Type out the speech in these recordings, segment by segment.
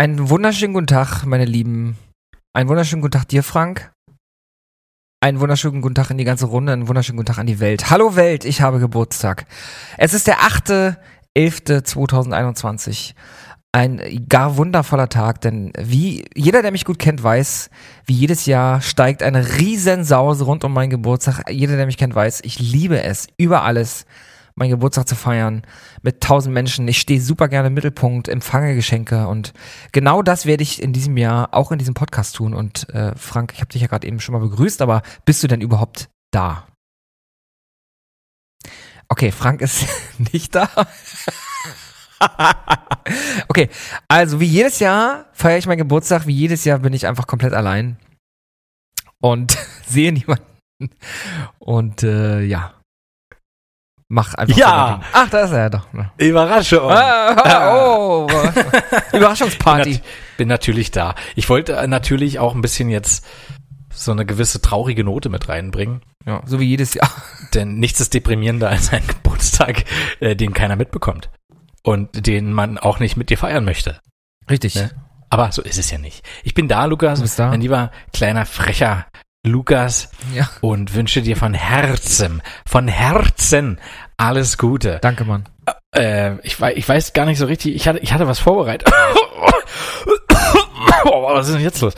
Einen wunderschönen guten Tag, meine Lieben. Einen wunderschönen guten Tag dir, Frank. Einen wunderschönen guten Tag in die ganze Runde, einen wunderschönen guten Tag an die Welt. Hallo Welt, ich habe Geburtstag. Es ist der 8.11.2021. Ein gar wundervoller Tag, denn wie jeder, der mich gut kennt, weiß, wie jedes Jahr steigt eine Riesensause rund um meinen Geburtstag. Jeder, der mich kennt, weiß, ich liebe es über alles, meinen Geburtstag zu feiern mit tausend Menschen. Ich stehe super gerne im Mittelpunkt, empfange Geschenke und genau das werde ich in diesem Jahr auch in diesem Podcast tun. Und äh, Frank, ich habe dich ja gerade eben schon mal begrüßt, aber bist du denn überhaupt da? Okay, Frank ist nicht da. okay, also wie jedes Jahr feiere ich meinen Geburtstag, wie jedes Jahr bin ich einfach komplett allein und sehe niemanden. Und äh, ja, mach einfach. Ja. Ach, da ist er doch. Überraschung. Ah, oh, Überraschungsparty. Bin, bin natürlich da. Ich wollte äh, natürlich auch ein bisschen jetzt so eine gewisse traurige Note mit reinbringen. Ja, so wie jedes Jahr. Denn nichts ist deprimierender als ein Geburtstag, äh, den keiner mitbekommt und den man auch nicht mit dir feiern möchte. Richtig. Ne? Aber so ist es ja nicht. Ich bin da, Lukas, Du bist da. mein lieber kleiner frecher Lukas Ja. und wünsche dir von Herzen, von Herzen alles Gute. Danke, Mann. Äh, ich, weiß, ich weiß gar nicht so richtig, ich hatte, ich hatte was vorbereitet. oh, was ist denn jetzt los?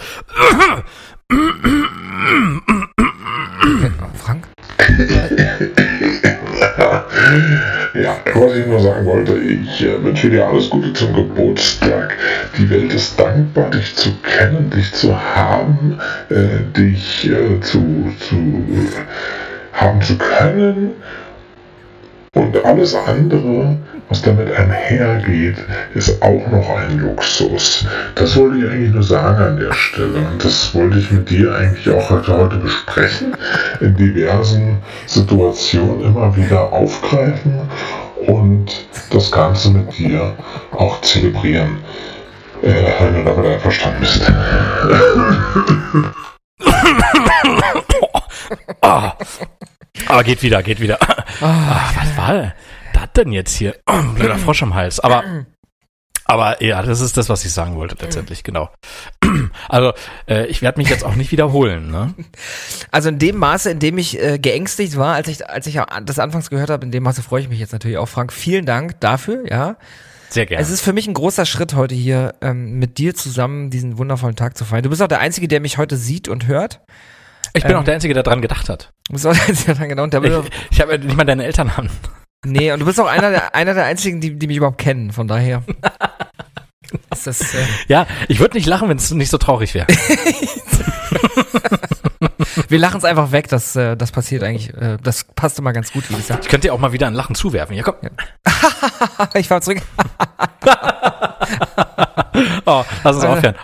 Frank? Ja, was ich nur sagen wollte, ich äh, wünsche dir alles Gute zum Geburtstag. Die Welt ist dankbar, dich zu kennen, dich zu haben, äh, dich äh, zu, zu haben zu können. Und alles andere, was damit einhergeht, ist auch noch ein Luxus. Das wollte ich eigentlich nur sagen an der Stelle. Und das wollte ich mit dir eigentlich auch heute, besprechen. In diversen Situationen immer wieder aufgreifen und das Ganze mit dir auch zelebrieren. Äh, wenn du damit einverstanden bist. Ah, ah, geht wieder, geht wieder. Ah, was war das denn jetzt hier? Blöder Frosch am Hals. Aber, aber ja, das ist das, was ich sagen wollte letztendlich, genau. Also, äh, ich werde mich jetzt auch nicht wiederholen, ne? Also in dem Maße, in dem ich äh, geängstigt war, als ich, als ich das anfangs gehört habe, in dem Maße freue ich mich jetzt natürlich auch, Frank. Vielen Dank dafür, ja. Sehr gerne. Es ist für mich ein großer Schritt heute hier ähm, mit dir zusammen diesen wundervollen Tag zu feiern. Du bist auch der Einzige, der mich heute sieht und hört. Ich bin ähm, auch der Einzige, der dran gedacht hat. Du bist auch der Einzige, der genau, und der Ich, ich habe ja nicht mal deine Eltern an. Nee, und du bist auch einer der, einer der Einzigen, die, die mich überhaupt kennen, von daher. ist das, äh, Ja, ich würde nicht lachen, wenn es nicht so traurig wäre. wir lachen es einfach weg, das, äh, das passiert eigentlich, äh, das passt immer ganz gut, wie gesagt. Ich könnte dir auch mal wieder ein Lachen zuwerfen. Ja, komm. ich fahr zurück. Oh, lass uns aufhören.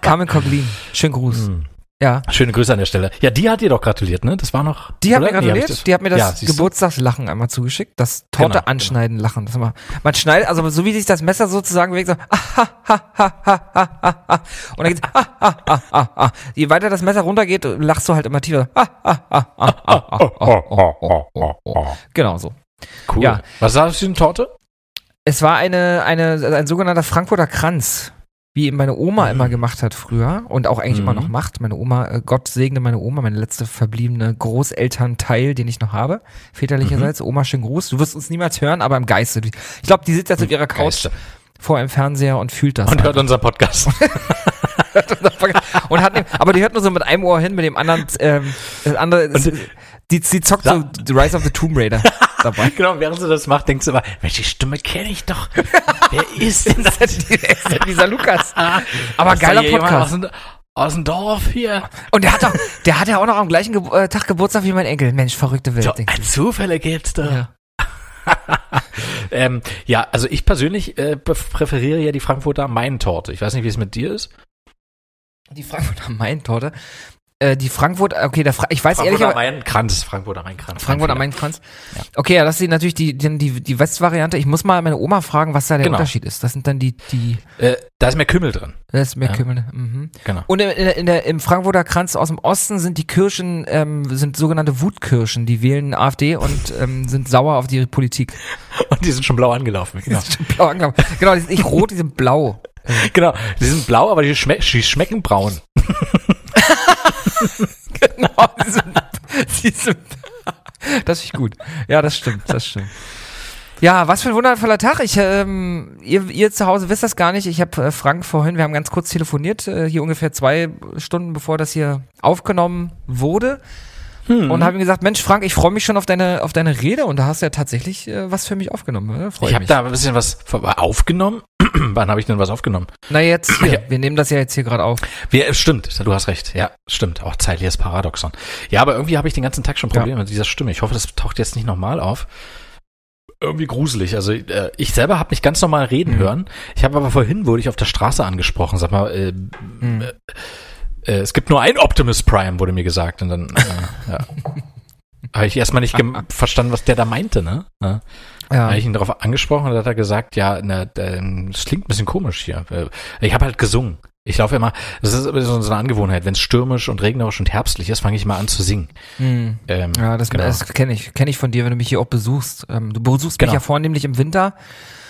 Carmen Coglin, schönen Gruß. Hm. Ja. Schöne Grüße an der Stelle. Ja, die hat dir doch gratuliert, ne? Das war noch. Die hat mir gratuliert. Nee, die hat mir das ja, Geburtstagslachen einmal zugeschickt. Das Torte genau, anschneiden, genau. lachen. Das immer, man schneidet, also so wie sich das Messer sozusagen bewegt, so. Ah, ha, ha, ha, ha, ha, ha. Und dann geht's. Ah, ha, ha, ha, ha. Je weiter das Messer runtergeht, lachst du halt immer tiefer. Ah, ah, ah, ah, ah, ah, ah, ah, Genau so. Cool. Ja. Was war das für eine Torte? Es war eine, eine, ein sogenannter Frankfurter Kranz wie eben meine Oma immer gemacht hat früher und auch eigentlich Mhm. immer noch macht. Meine Oma, äh, Gott segne meine Oma, meine letzte verbliebene Großelternteil, den ich noch habe, väterlicherseits. Oma, schönen Gruß. Du wirst uns niemals hören, aber im Geiste. Ich glaube, die sitzt jetzt auf ihrer Couch vor einem Fernseher und fühlt das. Und hört unser Podcast. und hat, aber die hört nur so mit einem Ohr hin, mit dem anderen, ähm, das andere, die, die zockt so Rise of the Tomb Raider dabei. genau, während sie das macht, denkst du immer, die Stimme kenne ich doch. Wer ist denn das? Ist denn dieser Lukas? Aber Ist da geiler Podcast. Aus dem, aus dem Dorf hier. Und der hat doch, der hat ja auch noch am gleichen Ge äh, Tag Geburtstag wie mein Enkel. Mensch, verrückte Welt. So, ein. Zufälle gibt's da. ja. Ähm, ja, also ich persönlich äh, präferiere ja die Frankfurter Main-Torte. Ich weiß nicht, wie es mit dir ist. Die Frankfurter Main-Torte. Äh, die Frankfurt, okay, der Fra ich weiß ehrlich, aber Main-Kranz. Frankfurter Main-Kranz. Frankfurt am Main-Kranz. Okay, ja, das ist natürlich die, die, die, Westvariante. Ich muss mal meine Oma fragen, was da der Genau. Unterschied ist. Das sind dann die, die, Äh, da ist mehr Kümmel drin. das ist mehr Ja. Kümmel. Mhm. Genau. Und in, in, in der, im Frankfurter Kranz aus dem Osten sind die Kirschen, ähm, sind sogenannte Wutkirschen. Die wählen AfD und ähm, sind sauer auf die Politik. Und die sind schon blau angelaufen. Genau. Die sind blau angelaufen. Genau, die sind nicht rot, die sind blau. Genau, die sind blau, aber die, schme die schmecken braun. genau, sie sind, sie sind, das ist gut. Ja, das stimmt, das stimmt. Ja, was für ein wundervoller Tag. Ich, ähm, ihr, ihr zu Hause wisst das gar nicht. Ich habe äh, Frank vorhin, wir haben ganz kurz telefoniert, äh, hier ungefähr zwei Stunden bevor das hier aufgenommen wurde. Hm. Und habe ihm gesagt, Mensch, Frank, ich freue mich schon auf deine, auf deine Rede und da hast du ja tatsächlich äh, was für mich aufgenommen. Ne? Freu Ich habe da ein bisschen was aufgenommen. Wann habe ich denn was aufgenommen? Na jetzt hier, Ja. wir nehmen das ja jetzt hier gerade auf. Wir, äh, stimmt, du hast recht. Ja, stimmt. Auch zeitliches Paradoxon. Ja, aber irgendwie habe ich den ganzen Tag schon Probleme mit dieser Stimme. Ich hoffe, das taucht jetzt nicht nochmal auf. Irgendwie gruselig. Also äh, ich selber habe mich ganz normal reden Mhm. hören. Ich habe aber vorhin wurde ich auf der Straße angesprochen. Sag mal, äh, Hm. äh, es gibt nur ein Optimus Prime, wurde mir gesagt. Und dann äh, ja. habe ich erstmal nicht verstanden, was der da meinte. Ne? Ja. Ja. habe ich ihn darauf angesprochen und hat er gesagt, ja, na, das klingt ein bisschen komisch hier. Äh, Ich habe halt gesungen. Ich laufe immer, das ist so eine Angewohnheit, wenn es stürmisch und regnerisch und herbstlich ist, fange ich mal an zu singen. Hm. Ähm, Ja, das, genau. das kenne ich, kenne ich von dir, wenn du mich hier auch besuchst. Ähm, du besuchst Genau. mich ja vornehmlich im Winter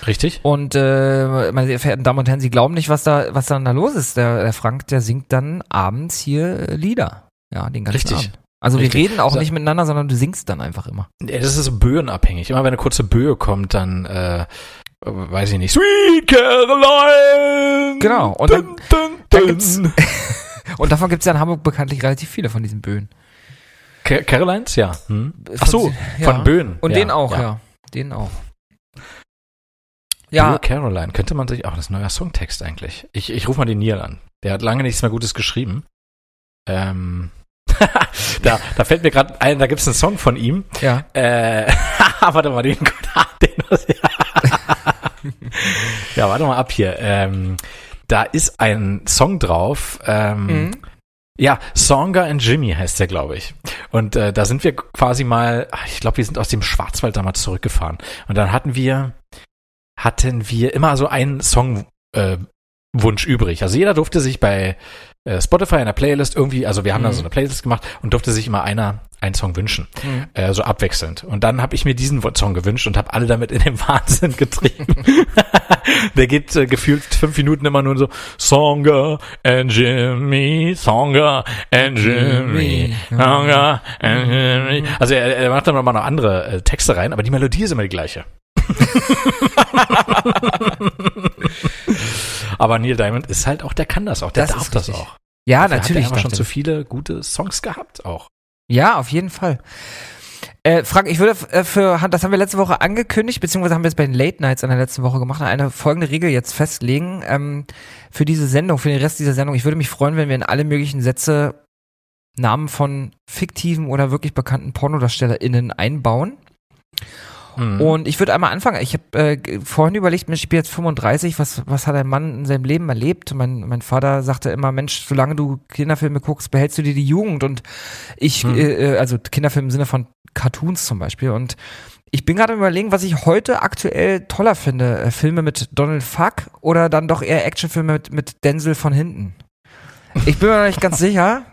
Richtig? und äh, meine sehr verehrten Damen und Herren, Sie glauben nicht, was da, was dann da los ist. Der, der Frank, der singt dann abends hier äh, Lieder. Ja, den ganzen Richtig. Abend. Also Richtig. wir reden auch So- nicht miteinander, sondern du singst dann einfach immer. Ja, das ist böenabhängig. Immer wenn eine kurze Böe kommt, dann äh, weiß ich nicht. Sweet Caroline! Genau, und dann- Dun, dun, dann dun. gibt's- Und davon gibt es ja in Hamburg bekanntlich relativ viele von diesen Böen. Ca- Carolines? Ja. Hm? Von- Ach so, ja. von Böen. Und ja, den auch, ja. Den auch. Ja, Böe Caroline. Könnte man sich auch, das ist ein neuer Songtext eigentlich. Ich, ich rufe mal den Neil an. Der hat lange nichts mehr Gutes geschrieben. Ähm, da, da fällt mir gerade ein, da gibt es einen Song von ihm. ja. Äh, warte mal, den, den Ja, warte mal ab hier. Ähm, da ist ein Song drauf. Ähm, Mhm. Ja, Songer and Jimmy heißt der, glaube ich. Und äh, da sind wir quasi mal, ich glaube, wir sind aus dem Schwarzwald damals zurückgefahren. Und dann hatten wir, hatten wir immer so einen Songwunsch äh, Wunsch übrig. Also jeder durfte sich bei äh, Spotify in der Playlist irgendwie, also wir haben da Mhm. so eine Playlist gemacht und durfte sich immer einer einen Song wünschen, Mhm. äh, so abwechselnd. Und dann habe ich mir diesen Song gewünscht und habe alle damit in den Wahnsinn getrieben. Der geht äh, gefühlt fünf Minuten immer nur so Songer and Jimmy, Songer and Jimmy, Songer and Jimmy. Also er, er macht dann nochmal noch andere äh, Texte rein, aber die Melodie ist immer die gleiche. aber Neil Diamond ist halt auch, der kann das auch, der Das darf das auch. Ja, Der natürlich. Hat er schon zu viele gute Songs gehabt auch. Ja, auf jeden Fall. Äh, Frank, ich würde äh, für, das haben wir letzte Woche angekündigt, beziehungsweise haben wir es bei den Late Nights in der letzten Woche gemacht, eine folgende Regel jetzt festlegen ähm, für diese Sendung, für den Rest dieser Sendung. Ich würde mich freuen, wenn wir in alle möglichen Sätze Namen von fiktiven oder wirklich bekannten PornodarstellerInnen einbauen. Mhm. Und ich würde einmal anfangen. Ich habe äh, vorhin überlegt, Mensch, ich bin jetzt 35, was, was hat ein Mann in seinem Leben erlebt? Mein, mein Vater sagte immer, Mensch, solange du Kinderfilme guckst, behältst du dir die Jugend. Und ich, Hm. äh, äh, also Kinderfilme im Sinne von Cartoons zum Beispiel. Und ich bin gerade überlegen, was ich heute aktuell toller finde. Äh, Filme mit Donald Fuck oder dann doch eher Actionfilme mit, mit Denzel von hinten. Ich bin mir noch nicht ganz sicher.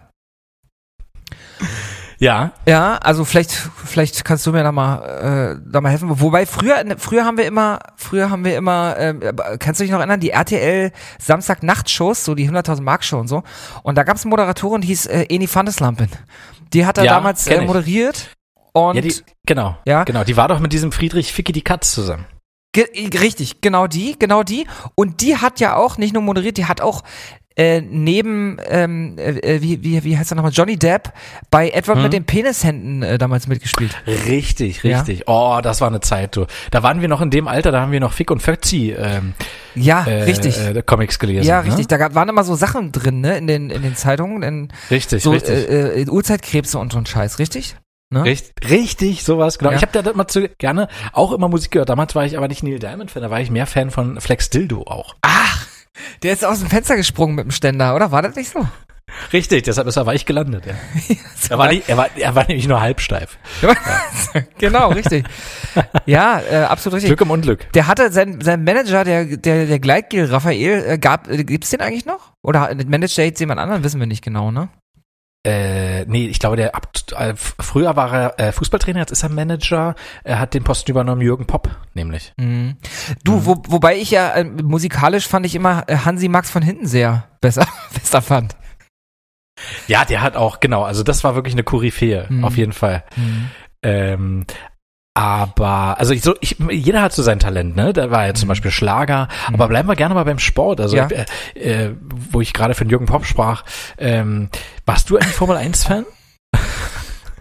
Ja, Ja, also vielleicht, vielleicht kannst du mir da mal, äh, da mal helfen. Wobei früher, früher haben wir immer, früher haben wir immer, äh, kannst du dich noch erinnern, die RTL Samstag-Nacht-Shows, so die 100.000 Mark Show und so. Und da gab es eine Moderatorin, die hieß äh, Eni Vandeslampen. Die hat er Ja, damals äh, moderiert. Und ja die, genau, Ja. genau. Die war doch mit diesem Friedrich Ficky die Katz zusammen. Ge richtig, genau die, genau die. Und die hat ja auch nicht nur moderiert, die hat auch äh, neben, ähm, äh, wie, wie, wie heißt er nochmal, Johnny Depp bei Edward Hm. mit den Penishänden äh, damals mitgespielt. Richtig, Ja. richtig. Oh, das war eine Zeit, du. Da waren wir noch in dem Alter, da haben wir noch Fick und Fötzi ähm, Ja, äh, richtig. Äh, Comics gelesen. ja, ne? richtig. Da gab, waren immer so Sachen drin, ne, in den, in den Zeitungen, in Richtig, so richtig. Äh, äh, Urzeitkrebse und so ein Scheiß, richtig? Ne? Richtig, richtig, sowas, genau. Ja. Ich habe da immer zu gerne auch immer Musik gehört. Damals war ich aber nicht Neil Diamond Fan, da war ich mehr Fan von Flex Dildo auch. Ach, der ist aus dem Fenster gesprungen mit dem Ständer, oder? War das nicht so? Richtig, deshalb ist er weich gelandet. Ja. er, war nicht, er, war, er war nämlich nur halbsteif. genau, richtig. ja, äh, absolut richtig. Glück im Unglück. Der hatte sein, sein Manager, der, der, der Gleitgel Raphael, äh, gab, äh, gibt's den eigentlich noch? Oder managt der jetzt jemand anderen? Wissen wir nicht genau, ne? Äh, nee, ich glaube, der ab, äh, früher war er äh, Fußballtrainer, jetzt ist er Manager. Er hat den Posten übernommen, Jürgen Popp, nämlich. Mhm. Du, wo, wobei ich ja äh, musikalisch fand ich immer äh, Hansi Max von hinten sehr besser, besser fand. Ja, der hat auch, genau, also das war wirklich eine Koryphäe, Mhm. auf jeden Fall. Mhm. Ähm, aber, also ich, so, ich, jeder hat so sein Talent, ne? Da war ja zum Beispiel Schlager, aber bleiben wir gerne mal beim Sport. Also, Ja. äh, äh, wo ich gerade von Jürgen Popp sprach, ähm, warst du ein Formel 1-Fan?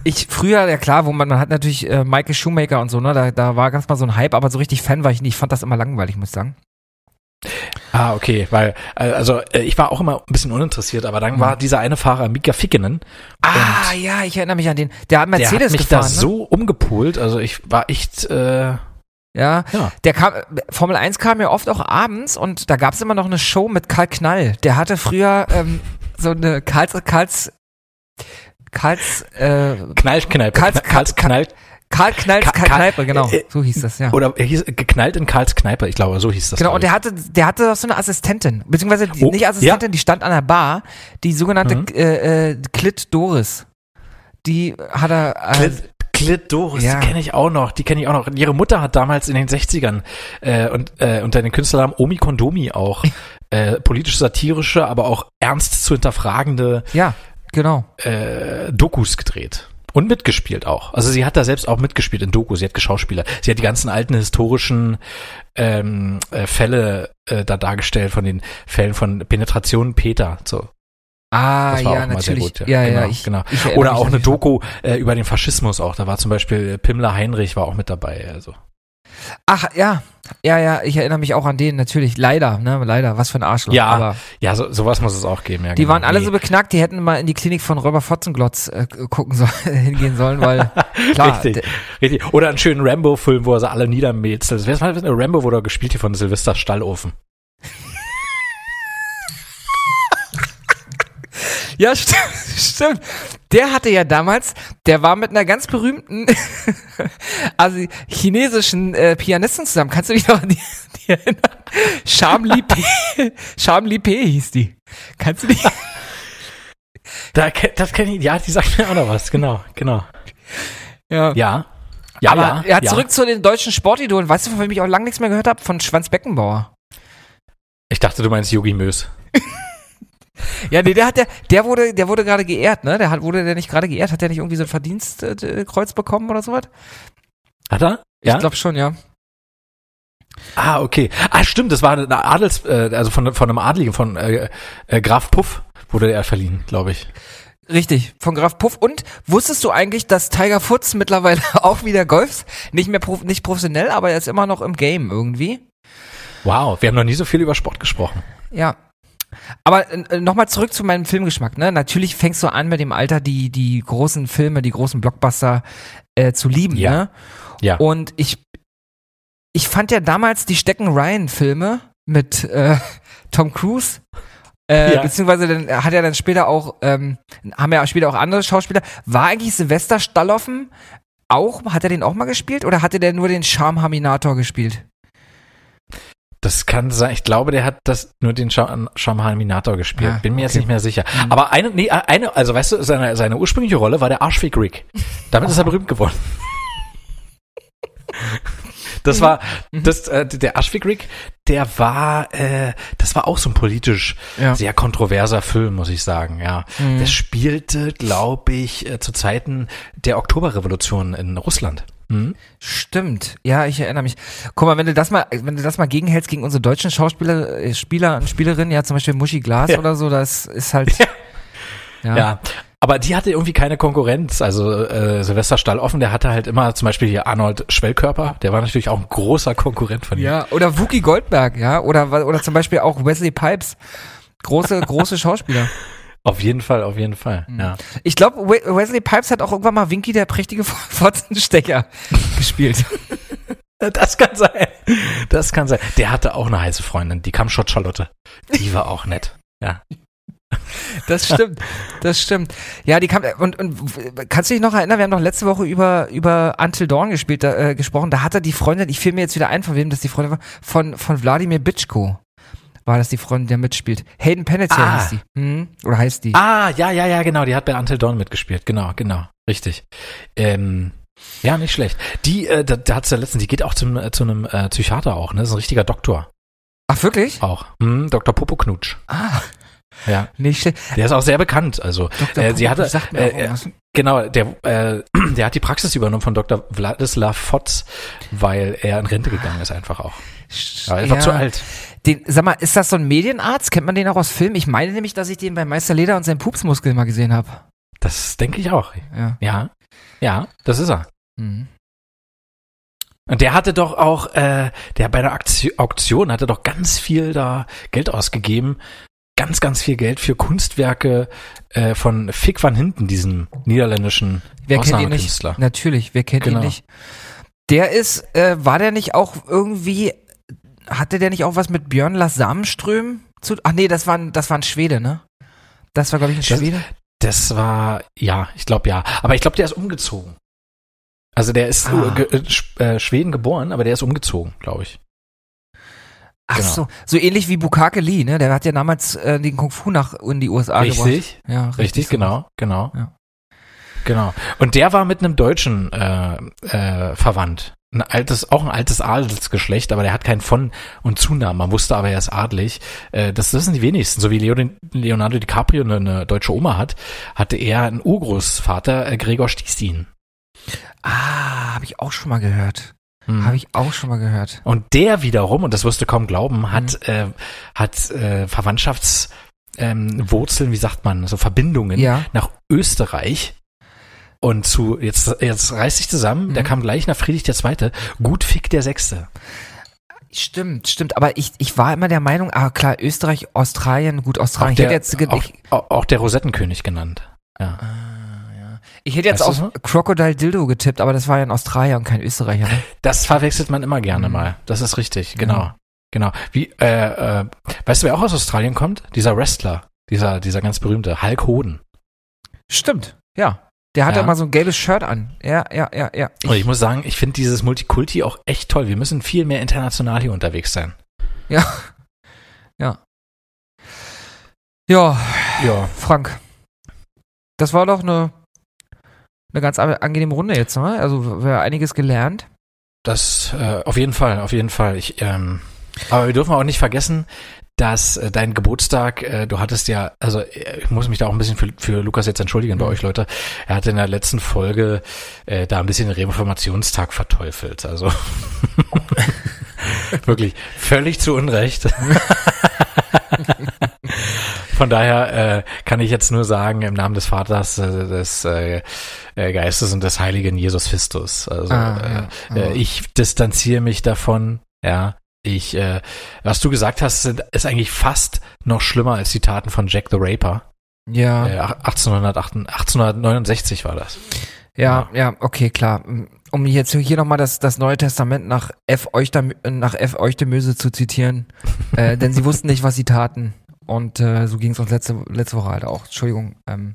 Ich früher, ja klar, wo man, man hat natürlich äh, Michael Shoemaker und so, ne, da, da war ganz mal so ein Hype, aber so richtig Fan war ich nicht. Ich fand das immer langweilig, muss ich sagen. Ah, okay, weil, also äh, ich war auch immer ein bisschen uninteressiert, aber dann Mhm. war dieser eine Fahrer, Mika Fikkinen, Ah, ja, ich erinnere mich an den. Der hat der Mercedes hat mich gefahren, da ne? so umgepult, also ich war echt, äh, Ja, ja. der kam, Formel 1 kam ja oft auch abends und da gab's immer noch eine Show mit Karl Knall. Der hatte früher ähm, so eine Karls, Karls, Karls, äh, Knallkneipe, Karls- Karls, Karls Knall, Karl Knalls Ka- Karl Kneipe, genau. äh, So hieß das, ja. oder er hieß geknallt in Karls Kneipe, ich glaube, so hieß das. Genau, und der hatte, der hatte doch so eine Assistentin, beziehungsweise die, Oh, nicht Assistentin, die stand an der Bar, die sogenannte Mhm. äh, äh, Clit Doris. Die hat er, äh, Clit, Clit Doris, Ja. die kenne ich auch noch, die kenne ich auch noch. Ihre Mutter hat damals in den 60ern äh, und äh, unter den Künstlernamen Omi Kondomi auch äh, politisch-satirische, aber auch ernst zu hinterfragende ja, genau. äh, Dokus gedreht. Und mitgespielt auch. Also sie hat da selbst auch mitgespielt in Dokus. Sie hat geschauspielert. Sie hat die ganzen alten historischen ähm, äh, Fälle äh, da dargestellt von den Fällen von Penetration Peter. So, Ah, das war ja, auch mal sehr natürlich. gut. ja, genau, ja, ich, genau. ich Oder auch eine. Doku äh, über den Faschismus auch. Da war zum Beispiel Pimmler Heinrich war auch mit dabei. Also. Ach, ja. Ja, ja, ich erinnere mich auch an den, natürlich. Leider, ne, leider. Was für ein Arschloch. Ja, aber Ja, so, sowas muss es auch geben. Ja, die genau. waren alle so beknackt, die hätten mal in die Klinik von Räuber Fotzenglotz äh, gucken sollen, hingehen sollen, weil, klar. Richtig, richtig. Oder einen schönen Rambo-Film, wo er sie alle niedermätzelt. Wer ist mal Rambo wurde gespielt hier von Sylvester Stallofen. Ja, stimmt, stimmt. Der hatte ja damals, der war mit einer ganz berühmten, also chinesischen äh, Pianistin zusammen. Kannst du dich noch an die, die erinnern? Sham Li Pe, Sham Li Pe hieß die. Kannst du dich? Da, das kenne ich, ja, die sagt mir auch noch was, genau, genau. Ja. Ja. Ja, Aber ja. ja, ja. zurück zu den deutschen Sportidolen. Weißt du, von wem ich auch lange nichts mehr gehört habe? Von Schwanz Beckenbauer. Ich dachte, du meinst Yogi Mös. Ja, nee, der hat der, der wurde, der wurde gerade geehrt, ne? Der hat, wurde der nicht gerade geehrt? Hat der nicht irgendwie so ein Verdienstkreuz Kreuz bekommen oder sowas? Hat er? Ja. Ich glaube schon, ja. ah, okay. Ah, stimmt, das war eine Adels, äh, also von, von einem Adligen, von äh, äh, Graf Puff wurde er verliehen, glaube ich. Richtig, von Graf Puff. Und wusstest du eigentlich, dass Tiger Woods mittlerweile auch wieder golft? Nicht mehr prof nicht professionell, aber er ist immer noch im Game irgendwie. Wow, wir haben noch nie so viel über Sport gesprochen. Ja. Aber äh, nochmal zurück zu meinem Filmgeschmack. Ne? Natürlich fängst du an mit dem Alter, die, die großen Filme, die großen Blockbuster äh, zu lieben. Ja. Ne? Ja. Und ich, ich fand ja damals die Stecken Ryan-Filme mit äh, Tom Cruise. Äh, Ja. Beziehungsweise dann hat er dann später auch, ähm, haben ja später auch andere Schauspieler. War eigentlich Sylvester Stalloffen auch, hat er den auch mal gespielt oder hatte der nur den Charmhaminator gespielt? Das kann sein. Ich glaube, der hat das nur den Scha- Schamhaminator gespielt. Ah, Bin mir jetzt okay. nicht mehr sicher. Mhm. Aber eine, nee, eine, also weißt du, seine, seine ursprüngliche Rolle war der Arschfick Rick. Damit ist er berühmt geworden. Das war, Mhm. das, äh, der Arschfick Rick, der war, äh, das war auch so ein politisch Ja. sehr kontroverser Film, muss ich sagen, ja. Mhm. Der spielte, glaube ich, äh, zu Zeiten der Oktoberrevolution in Russland. Mhm. Stimmt, ja, ich erinnere mich. Guck mal, wenn du das mal, wenn du das mal gegenhältst gegen unsere deutschen Schauspieler, äh, Spieler und Spielerinnen, ja, zum Beispiel Muschi Glas Ja. oder so, das ist halt. Ja. Ja. Aber die hatte irgendwie keine Konkurrenz. Also äh, Silvester Stalloffen, der hatte halt immer zum Beispiel hier Arnold Schwellkörper, der war natürlich auch ein großer Konkurrent von ihm. Ja, oder Wookie Goldberg, ja, oder, oder zum Beispiel auch Wesley Pipes. Große, große Schauspieler. Auf jeden Fall, auf jeden Fall. Mhm. Ja. Ich glaube, Wesley Pipes hat auch irgendwann mal Winky der prächtige Fotzenstecker gespielt. Das kann sein. Das kann sein. Der hatte auch eine heiße Freundin, die kam Schott Charlotte. Die war auch nett. Ja. Das stimmt, das stimmt. Ja, die kam und, und kannst du dich noch erinnern? Wir haben noch letzte Woche über über Until Dawn gespielt, äh, gesprochen. Da hatte die Freundin, ich fiel mir jetzt wieder ein, von wem das die Freundin war, von von Wladimir Bitschko. War das die Freundin, die da mitspielt. Hayden Panettiere Ah. hieß die. Hm? Oder heißt die. Ah, ja, ja, ja, genau. Die hat bei Until Dawn mitgespielt. Genau, genau. Richtig. Ähm, ja, nicht schlecht. Die, äh, da, da hat's ja letztens, die geht auch zum, äh, zu einem äh, Psychiater auch, ne? Das ist ein richtiger Doktor Ach, wirklich? auch. Hm, Dr. Popoknutsch. Ah, Ja. nicht schlecht. Der ist auch sehr bekannt. Also, Dr. äh, sie hatte, sagt mir äh, äh, genau, der, äh, der hat die Praxis übernommen von Dr. Vladislav Fotz, weil er in Rente gegangen ist einfach auch. Ja, er war Ja. zu alt. Den, sag mal, ist das so ein Medienarzt? Kennt man den auch aus Filmen? Ich meine nämlich, dass ich den bei Meister Leder und seinen Pupsmuskel mal gesehen habe. Das denke ich auch. Ja. Ja. Ja, das ist er. Mhm. Und der hatte doch auch, äh, der bei der Auktion hatte doch ganz viel da Geld ausgegeben. Ganz, ganz viel Geld für Kunstwerke äh, von Fick van Hinten, diesem niederländischen Wer kennt ihn nicht? Ausnahmekünstler. Natürlich, wer kennt Genau. ihn nicht? Der ist, äh, war der nicht auch irgendwie, hatte der nicht auch was mit Björn Lars Samenström zu, ach nee, das war ein, das war ein Schwede, ne? Das war, glaube ich, ein Schwede. Das war, ja, ich glaube ja. Aber ich glaube, der ist umgezogen. Also der ist Ah. äh, ge- äh, äh, Schweden geboren, aber der ist umgezogen, glaube ich. Ach genau. so, so ähnlich wie Bukake Lee, ne? Der hat ja damals äh, den Kung Fu nach in die USA gebracht. Richtig, Ja, richtig, richtig, so. genau, genau. Ja. Genau. Und der war mit einem Deutschen äh, äh, verwandt. Ein altes, auch ein altes Adelsgeschlecht, aber der hat keinen Von- und Zunamen. Man wusste aber, er ist adlig. Äh, das, das sind die wenigsten. So wie Leo, Leonardo DiCaprio eine, eine deutsche Oma hat, hatte er einen Urgroßvater, äh, Gregor Stiesin. Ah, habe ich auch schon mal gehört. Mhm. Habe ich auch schon mal gehört. Und der wiederum, und das wirst du kaum glauben, hat, äh, hat äh, Verwandtschaftswurzeln, ähm, Wurzeln, wie sagt man, so Verbindungen Ja. nach Österreich. Und zu, jetzt, jetzt reißt sich zusammen, der Mhm. kam gleich nach Friedrich II., gut Fick der Sechste. Stimmt, stimmt. Aber ich, ich war immer der Meinung, ah klar, Österreich, Australien, gut, Australien. Auch ich der, hätte jetzt, auch, ich, auch, auch der Rosettenkönig genannt. Ja. ah, ja. ich hätte jetzt Weißt auf Crocodile Dildo getippt, aber das war ja ein Australier und kein Österreicher. Ne? Das verwechselt man immer gerne Mhm. mal. Das ist richtig, genau. Ja. Genau. Wie, äh, äh, weißt du, wer auch aus Australien kommt? Dieser Wrestler, dieser, dieser ganz berühmte Hulk Hoden. Stimmt, ja. Der hatte Ja. mal so ein gelbes Shirt an. Ja, ja, ja, ja. Und ich muss sagen, ich finde dieses Multikulti auch echt toll. Wir müssen viel mehr international hier unterwegs sein. ja. Ja. Ja, Ja. Frank. Das war doch eine, eine ganz angenehme Runde jetzt, ne? Also wir haben einiges gelernt. Das äh, auf jeden Fall, auf jeden Fall. Ich, ähm, aber wir dürfen auch nicht vergessen, dass äh, dein Geburtstag, äh, du hattest ja, also äh, ich muss mich da auch ein bisschen für, für Lukas jetzt entschuldigen bei Mhm. euch Leute. Er hatte in der letzten Folge äh, da ein bisschen den Reformationstag verteufelt. Also wirklich völlig zu Unrecht. Von daher äh, kann ich jetzt nur sagen, im Namen des Vaters, äh, des äh, äh, Geistes und des Heiligen Jesus Christus. Also Ah, ja. äh, äh, ich distanziere mich davon, ja. Ich, äh, was du gesagt hast, sind, ist eigentlich fast noch schlimmer als die Taten von Jack the Raper. Ja. Äh, 1808, 1869 war das. Ja, ja, okay, klar. Um jetzt hier nochmal das, das Neue Testament nach F. Euchter, nach F. Euchtemöse zu zitieren, äh, denn sie wussten nicht, was sie taten. Und äh, so ging es uns letzte, letzte Woche halt auch. Entschuldigung. Ähm,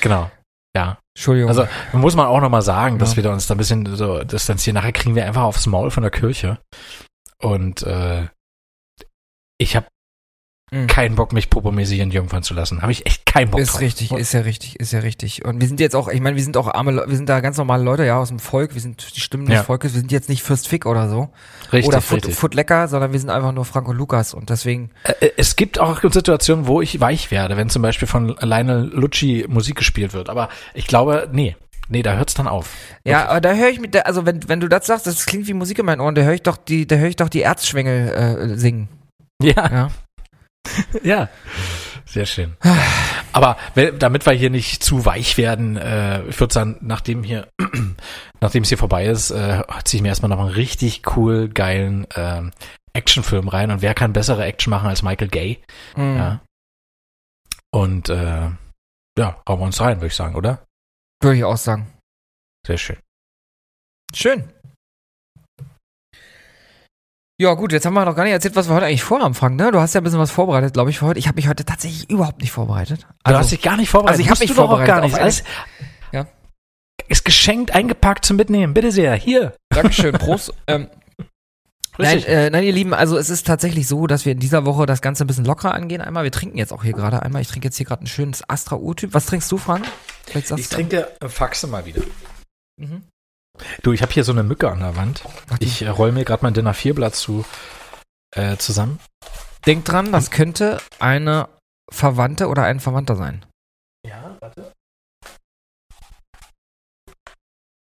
Genau. Ja. Entschuldigung. Also muss man auch nochmal sagen, dass Ja. wir da uns da ein bisschen so distanzieren. Nachher kriegen wir einfach aufs Maul von der Kirche. Und äh, ich habe Mhm. keinen Bock, mich popomäßig entjungfern zu lassen. Habe ich echt keinen Bock ist drauf. richtig, ist ja richtig, ist ja richtig. Und wir sind jetzt auch, ich meine, wir sind auch arme, wir sind da ganz normale Leute, ja, aus dem Volk. Wir sind die Stimmen des Ja. Volkes. Wir sind jetzt nicht Fürst Fick oder so. Richtig, oder Foot. Foot Lecker, sondern wir sind einfach nur Frank und Lukas. Und deswegen, Es gibt auch Situationen, wo ich weich werde, wenn zum Beispiel von Lionel Lucci Musik gespielt wird. Aber ich glaube, nee, nee, da hört's dann auf. ja, aber da höre ich mit, der, also wenn, wenn du das sagst, das klingt wie Musik in meinen Ohren, da höre ich doch die, da höre ich doch die Erzschwengel äh, singen. Ja, Ja. ja. Sehr schön. Aber damit wir hier nicht zu weich werden, äh, ich würde sagen, nachdem hier, nachdem es hier vorbei ist, äh, ziehe ich mir erstmal noch einen richtig cool, geilen ähm, Actionfilm rein. Und wer kann bessere Action machen als Michael Gay? Mhm. Ja. Und äh, ja, hauen wir uns rein, würde ich sagen, oder? Würde ich auch sagen. Sehr schön. Schön. Ja, gut, jetzt haben wir noch gar nicht erzählt, was wir heute eigentlich vorhaben, Frank, ne? Du hast ja ein bisschen was vorbereitet, glaube ich, für heute. Ich habe mich heute tatsächlich überhaupt nicht vorbereitet. du hast dich gar nicht vorbereitet. also ich hab Musst mich doch auch vorbereitet gar nicht. Alles Ja. Ist geschenkt, eingepackt zum Mitnehmen. Bitte sehr. Hier. Dankeschön, Prost. ähm, Nein, äh, nein, ihr Lieben, also es ist tatsächlich so, dass wir in dieser Woche das Ganze ein bisschen lockerer angehen. Einmal, wir trinken jetzt auch hier gerade einmal. Ich trinke jetzt hier gerade ein schönes Astra Urtyp. Was trinkst du, Frank? Ich trinke äh, Faxe mal wieder. Mhm. Du, ich habe hier so eine Mücke an der Wand. Die- Ich äh, roll mir gerade mein Dinner 4 Blatt zu äh, zusammen. Denk dran, das könnte eine Verwandte oder ein Verwandter sein. Ja, warte.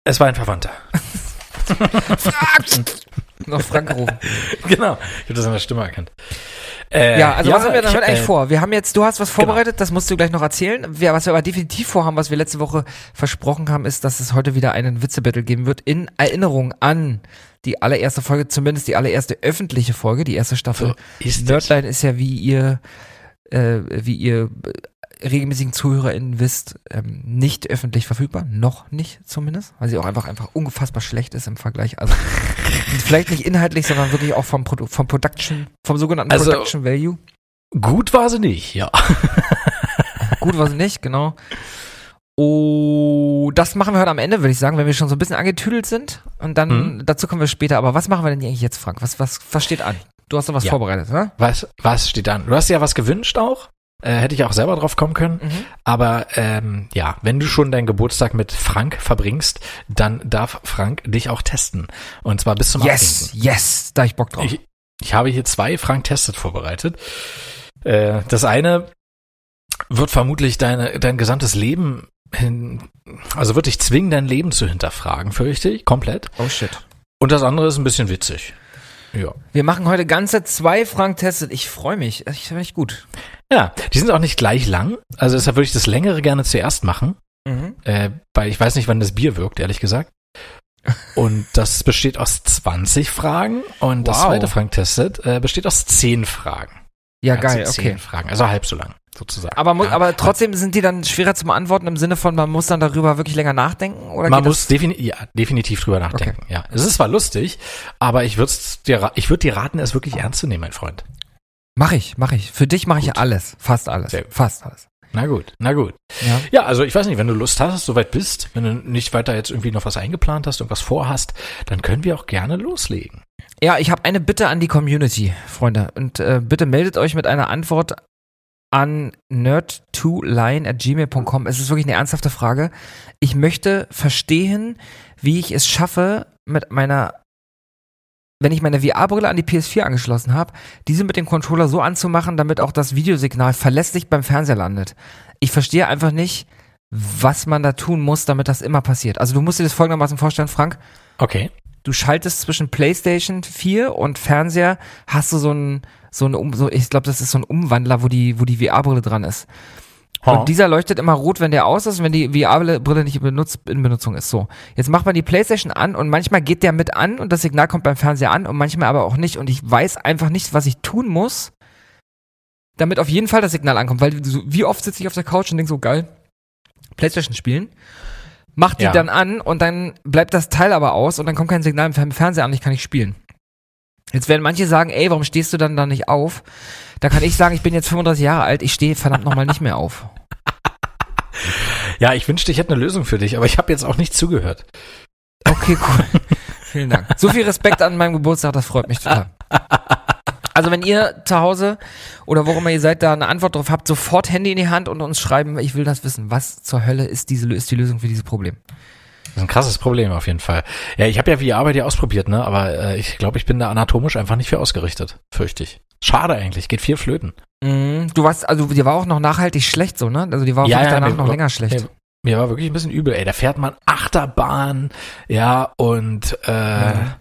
Es war ein Verwandter. Noch Frank rufen. genau. Ich habe das an der Stimme erkannt. Äh, Ja, also was haben wir heute eigentlich äh, vor? Wir haben jetzt, du hast was genau. vorbereitet, das musst du gleich noch erzählen. Wir, was wir aber definitiv vorhaben, was wir letzte Woche versprochen haben, ist, dass es heute wieder einen Witzebattle geben wird in Erinnerung an die allererste Folge, zumindest die allererste öffentliche Folge, die erste Staffel. So ist. Nerdline ist ja, wie ihr, äh, wie ihr regelmäßigen ZuhörerInnen wisst, ähm, nicht öffentlich verfügbar. Noch nicht zumindest, weil sie auch einfach, einfach unfassbar schlecht ist im Vergleich. Also vielleicht nicht inhaltlich, sondern wirklich auch vom, Produ vom Production, vom sogenannten Also- Production Value. Gut war sie nicht, ja. Gut war sie nicht, genau. Oh, das machen wir heute am Ende, würde ich sagen, wenn wir schon so ein bisschen angetüdelt sind. Und dann, Mhm. dazu kommen wir später. Aber was machen wir denn eigentlich jetzt, Frank? Was, was, was steht an? Du hast doch was Ja. vorbereitet, ne? Was, was steht an? Du hast dir ja was gewünscht auch. Äh, hätte ich auch selber drauf kommen können. Mhm. Aber ähm, ja, wenn du schon deinen Geburtstag mit Frank verbringst, dann darf Frank dich auch testen. Und zwar bis zum Yes, yes, da ich Bock drauf. Ich, ich habe hier zwei Frank testet vorbereitet. Äh, das eine wird vermutlich deine, dein gesamtes Leben hin, also wird dich zwingen, dein Leben zu hinterfragen, fürchte ich, komplett. oh shit. Und das andere ist ein bisschen witzig. Ja. Wir machen heute ganze zwei Frank testet. Ich freue mich. Ich finde ich gut. Ja, die sind auch nicht gleich lang. Also deshalb würde ich das längere gerne zuerst machen. Mhm. Äh, weil ich weiß nicht, wann das Bier wirkt, ehrlich gesagt. Und das besteht aus 20 Fragen und das Wow. zweite Frank testet äh, besteht aus 10 Fragen. Ja, Also geil, 10 okay. Fragen, also halb so lang, sozusagen. Aber, ja. aber trotzdem sind die dann schwerer zu beantworten im Sinne von, man muss dann darüber wirklich länger nachdenken? Oder Man muss defini ja, definitiv drüber nachdenken. Ja, es ist zwar lustig, aber ich würde dir, ich würde dir raten, es wirklich ernst zu nehmen, mein Freund. Das? Mach ich, mach ich. Für dich mache ich alles. Fast alles. Fast alles. Na gut, na gut. Ja. Ja, also ich weiß nicht, wenn du Lust hast, soweit bist, wenn du nicht weiter jetzt irgendwie noch was eingeplant hast, irgendwas vorhast, dann können wir auch gerne loslegen. Ja, ich habe eine Bitte an die Community, Freunde. Und äh, bitte meldet euch mit einer Antwort an nerd2line at gmail.com. Es ist wirklich eine ernsthafte Frage. Ich möchte verstehen, wie ich es schaffe, mit meiner, wenn ich meine VR-Brille an die PS4 angeschlossen habe, diese mit dem Controller so anzumachen, damit auch das Videosignal verlässlich beim Fernseher landet. Ich verstehe einfach nicht, was man da tun muss, damit das immer passiert. Also du musst dir das folgendermaßen vorstellen, Frank Okay. du schaltest zwischen PlayStation 4 und Fernseher, hast du so ein, so ein, Um- so, ich glaube, das ist so ein Umwandler, wo die, wo die VR-Brille dran ist. Und dieser leuchtet immer rot, wenn der aus ist, und wenn die VR-Brille nicht in, Benutz, in Benutzung ist. So. Jetzt macht man die PlayStation an und manchmal geht der mit an und das Signal kommt beim Fernseher an und manchmal aber auch nicht. Und ich weiß einfach nicht, was ich tun muss, damit auf jeden Fall das Signal ankommt. Weil so, wie oft sitze ich auf der Couch und denke so, geil, PlayStation spielen, mach die Ja. dann an und dann bleibt das Teil aber aus und dann kommt kein Signal im Fer- Fernseher an, ich kann nicht spielen. Jetzt werden manche sagen, ey, warum stehst du dann da nicht auf? Da kann ich sagen, ich bin jetzt 35 Jahre alt, ich stehe verdammt nochmal nicht mehr auf. Ja, ich wünschte, ich hätte eine Lösung für dich, aber ich habe jetzt auch nicht zugehört. Okay, cool. Vielen Dank. So viel Respekt an meinem Geburtstag, das freut mich total. Also wenn ihr zu Hause oder wo immer ihr seid, da eine Antwort drauf habt, sofort Handy in die Hand und uns schreiben, ich will das wissen. Was zur Hölle ist diese ist die Lösung für dieses Problem? Das ist ein krasses Problem auf jeden Fall. Ja, ich habe ja VR bei dir ausprobiert, ne? Aber äh, ich glaube, ich bin da anatomisch einfach nicht für ausgerichtet, fürchte ich. Schade eigentlich, geht viel flöten. Mhm. Du warst, also die war auch noch nachhaltig schlecht so, ne? Also die war Ja, wirklich ja, danach mir- noch länger schlecht. mir- Mir war wirklich ein bisschen übel, ey. Da fährt man Achterbahn, ja, und äh, Ja.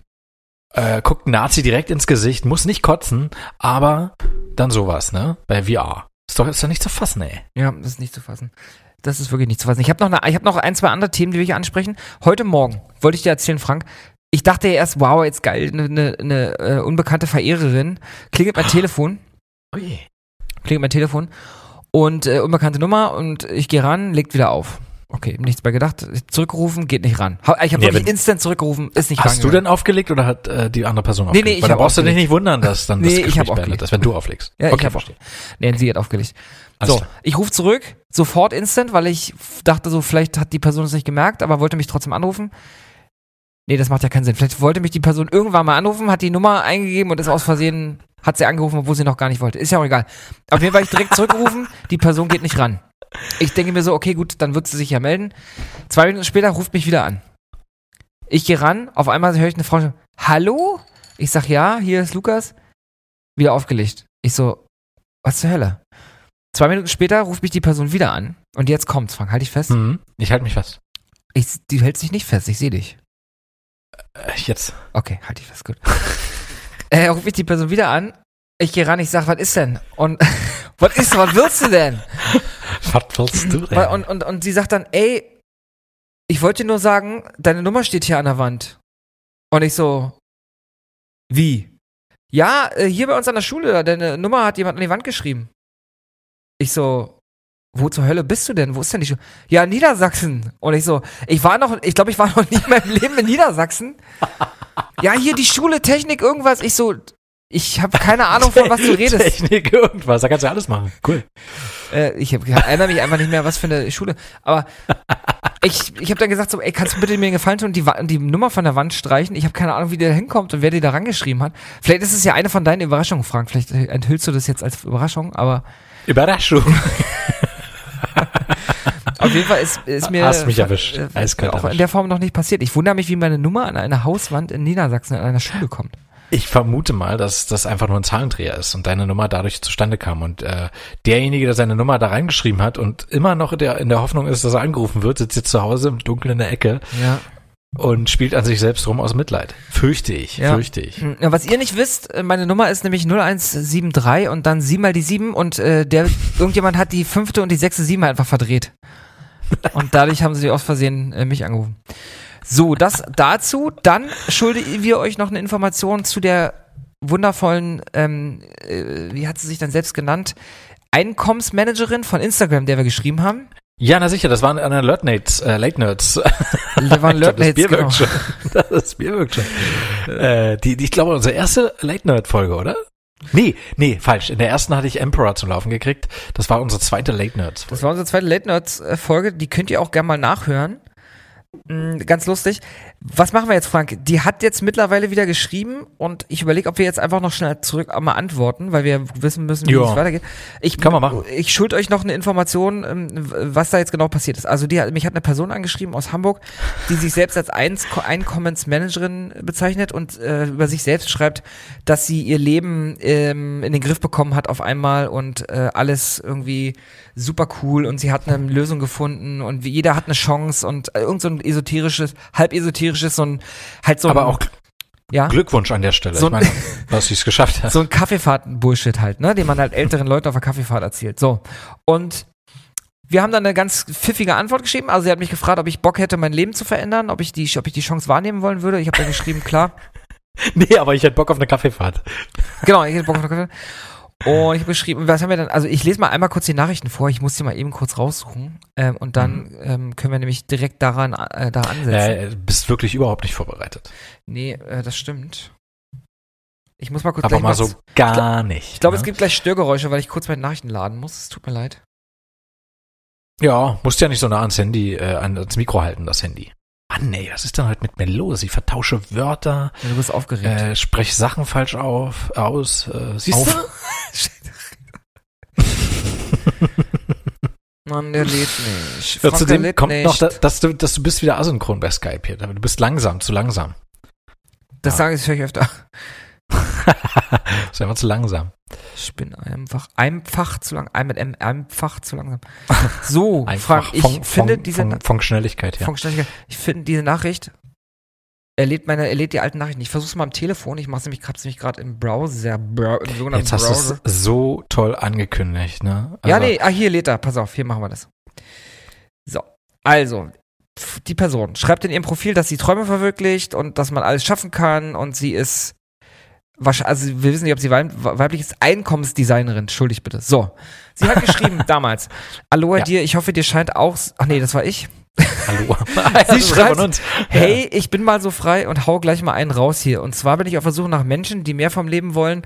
äh, guckt Nazi direkt ins Gesicht, muss nicht kotzen, aber dann sowas, ne? Bei VR. Ist doch, ist doch nicht zu fassen, ey. Ja, das ist nicht zu fassen. Das ist wirklich nicht zu fassen. Ich habe noch, eine, ich hab noch ein, zwei andere Themen, die wir hier ansprechen. Heute Morgen wollte ich dir erzählen, Frank. Ich dachte ja erst, wow, jetzt geil, eine, eine, eine äh, unbekannte Verehrerin. Klingelt mein Telefon, Ui. klingelt mein Telefon und äh, unbekannte Nummer und ich gehe ran, legt wieder auf. Okay, nichts mehr gedacht. Zurückgerufen, geht nicht ran. Ich habe Nee, wirklich instant zurückgerufen, ist nicht Hast du denn aufgelegt oder hat äh, die andere Person Nee, aufgelegt? nee, ich Weil da brauchst du dich nicht wundern, dass dann Nee, das ich Gespräch hab beendet aufgelegt. ist, wenn du auflegst. Ja, okay, ich habe verstehe. Nee, sie hat aufgelegt. Alles so, klar. ich rufe zurück, sofort instant, weil ich dachte so, vielleicht hat die Person es nicht gemerkt, aber wollte mich trotzdem anrufen. Nee, das macht ja keinen Sinn. Vielleicht wollte mich die Person irgendwann mal anrufen, hat die Nummer eingegeben und ist aus Versehen, hat sie angerufen, obwohl sie noch gar nicht wollte. Ist ja auch egal. Auf jeden Fall ich direkt zurückgerufen, die Person geht nicht ran. Ich denke mir so, okay, gut, dann wird sie sich ja melden. Zwei Minuten später ruft mich wieder an. Ich gehe ran, auf einmal höre ich eine Frau schon, Hallo? Ich sag ja, hier ist Lukas. Wieder aufgelegt. Ich so, was zur Hölle? Zwei Minuten später ruft mich die Person wieder an. Und jetzt kommt's, Frank, halt dich fest. Mhm. Ich halte mich fest. Ich, die hält sich nicht fest, ich sehe dich. Äh, jetzt. Okay, halt dich fest, gut. äh, ruft mich die Person wieder an. Ich gehe ran, ich sag, was ist denn? Und was ist, was willst du denn? Was willst du denn? Und, und, und sie sagt dann, ey, ich wollte dir nur sagen, deine Nummer steht hier an der Wand. Und ich so, wie? Ja, äh, hier bei uns an der Schule, deine Nummer hat jemand an die Wand geschrieben. Ich so, wo zur Hölle bist du denn? Wo ist denn die Schule? Ja, in Niedersachsen. Und ich so, ich war noch, ich glaube, ich war noch nie in meinem Leben in Niedersachsen. Ja, hier die Schule, Technik, irgendwas. Ich so, ich habe keine Ahnung, von was du redest. Technik, irgendwas. Da kannst du alles machen. Cool. Äh, ich, hab, ich erinnere mich einfach nicht mehr, was für eine Schule. Aber ich, ich habe dann gesagt so, ey, kannst du bitte mir einen Gefallen tun und die, die Nummer von der Wand streichen? Ich habe keine Ahnung, wie der da hinkommt und wer die da rangeschrieben hat. Vielleicht ist es ja eine von deinen Überraschungen, Frank. Vielleicht enthüllst du das jetzt als Überraschung, aber Überraschung. auf jeden Fall ist, ist mir Hast mich erwischt. äh, Eiskalt auch in der Form noch nicht passiert. Ich wundere mich, wie meine Nummer an einer Hauswand in Niedersachsen an einer Schule kommt. Ich vermute mal, dass das einfach nur ein Zahlendreher ist und deine Nummer dadurch zustande kam. Und äh, derjenige, der seine Nummer da reingeschrieben hat und immer noch in der, in der Hoffnung ist, dass er angerufen wird, sitzt jetzt zu Hause im Dunkeln in der Ecke Ja. und spielt an sich selbst rum aus Mitleid. Fürchte ich, Ja. fürchte ich. Hm, Ja, was ihr nicht wisst, äh, meine Nummer ist nämlich 0173 und dann 7 mal die 7 und äh, der irgendjemand hat die fünfte und die sechste 7 einfach verdreht. Und dadurch haben sie aus Versehen äh, mich angerufen. So, das dazu. Dann schulden wir euch noch eine Information zu der wundervollen, ähm, äh, wie hat sie sich dann selbst genannt, Einkommensmanagerin von Instagram, der wir geschrieben haben. Ja, na sicher, das waren an Alert Nates, äh, Late Nerds. Der war ein Ich glaub, das Bier genau. wirkt schon. Das Bier wirkt schon. äh, die, die, ich glaube, unsere erste Late Nerd Folge, oder? Nee, nee, falsch. In der ersten hatte ich Emperor zum Laufen gekriegt. Das war unsere zweite Late Nerds. Das war unsere zweite Late Nerds äh, Folge, die könnt ihr auch gerne mal nachhören. Mm, Ganz lustig. Was machen wir jetzt, Frank? Die hat jetzt mittlerweile wieder geschrieben und ich überlege, ob wir jetzt einfach noch schnell zurück mal antworten, weil wir wissen müssen, wie es weitergeht. Ich, Kann man machen. Ich schuld euch noch eine Information, ähm, was da jetzt genau passiert ist. Also die, hat- mich hat eine Person angeschrieben aus Hamburg, die sich selbst als Einkommensmanagerin bezeichnet und äh, über sich selbst schreibt, dass sie ihr Leben ähm, in den Griff bekommen hat auf einmal und äh, alles irgendwie super cool und sie hat eine Lösung gefunden und wie jeder hat eine Chance und äh, irgend so ein esoterisches, halb esoterisches, so ein halt so Aber ein, auch ja, Glückwunsch an der Stelle. So ich ein- meine, dass sie es geschafft hat. so ein Kaffeefahrt-Bullshit halt, ne, den man halt älteren Leuten auf der Kaffeefahrt erzählt. So. Und wir haben dann eine ganz pfiffige Antwort geschrieben. Also sie hat mich gefragt, ob ich Bock hätte, mein Leben zu verändern, ob ich die, ob ich die Chance wahrnehmen wollen würde. Ich habe dann geschrieben, klar. Nee, aber ich hätte Bock auf eine Kaffeefahrt. Genau, ich hätte Bock auf eine Kaffee. Und ich habe geschrieben, was haben wir dann, also ich lese mal einmal kurz die Nachrichten vor, ich muss die mal eben kurz raussuchen ähm, und dann ähm, können wir nämlich direkt daran äh, da ansetzen. Äh, bist wirklich überhaupt nicht vorbereitet. Nee, äh, das stimmt. Ich muss mal kurz Aber mal so gar nicht. Ich glaube, ne? es gibt gleich Störgeräusche, weil ich kurz meine Nachrichten laden muss. Es tut mir leid. Ja, musst ja nicht so nah ans Handy, äh, ans Mikro halten, das Handy. Mann, ey, was ist denn heute mit mir los? Ich vertausche Wörter, Ja, du bist aufgeregt. äh, sprech Sachen falsch auf, aus. Äh, siehst Auf. du? Mann, der lädt nicht. Ja, zudem kommt nicht. noch, da, dass du, dass du bist wieder asynchron bei Skype hier. Du bist langsam, zu langsam. Das Ja. sage ich euch öfter. ist einfach zu langsam. Ich bin einfach, einfach zu lang, ein mit M, einfach zu langsam. So, Einfach Frank, ich von, finde von, diese, von, von Schnelligkeit her. von Geschwindigkeit- ich finde diese Nachricht, er lädt meine, er lädt die alten Nachrichten. Ich versuche es mal am Telefon. Ich mache es nämlich, hab's nämlich gerade im Browser, Bro, im sogenannten Jetzt hast du Browser. es so toll angekündigt, ne? Ja, Also, nee, ah, hier lädt er. Pass auf, hier machen wir das. So, also, die Person schreibt in ihrem Profil, dass sie Träume verwirklicht und dass man alles schaffen kann und sie ist, also wir wissen nicht, ob sie weib weiblich ist, Einkommensdesignerin, entschuldigt bitte. So, sie hat geschrieben damals, Aloha Ja. dir, ich hoffe, dir scheint auch, ach nee, das war ich. Hallo. Sie schreibt, uns. Hey, ich bin mal so frei und hau gleich mal einen raus hier. Und zwar bin ich auf der Suche nach Menschen, die mehr vom Leben wollen.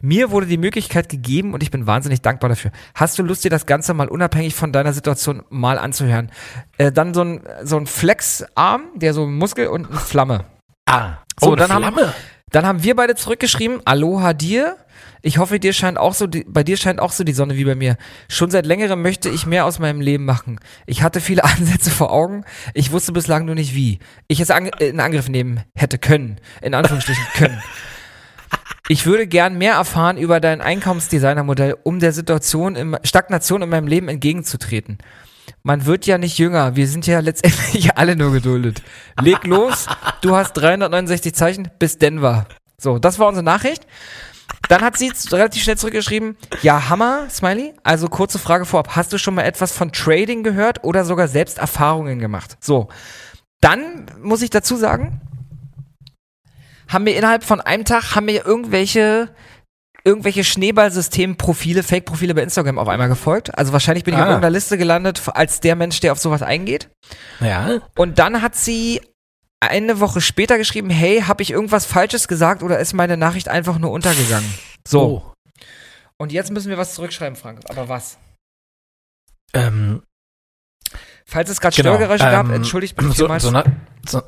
Mir wurde die Möglichkeit gegeben und ich bin wahnsinnig dankbar dafür. Hast du Lust, dir das Ganze mal unabhängig von deiner Situation mal anzuhören? Äh, dann so ein, so ein Flexarm, der so ein Muskel und eine Flamme. Ah, So, oh, dann eine haben, Flamme. Dann haben wir beide zurückgeschrieben, Aloha dir. Ich hoffe, dir scheint auch so, die, bei dir scheint auch so die Sonne wie bei mir. Schon seit längerem möchte ich mehr aus meinem Leben machen. Ich hatte viele Ansätze vor Augen. Ich wusste bislang nur nicht wie. Ich es ang in Angriff nehmen hätte können. In Anführungsstrichen können. Ich würde gern mehr erfahren über dein Einkommensdesignermodell, um der Situation, im, Stagnation in meinem Leben entgegenzutreten. Man wird ja nicht jünger, wir sind ja letztendlich alle nur geduldet. Leg los, du hast 369 Zeichen bis Denver. So, das war unsere Nachricht. Dann hat sie relativ schnell zurückgeschrieben, ja, Hammer, Smiley. Also kurze Frage vorab, hast du schon mal etwas von Trading gehört oder sogar selbst Erfahrungen gemacht? So, dann muss ich dazu sagen, haben wir innerhalb von einem Tag, haben wir irgendwelche irgendwelche Schneeballsystem-Profile, Fake-Profile bei Instagram auf einmal gefolgt. Also wahrscheinlich bin ich auf Ah. irgendeiner Liste gelandet als der Mensch, der auf sowas eingeht. Ja. Und dann hat sie eine Woche später geschrieben, hey, habe ich irgendwas Falsches gesagt oder ist meine Nachricht einfach nur untergegangen? So. Oh. Und jetzt müssen wir was zurückschreiben, Frank. Aber was? Ähm, Falls es gerade Genau, Störgeräusche gab, ähm, entschuldigt bitte so, so, eine, so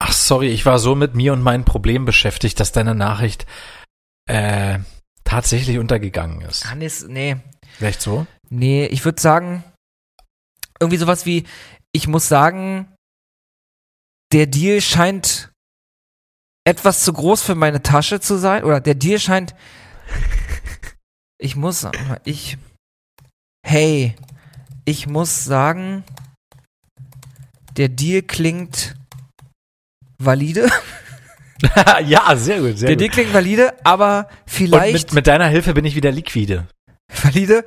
Ach, sorry, ich war so mit mir und meinen Problemen beschäftigt, dass deine Nachricht äh, tatsächlich untergegangen ist. Kann es, nee. Vielleicht so? Nee, ich würde sagen, irgendwie sowas wie, ich muss sagen, der Deal scheint etwas zu groß für meine Tasche zu sein. Oder der Deal scheint. Ich muss. Ich. Hey, ich muss sagen, der Deal klingt valide. ja, sehr gut, sehr Der Deal klingt valide, aber vielleicht. mit, mit deiner Hilfe bin ich wieder liquide. valide.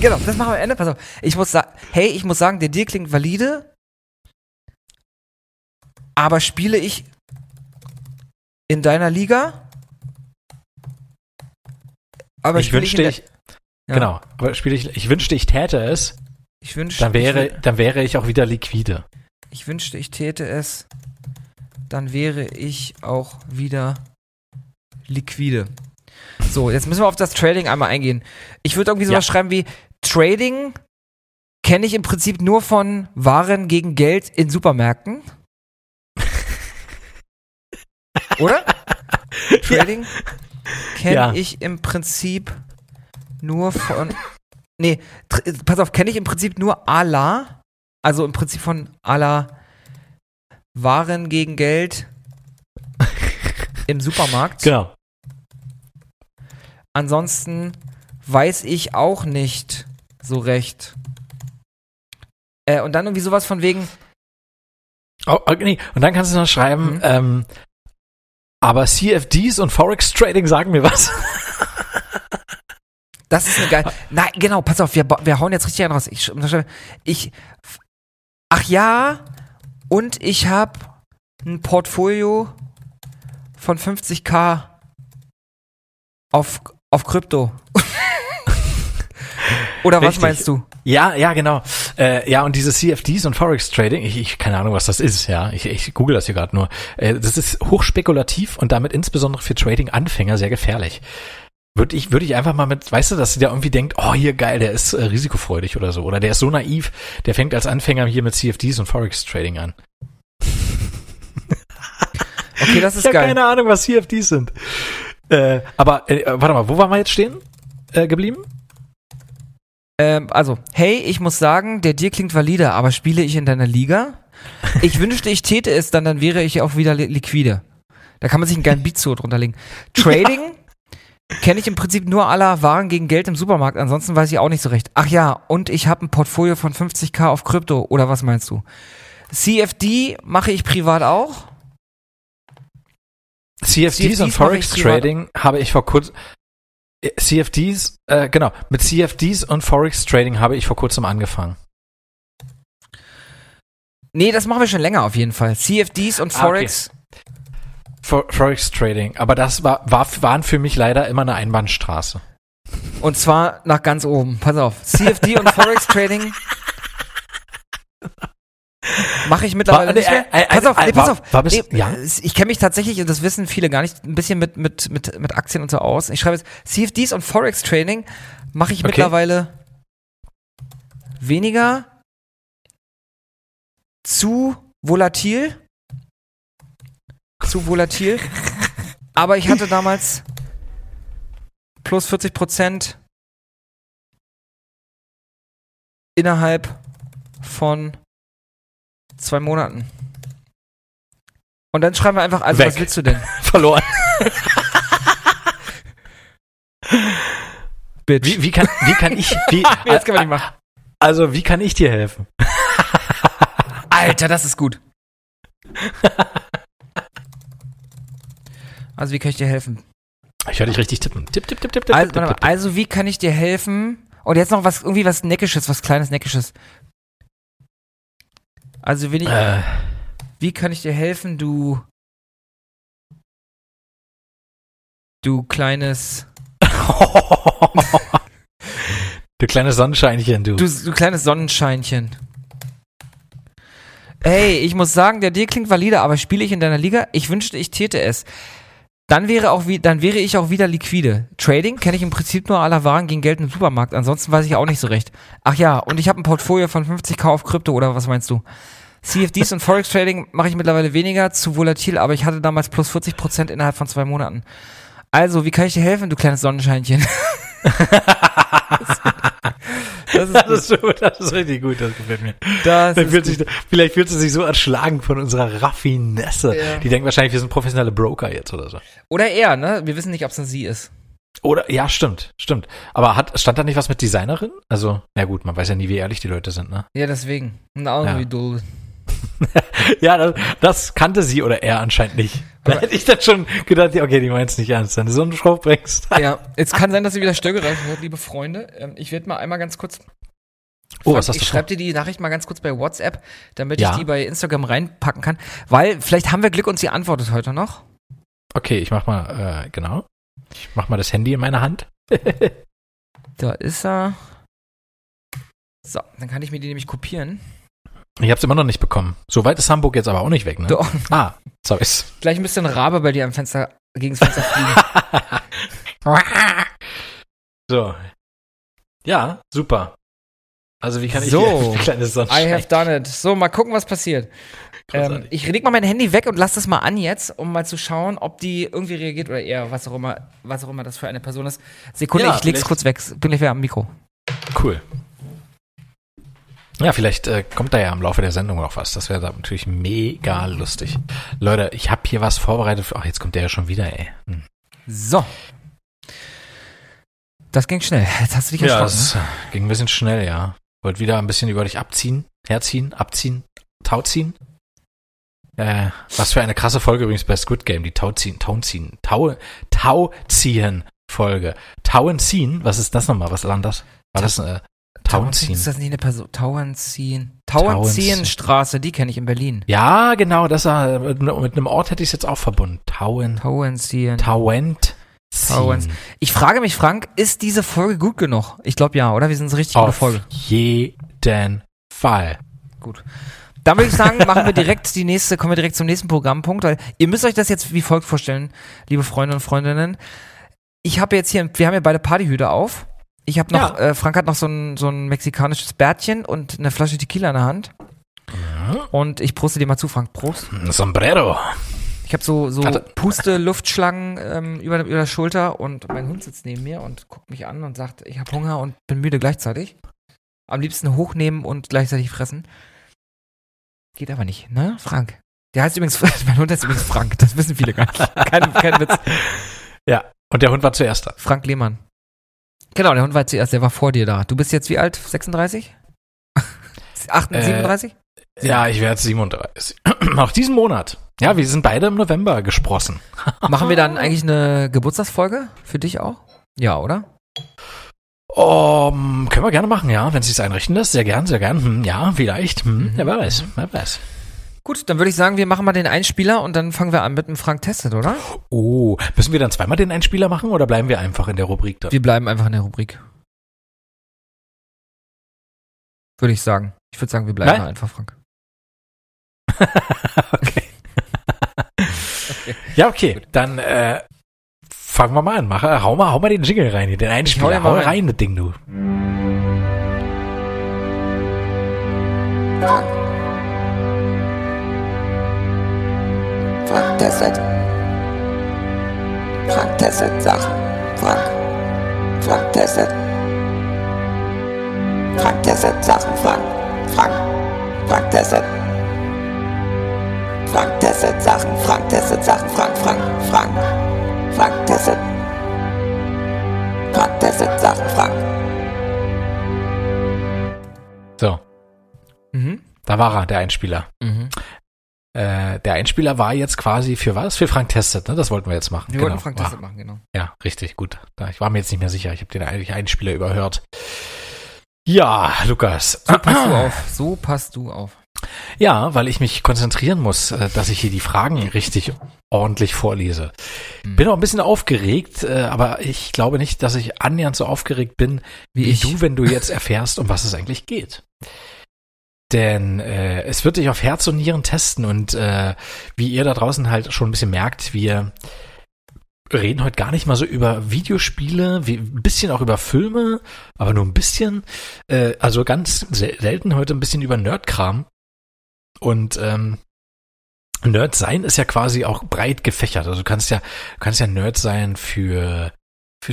Genau, das machen wir am Ende. Pass auf. Ich muss sagen, hey, ich muss sagen, der Deal klingt valide. Aber spiele ich in deiner Liga? Aber ich wünschte, ich, Ja. genau, aber spiele ich, ich wünschte, ich täte es, Ich wünschte, dann wäre, dann wäre ich auch wieder liquide. ich wünschte, ich täte es. Dann wäre ich auch wieder liquide. So, jetzt müssen wir auf das Trading einmal eingehen. Ich würde irgendwie sowas Ja. schreiben wie Trading kenne ich im Prinzip nur von Waren gegen Geld in Supermärkten. Oder? Trading kenne Ja. ich im Prinzip nur von. Nee, pass auf, kenne ich im Prinzip nur la. Also im Prinzip von la Waren gegen Geld im Supermarkt. Genau. Ansonsten weiß ich auch nicht so recht. Äh, und dann irgendwie sowas von wegen, Oh, oh, nee. Und dann kannst du noch schreiben, Mhm. ähm, aber CFDs und Forex Trading sagen mir was. das ist eine geile. Nein, genau, pass auf, wir, wir hauen jetzt richtig einen raus. Ich, ich, ach ja, und ich habe ein Portfolio von 50k auf, auf Krypto. Oder was Richtig. meinst du? Ja, ja, genau. Äh, ja, und diese CFDs und Forex Trading, ich, ich keine Ahnung, was das ist, ja. Ich, ich google das hier gerade nur. Äh, das ist hochspekulativ und damit insbesondere für Trading-Anfänger sehr gefährlich. Würde ich, würde ich einfach mal mit, weißt du, dass der irgendwie denkt, oh, hier geil, der ist äh, risikofreudig oder so. Oder der ist so naiv, der fängt als Anfänger hier mit CFDs und Forex Trading an. Okay, das Ich ist habe geil. keine Ahnung, was CFDs sind. Äh, aber, äh, warte mal, wo waren wir jetzt stehen? Äh, geblieben? Ähm, also, hey, ich muss sagen, der Deal klingt valide, aber spiele ich in deiner Liga? Ich wünschte, ich täte es, dann, dann wäre ich auch wieder li liquide. Da kann man sich einen geilen Beat zu drunter legen. Trading kenne ich im Prinzip nur aller Waren gegen Geld im Supermarkt, ansonsten weiß ich auch nicht so recht. Ach ja, und ich habe ein Portfolio von 50k auf Krypto, oder was meinst du? CFD mache ich privat auch. CFDs, CFDs und Forex. Trading habe ich vor kurzem CFDs, äh, genau, mit CFDs und Forex Trading habe ich vor kurzem angefangen. Nee, das machen wir schon länger auf jeden Fall. CFDs und Ah, okay. Forex. For, Forex Trading, aber das war, war, waren für mich leider immer eine Einbahnstraße. Und zwar nach ganz oben. Pass auf. CFD und Forex Trading mache ich mittlerweile War- nicht mehr. äh, äh, Pass auf, äh, nee, pass war- auf. war bis- nee, ja? Ich kenne mich tatsächlich, und das wissen viele gar nicht, ein bisschen mit, mit, mit, mit Aktien und so aus. Ich schreibe jetzt, CFDs und Forex Trading mache ich Okay. mittlerweile weniger zu volatil zu volatil. Aber ich hatte damals plus 40 Prozent innerhalb von zwei Monaten. Und dann schreiben wir einfach, also Weg. was willst du denn? Verloren. Bitch. Wie, wie, kann, wie kann ich, wie, Jetzt kann man nicht machen. also wie kann ich dir helfen? Alter, das ist gut. Also, wie kann ich dir helfen? Ich höre dich richtig tippen. Tipp, tipp, tipp, tipp, tipp, Also, tipp, tipp, tipp. also, wie kann ich dir helfen? Und jetzt noch was, irgendwie was Neckisches, was kleines Neckisches. Also, wenn ich, Äh, wie kann ich dir helfen, du, du kleines, du kleines Sonnenscheinchen, du. du, du kleines Sonnenscheinchen. Hey, ich muss sagen, der Deal klingt valide, aber spiele ich in deiner Liga? Ich wünschte, ich täte es. Dann wäre auch wie, dann wäre ich auch wieder liquide. Trading kenne ich im Prinzip nur aller Waren gegen Geld im Supermarkt. Ansonsten weiß ich auch nicht so recht. Ach ja, und ich habe ein Portfolio von 50k auf Krypto oder was meinst du? CFDs und Forex Trading mache ich mittlerweile weniger, zu volatil, aber ich hatte damals plus 40% innerhalb von zwei Monaten. Also, wie kann ich dir helfen, du kleines Sonnenscheinchen? das ist, Das ist, so, das ist richtig gut, das gefällt mir. das fühlt gut. sich, vielleicht fühlt sie sich so erschlagen von unserer Raffinesse. Ja. Die denkt wahrscheinlich, wir sind professionelle Broker jetzt oder so. Oder er, ne? Wir wissen nicht, ob es eine sie ist. Oder, ja, stimmt, stimmt. Aber hat, stand da nicht was mit Designerin? Also, na gut, man weiß ja nie, wie ehrlich die Leute sind, ne? Ja, deswegen. Na, Ja. wie du. Ja, das, das kannte sie oder er anscheinend nicht. Da hätte ich dann schon gedacht, okay, die meint's nicht ernst, wenn du so einen Spruch bringst. Ja, es kann sein, dass sie wieder störgerecht wird, liebe Freunde. Ähm, ich werde mal einmal ganz kurz. Oh, was hast ich du schreibe dir die Nachricht mal ganz kurz bei WhatsApp, damit Ja. ich die bei Instagram reinpacken kann. Weil vielleicht haben wir Glück und sie antwortet heute noch. Okay, ich mach mal, äh, genau. Ich mach mal das Handy in meine Hand. Da ist er. So, dann kann ich mir die nämlich kopieren. Ich hab's immer noch nicht bekommen. So weit ist Hamburg jetzt aber auch nicht weg, ne? Doch. Ah, sorry. Gleich müsste ein Rabe bei dir am Fenster gegen das Fenster fliegen. so. Ja, super. Also wie kann ich So. ein kleines I Sonnenschein? have done it. So, mal gucken, was passiert. Ähm, ich leg mal mein Handy weg und lass das mal an jetzt, um mal zu schauen, ob die irgendwie reagiert oder eher, was auch immer, was auch immer das für eine Person ist. Sekunde, Ja, ich leg's kurz weg. Bin gleich wieder am Mikro. Cool. Ja, vielleicht äh, kommt da ja im Laufe der Sendung noch was. Das wäre da natürlich mega lustig. Leute, ich habe hier was vorbereitet. Ach, jetzt kommt der ja schon wieder, ey. Hm. So. Das ging schnell. Jetzt hast du dich Ja, erschrocken. das äh, ging ein bisschen schnell, ja. Wollt wieder ein bisschen über dich abziehen, herziehen, abziehen, tauziehen. Äh, was für eine krasse Folge übrigens bei Squid Game, die Tauziehen, Tauziehen, Tau, Tauziehen Folge. Tauenziehen, was ist das nochmal? Was war denn das? War das äh, Tauenziehen? Ist das nicht eine Person? Tauernziehen. Tauernziehen-Straße, die kenne ich in Berlin. Ja, genau, das war, mit, mit einem Ort hätte ich es jetzt auch verbunden. Tauen, Tauernziehen. Tauent, Tauens- Ich frage mich, Frank, ist diese Folge gut genug? Ich glaube ja, oder? Wir sind eine richtig gute Auf Folge. jeden Fall. Gut. Dann würde ich sagen, machen wir direkt die nächste, kommen wir direkt zum nächsten Programmpunkt, weil ihr müsst euch das jetzt wie folgt vorstellen, liebe Freunde und Freundinnen. Ich habe jetzt hier, wir haben ja beide Partyhüte auf. Ich habe noch, Ja. äh, Frank hat noch so ein, so ein mexikanisches Bärtchen und eine Flasche Tequila in der Hand. Und ich proste dir mal zu, Frank. Prost. Ein Sombrero. Ich habe so, so Warte. Puste-Luftschlangen ähm, über, über der Schulter und mein Hund sitzt neben mir und guckt mich an und sagt, ich habe Hunger und bin müde gleichzeitig. Am liebsten hochnehmen und gleichzeitig fressen. Geht aber nicht, ne, Frank? Der heißt übrigens, mein Hund heißt übrigens Frank, das wissen viele gar nicht. Kein, kein Witz. Ja, und der Hund war zuerst da. Frank Lehmann. Genau, der Hund war zuerst, der war vor dir da. Du bist jetzt wie alt? 36? 8, Äh, 37? Ja, ich werde 37. Auch diesen Monat. Ja, wir sind beide im November gesprossen. Machen wir dann eigentlich eine Geburtstagsfolge für dich auch? Ja, oder? Um, können wir gerne machen, ja, wenn es sich einrichten lässt. Sehr gern, sehr gern. Hm, ja, vielleicht. Hm, Mhm. Wer weiß, wer weiß. Gut, dann würde ich sagen, wir machen mal den Einspieler und dann fangen wir an mit dem Frank Testet, oder? Oh, müssen wir dann zweimal den Einspieler machen oder bleiben wir einfach in der Rubrik da? Wir bleiben einfach in der Rubrik. Würde ich sagen. Ich würde sagen, wir bleiben Nein? da einfach, Frank. okay. Ja, okay. Dann äh, fangen wir mal an. Mach, hau, mal, hau mal den Jingle rein, hier, den hau Einspieler. den Hau, mal rein. rein. das Ding, du. Frank testet Sachen. Frank. Frank testet. Frank testet Sachen. Frank. Frank. Frank testet. Frank testet Sachen. Frank testet Sachen. Frank. Frank. Frank. Frank testet. Frank testet Sachen. Frank. So, Mhm. da war er, der Einspieler. Mhm. Äh, der Einspieler war jetzt quasi für was? Für Frank Testet, ne? Das wollten wir jetzt machen. Wir genau. wollten Frank War- Tesset machen, genau. Ja, richtig, gut. Ich war mir jetzt nicht mehr sicher. Ich habe den eigentlich Einspieler überhört. Ja, Lukas. So passt du auf. So passt du auf. Ja, weil ich mich konzentrieren muss, äh, dass ich hier die Fragen richtig ordentlich vorlese. Hm. Bin auch ein bisschen aufgeregt, äh, aber ich glaube nicht, dass ich annähernd so aufgeregt bin Wie wie du, wenn du jetzt erfährst, um was es eigentlich geht. Denn äh, es wird dich auf Herz und Nieren testen und äh, wie ihr da draußen halt schon ein bisschen merkt, wir reden heute gar nicht mal so über Videospiele, wie, ein bisschen auch über Filme, aber nur ein bisschen. Äh, also ganz sel selten heute ein bisschen über Nerdkram. Und ähm, Nerd sein ist ja quasi auch breit gefächert. Also du kannst ja, du kannst ja Nerd sein für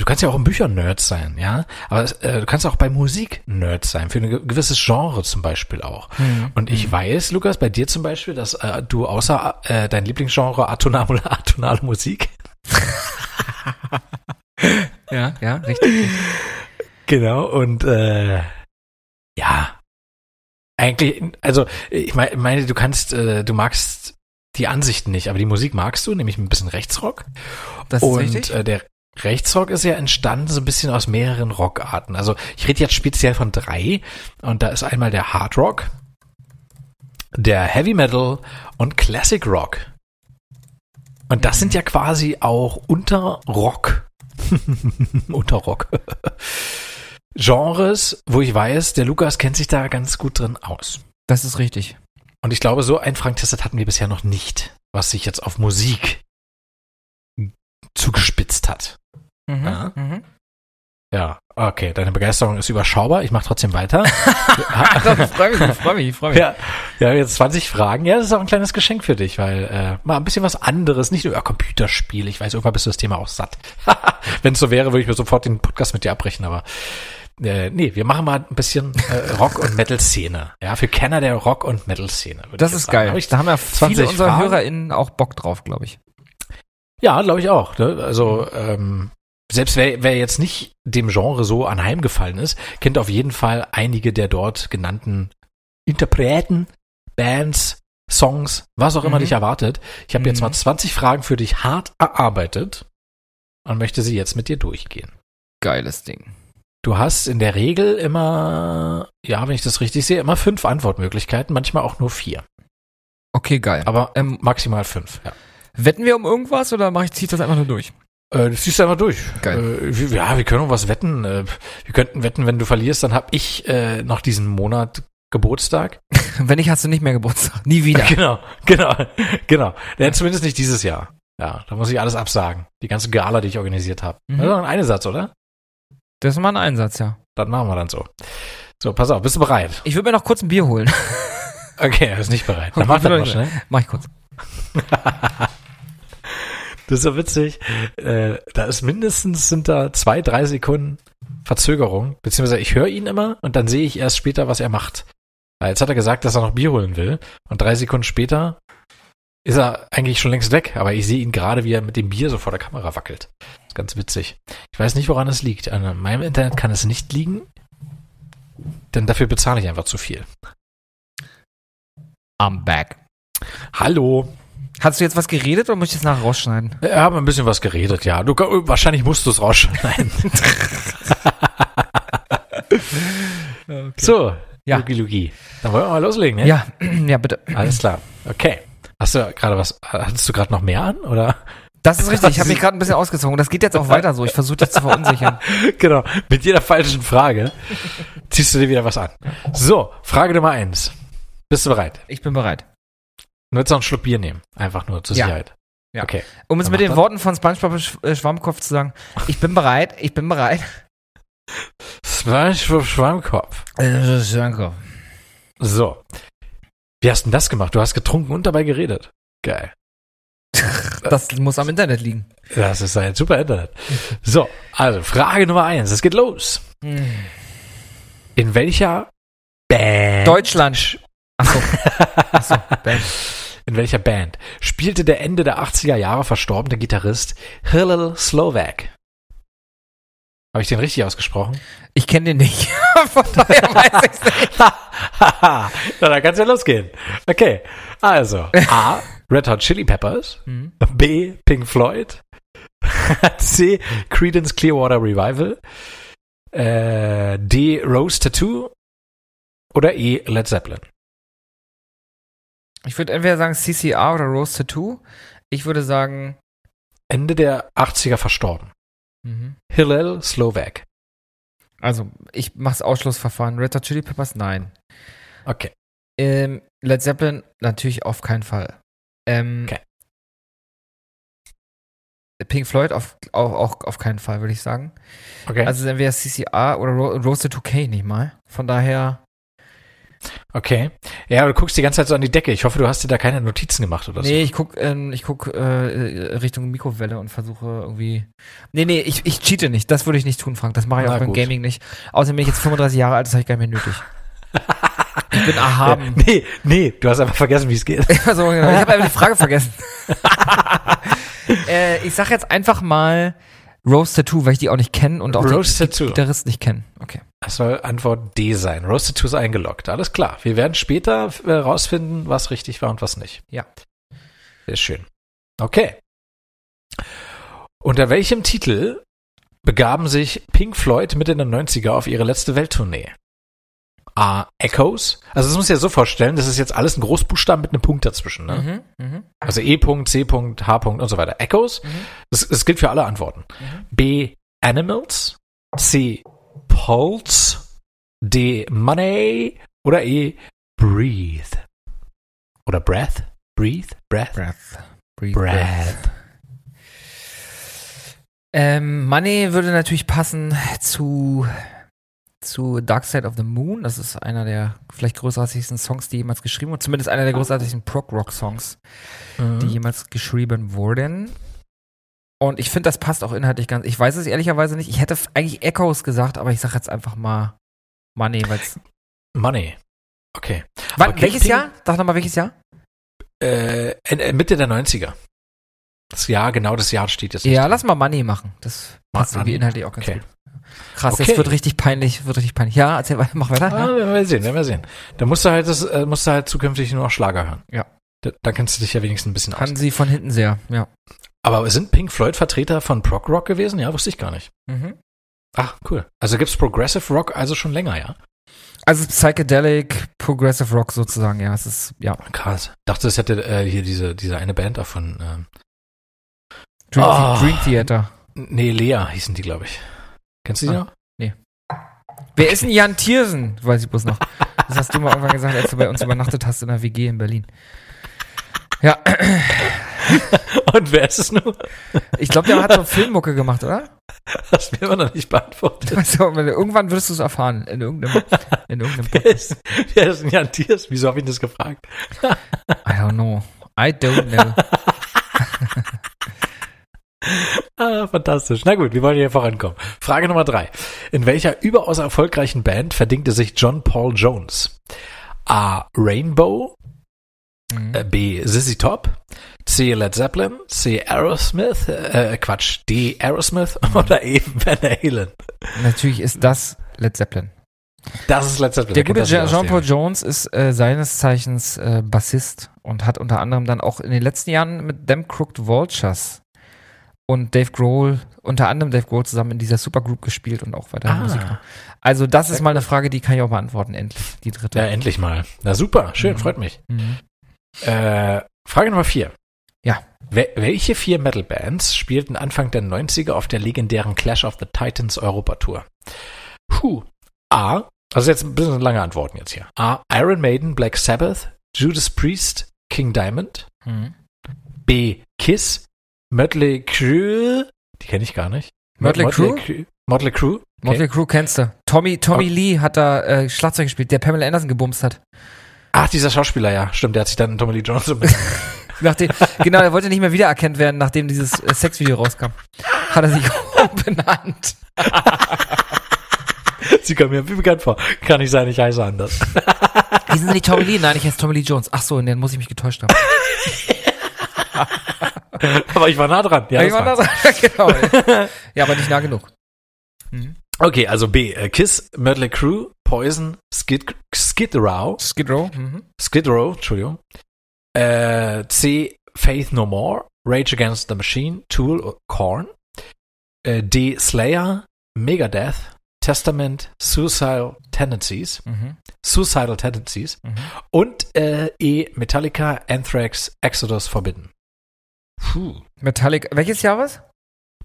du kannst ja auch in Büchern Nerd sein, ja. Aber äh, du kannst auch bei Musik Nerd sein, für ein ge- gewisses Genre zum Beispiel auch. Mhm. Und ich weiß, Lukas, bei dir zum Beispiel, dass äh, du außer äh, dein Lieblingsgenre atonale, atonale Musik Ja, ja, richtig. Genau, und äh, ja, eigentlich, also ich mein- meine, du kannst, äh, du magst die Ansichten nicht, aber die Musik magst du, nämlich ein bisschen Rechtsrock. Das ist und richtig. Äh, der Rechtsrock ist ja entstanden so ein bisschen aus mehreren Rockarten. Also ich rede jetzt speziell von drei und da ist einmal der Hard Rock, der Heavy Metal und Classic Rock. Und das sind ja quasi auch Unterrock. Unterrock. Genres, wo ich weiß, der Lukas kennt sich da ganz gut drin aus. Das ist richtig. Und ich glaube, so ein Frank Testet hatten wir bisher noch nicht, was sich jetzt auf Musik zugespitzt hat. Mhm. Ja. Mhm. Ja, okay, deine Begeisterung ist überschaubar. Ich mache trotzdem weiter. ich freue mich, ich freue mich, ich freue mich. ja, ja, jetzt 20 Fragen. Ja, das ist auch ein kleines Geschenk für dich, weil äh, mal ein bisschen was anderes, nicht nur über Computerspiel. Ich weiß, irgendwann bist du das Thema auch satt. Wenn es so wäre, würde ich mir sofort den Podcast mit dir abbrechen, aber äh, nee, wir machen mal ein bisschen äh, Rock- und Metal-Szene. Ja, für Kenner der Rock- und Metal-Szene. Das ist geil. Hab ich da haben ja 20 viele unserer Fragen? HörerInnen auch Bock drauf, glaube ich. Ja, glaube ich auch. Ne? Also ähm, selbst wer, wer jetzt nicht dem Genre so anheimgefallen ist, kennt auf jeden Fall einige der dort genannten Interpreten, Bands, Songs, was auch immer Mhm. dich erwartet. Ich habe jetzt Mhm. mal 20 Fragen für dich hart erarbeitet und möchte sie jetzt mit dir durchgehen. Geiles Ding. Du hast in der Regel immer, ja, wenn ich das richtig sehe, immer fünf Antwortmöglichkeiten, manchmal auch nur vier. Okay, geil. Aber Ähm, maximal fünf, ja. wetten wir um irgendwas oder mach ich, zieh ich das einfach nur durch? Äh, das ziehst du einfach durch. Geil. Äh, ja, wir können um was wetten. Äh, wir könnten wetten, wenn du verlierst, dann hab ich äh, noch diesen Monat Geburtstag. Wenn nicht, hast du nicht mehr Geburtstag. Nie wieder. Genau, genau, genau. Ja, zumindest nicht dieses Jahr. Ja, da muss ich alles absagen. Die ganze Gala, die ich organisiert habe. Mhm. Das ist doch ein Einsatz, oder? Das ist mal ein Einsatz, ja. Dann machen wir dann so. So, pass auf, bist du bereit? Ich würde mir noch kurz ein Bier holen. Okay, er ist nicht bereit. Dann Okay, mach das mal schnell. Mach ich kurz. Das ist so witzig. Äh, da ist mindestens sind da zwei, drei Sekunden Verzögerung. Beziehungsweise ich höre ihn immer und dann sehe ich erst später, was er macht. Jetzt hat er gesagt, dass er noch Bier holen will. Und drei Sekunden später ist er eigentlich schon längst weg. Aber ich sehe ihn gerade, wie er mit dem Bier so vor der Kamera wackelt. Das ist ganz witzig. Ich weiß nicht, woran es liegt. An meinem Internet kann es nicht liegen. Denn dafür bezahle ich einfach zu viel. I'm back. Hallo. Hast du jetzt was geredet oder muss ich das nachher rausschneiden? Wir haben ein bisschen was geredet, ja. Du, wahrscheinlich musst du es rausschneiden. So, Ja. Lugi Lugi. Dann wollen wir mal loslegen, ne? Ja, ja, bitte. Alles klar. Okay. Hast du gerade was, hattest du gerade noch mehr an, oder? Das ist richtig. Ich habe mich gerade ein bisschen ausgezogen. Das geht jetzt auch weiter so. Ich versuche dich zu verunsichern. genau. Mit jeder falschen Frage ziehst du dir wieder was an. So, Frage Nummer eins. Bist du bereit? Ich bin bereit. Du willst noch einen Schluck Bier nehmen. Einfach nur zur Ja. Sicherheit. Ja. Okay. Um es mit den das. Worten von SpongeBob Sch äh, Schwammkopf zu sagen, ich bin bereit, ich bin bereit. Für Schwammkopf. Äh, Schwammkopf. So. Wie hast du denn das gemacht? Du hast getrunken und dabei geredet. Geil. das muss am Internet liegen. Das ist ein super Internet. So, also Frage Nummer eins. Es geht los. In welcher Band? Deutschland. Achso. Achso, Band. In welcher Band spielte der Ende der 80er Jahre verstorbene Gitarrist Hillel Slovak? Habe ich den richtig ausgesprochen? Ich kenne den nicht. Von daher weiß ich's nicht. Na, dann kann's ja losgehen. Okay, also A. Red Hot Chili Peppers. Mhm. B. Pink Floyd. C. Creedence Clearwater Revival. Äh, D. Rose Tattoo. Oder E. Led Zeppelin. Ich würde entweder sagen CCR oder Rose Tattoo. Ich würde sagen. Ende der 80er verstorben. Mhm. Hillel Slovak. Also, ich mach's Ausschlussverfahren. Red Hot Chili Peppers? Nein. Okay. Ähm, Led Zeppelin? Natürlich auf keinen Fall. Ähm, Okay. Pink Floyd auf, auch, auch auf keinen Fall, würde ich sagen. Okay. Also entweder CCR oder Ro Rose 2K nicht mal. Von daher, okay. Ja, aber du guckst die ganze Zeit so an die Decke. Ich hoffe, du hast dir da keine Notizen gemacht oder nee, ich guck, ähm, ich guck äh, Richtung Mikrowelle und versuche irgendwie. Nee, nee, ich, ich cheate nicht. Das würde ich nicht tun, Frank. Das mache ich Na auch beim gut. Gaming nicht. Außerdem bin ich jetzt 35 Jahre alt, das habe ich gar nicht mehr nötig. ich bin so. erhaben. Nee, nee, du hast einfach vergessen, wie es geht. Also, genau, ich habe einfach die Frage vergessen. äh, ich sag jetzt einfach mal Rose Tattoo, weil ich die auch nicht kenne und auch Rose die, die Tattoo. Gitarristen nicht kennen. Okay. Das soll Antwort D sein. Roasted to ist eingeloggt. Alles klar. Wir werden später äh, rausfinden, was richtig war und was nicht. Ja. Sehr schön. Okay. Unter welchem Titel begaben sich Pink Floyd Mitte der 90er auf ihre letzte Welttournee? A. Echoes. Also das muss ich ja so vorstellen, das ist jetzt alles ein Großbuchstaben mit einem Punkt dazwischen. Ne? Mhm, mhm, Also E. C. H. und so weiter. Echoes. Mhm. Das, das gilt für alle Antworten. B. Animals. C. Pulse. D. Money. Oder E. Breathe. Oder Breath. Breathe. Breath. Breath. Breathe. Breath. Ähm, Money würde natürlich passen zu, zu Dark Side of the Moon. Das ist einer der vielleicht großartigsten Songs, die jemals geschrieben wurden. Zumindest einer der großartigsten Prog-Rock-Songs, die Mhm. jemals geschrieben wurden. Und ich finde, das passt auch inhaltlich ganz. Ich weiß es ehrlicherweise nicht. Ich hätte eigentlich Echoes gesagt, aber ich sage jetzt einfach mal Money, weil's. Money. Okay. Wann, welches Jahr? Sag nochmal, welches Jahr? Äh, äh, Mitte der 90er. Das Jahr, genau das Jahr steht jetzt. Ja, lass mal Money machen. Das passt Money. irgendwie inhaltlich auch ganz Okay. gut. Krass, Okay. jetzt wird richtig peinlich, wird richtig peinlich. Ja, erzähl weiter, mach weiter. Ah, Ja. werden wir sehen, werden wir sehen. Da musst du halt, das, äh, musst du halt zukünftig nur noch Schlager hören. Ja. Da, da kennst du dich ja wenigstens ein bisschen aus. Kann sie von hinten sehr, ja. Aber sind Pink Floyd Vertreter von Prog Rock gewesen? Ja, wusste ich gar nicht. Mhm. Ach, cool. Also gibt's Progressive Rock also schon länger, ja? Also Psychedelic, Progressive Rock sozusagen, ja. Es ist, ja. Krass. Dachte, es hätte äh, hier diese, diese eine Band davon. Ähm, Dream, Ah. Dream Theater. nee, Lea hießen die, glaube ich. Kennst du die Ah. noch? Wer ist denn Jan Thiersen? Weiß ich bloß noch. Das hast du mal irgendwann gesagt, als du bei uns übernachtet hast in der WG in Berlin. Ja, Und wer ist es nur? ich glaube, der hat so Filmmucke gemacht, oder? Das mir immer noch nicht beantwortet. Also, irgendwann wirst du es erfahren. In irgendeinem, in irgendeinem Wer ist, wer ist denn Jan Tiers? Wieso habe ich das gefragt? I don't know. I don't know. Ah, fantastisch. Na gut, wir wollen hier vorankommen. Frage Nummer drei. In welcher überaus erfolgreichen Band verdingte sich John Paul Jones? A. Rainbow, Mhm. äh, B. Sissy Top, C. Led Zeppelin, C. Aerosmith, äh, Quatsch, D. Aerosmith oder E. Van Halen. Natürlich ist das Led Zeppelin. Das ist Led Zeppelin. Der gute Jean-Paul Jones ist äh, seines Zeichens äh, Bassist und hat unter anderem dann auch in den letzten Jahren mit Them Crooked Vultures und Dave Grohl, unter anderem Dave Grohl zusammen in dieser Supergroup gespielt und auch weiter Ah. Musik gemacht. Also das ist mal eine Frage, die kann ich auch beantworten, endlich, die dritte. Ja, endlich mal. Na super, schön, Mhm. freut mich. Mhm. Äh, Frage Nummer vier. Ja. Wel welche vier Metal-Bands spielten Anfang der 90er auf der legendären Clash of the Titans Europa-Tour? Puh. A. Also jetzt ein bisschen lange Antworten jetzt hier. A. Iron Maiden, Black Sabbath, Judas Priest, King Diamond. Mhm. B. Kiss, Mötley Crüe. Die kenne ich gar nicht. Mötley Crüe? Crüe? Mötley Crüe. Okay. Motley Crue kennst du. Tommy, Tommy Lee hat da äh, Schlagzeug gespielt, der Pamela Anderson gebumst hat. Ach, dieser Schauspieler, ja. Stimmt, der hat sich dann Tommy Lee Jones umbenannt. Nachdem, genau, er wollte nicht mehr wiedererkannt werden, nachdem dieses äh, Sexvideo rauskam. Hat er sich umbenannt. Sie kommen mir wie bekannt vor. Kann nicht sein, ich heiße anders. Wie sind Sie nicht Tommy Lee? Nein, ich heiße Tommy Lee Jones. Ach so, in den muss ich mich getäuscht haben. Aber ich war nah dran. Ja, ich war da dran. genau. Ja, aber nicht nah genug. Okay, also B. Äh, Kiss, Mötley Crue, Poison, Skid, Skid Row, Skid Row. Mhm. Skid Row, Entschuldigung. Äh, C. Faith No More, Rage Against the Machine, Tool, Korn. Äh, D. Slayer, Megadeth, Testament, Suicidal Tendencies, Mhm. Suicidal Tendencies. Mhm. Und äh, E. Metallica, Anthrax, Exodus Forbidden. Puh. Metallic. Welches Jahr was?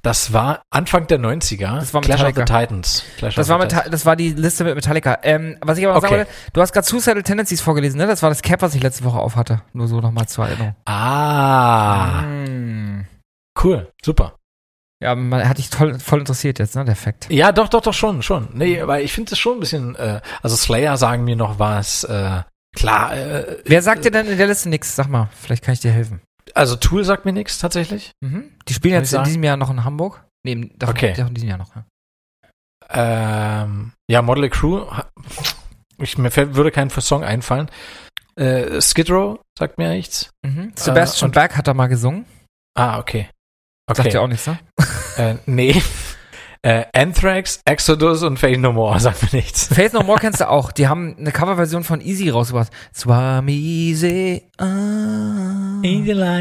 Das war Anfang der 90er. Das war Clash of the. Titans. Clash Das of war, Meta das war die Liste mit Metallica. Ähm, was ich aber noch Okay. sagen wollte, du hast gerade Suicidal Tendencies vorgelesen, ne? Das war das Cap, was ich letzte Woche auf hatte. Nur so nochmal zur Erinnerung. Ah, Mm. cool, super. Ja, man hat dich toll, voll interessiert jetzt, ne? Der Fakt. Ja, doch, doch, doch, schon, schon. Nee, weil ich finde es schon ein bisschen, äh, also Slayer sagen mir noch was, äh, klar, äh, Wer sagt dir denn in der Liste nichts? Sag mal, vielleicht kann ich dir helfen. Also Tool sagt mir nichts tatsächlich. Mhm. Die spielen Kann jetzt in diesem Jahr noch in Hamburg. Nee, doch, Okay. doch in diesem Jahr noch. Ja. Ähm, ja, Model Crew, ich, mir fällt, würde kein Song einfallen. Äh, Skid Row sagt mir nichts. Mhm. Sebastian und- Berg hat da mal gesungen. Ah, okay. Sagt Okay. dir auch nichts, ne? Äh, nee. Äh, Anthrax, Exodus und Faith No More sagt mir nichts. Faith No More kennst du auch. Die haben eine Coverversion von Easy rausgebracht. Swami easy. Ah,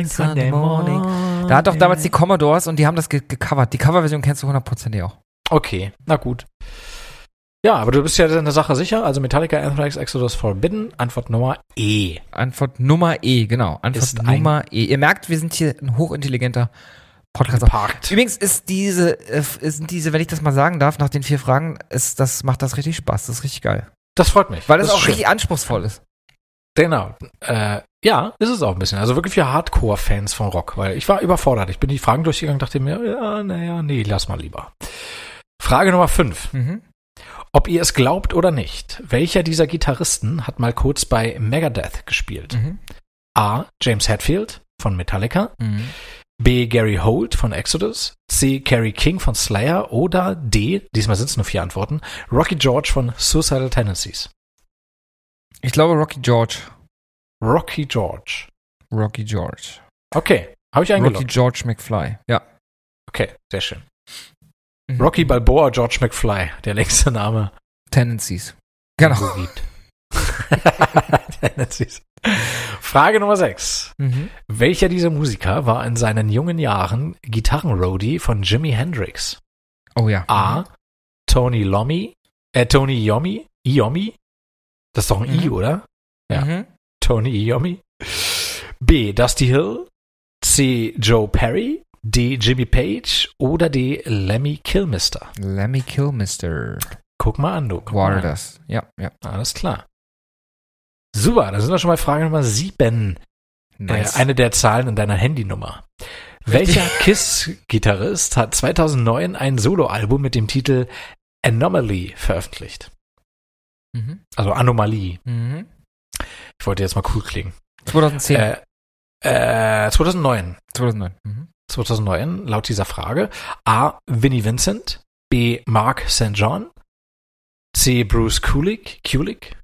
Sunday morning. Da hat doch damals die Commodores und die haben das ge gecovert. Die Coverversion kennst du hundertprozentig auch. Okay, na gut. Ja, aber du bist ja in der Sache sicher. Also Metallica, Anthrax, Exodus Forbidden. Antwort Nummer E. Antwort Nummer E, genau. Antwort Ist Nummer E. Ihr merkt, wir sind hier ein hochintelligenter Podcast. Geparkt. Übrigens ist diese, äh, sind diese, wenn ich das mal sagen darf, nach den vier Fragen, ist, das macht das richtig Spaß. Das ist richtig geil. Das freut mich. Weil das, auch schön. richtig anspruchsvoll ist. Genau. Äh, ja, ist es auch ein bisschen. Also wirklich für Hardcore-Fans von Rock, weil ich war überfordert. Ich bin die Fragen durchgegangen, dachte mir, ja, naja, nee, lass mal lieber. Frage Nummer 5. Mhm. Ob ihr es glaubt oder nicht, welcher dieser Gitarristen hat mal kurz bei Megadeth gespielt? Mhm. A. James Hetfield von Metallica, Mhm. B. Gary Holt von Exodus, C. Kerry King von Slayer oder D. Diesmal sind es nur vier Antworten. Rocky George von Suicidal Tendencies. Ich glaube Rocky George. Rocky George. Rocky George. Okay, habe ich Rocky eingeloggt. George McFly. Ja. Okay, sehr schön. Mhm. Rocky Balboa George McFly, der längste Name. Tendencies. den Genau. Tendencies. Frage Nummer 6. Mhm. Welcher dieser Musiker war in seinen jungen Jahren Gitarrenroadie von Jimi Hendrix? Oh ja. A. Tony Lomi, äh, Tony Yomi, Iommi. Das ist doch ein I, Mhm. oder? ja. Mhm. Tony Iommi. B. Dusty Hill. C. Joe Perry. D. Jimmy Page. Oder D. Lemmy Kilmister. Lemmy Kilmister Guck mal an, du. Guck war das. Ja, ja. Alles klar. Super, dann sind wir schon bei Frage Nummer 7. Nice. Äh, eine der Zahlen in deiner Handynummer. Welcher KISS-Gitarrist hat 2009 ein Soloalbum mit dem Titel Anomaly veröffentlicht? mhm. Also Anomalie. Mhm. Ich wollte jetzt mal cool klingen. 2010. Äh, äh, 2009. 2009. Mhm. 2009, laut dieser Frage. A. Vinnie Vincent. B. Mark St. John. C. Bruce Kulick. Kulick.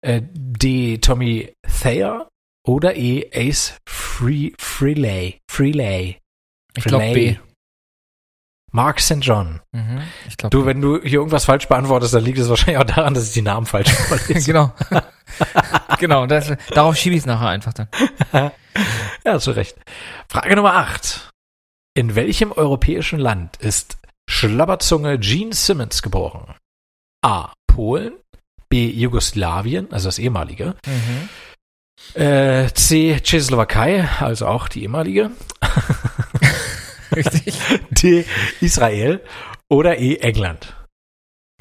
Äh, D. Tommy Thayer. Oder E. Ace Free, Freelay. Freelay. Ich glaube B. Mark St. John. Mhm. Ich glaube Du, wenn du hier irgendwas falsch beantwortest, dann liegt es wahrscheinlich auch daran, dass ich die Namen falsch vorlese. genau. genau. Das, darauf schiebe ich es nachher einfach dann. Ja, zu Recht. Frage Nummer 8. In welchem europäischen Land ist Schlabberzunge Gene Simmons geboren? A. Polen. B. Jugoslawien, also das ehemalige. Mhm. Äh, C. Tschechoslowakei, also auch die ehemalige. Richtig. D. Israel. Oder E. England.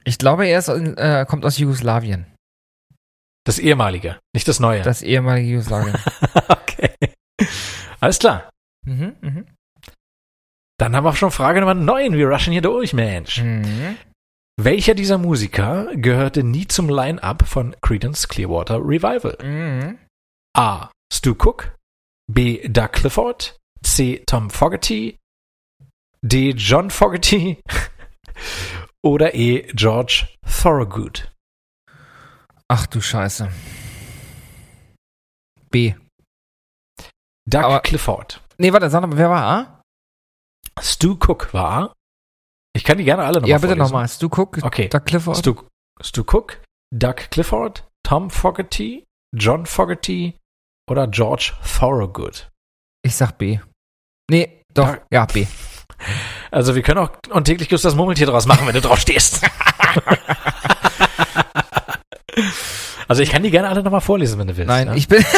Ich glaube, er in, äh, kommt aus Jugoslawien. Das ehemalige, nicht das neue. Das ehemalige Jugoslawien. okay. Alles klar. mhm. Mhm. Dann haben wir schon Frage Nummer 9. Wir rushen hier durch, Mensch. Mhm. Welcher dieser Musiker gehörte nie zum Line-Up von Creedence Clearwater Revival? Mhm. A. Stu Cook. B. Doug Clifford, C. Tom Fogerty, D. John Fogerty oder E. George Thorogood. Ach du Scheiße. B. Doug Aber- Clifford. Nee, warte, sag mal, wer war A? Stu Cook war A. Ich kann die gerne alle nochmal ja, bitte vorlesen. nochmal. Stu Cook, Okay. Doug Clifford. Stu, Stu Cook, Doug Clifford, Tom Fogerty, John Fogerty oder George Thorogood. Ich sag B. Nee, doch, Doug- ja, B. Also wir können auch und täglich grüßt das Murmeltier draus machen, wenn du drauf stehst. also ich kann die gerne alle nochmal vorlesen, wenn du willst. Nein, ja? ich bin.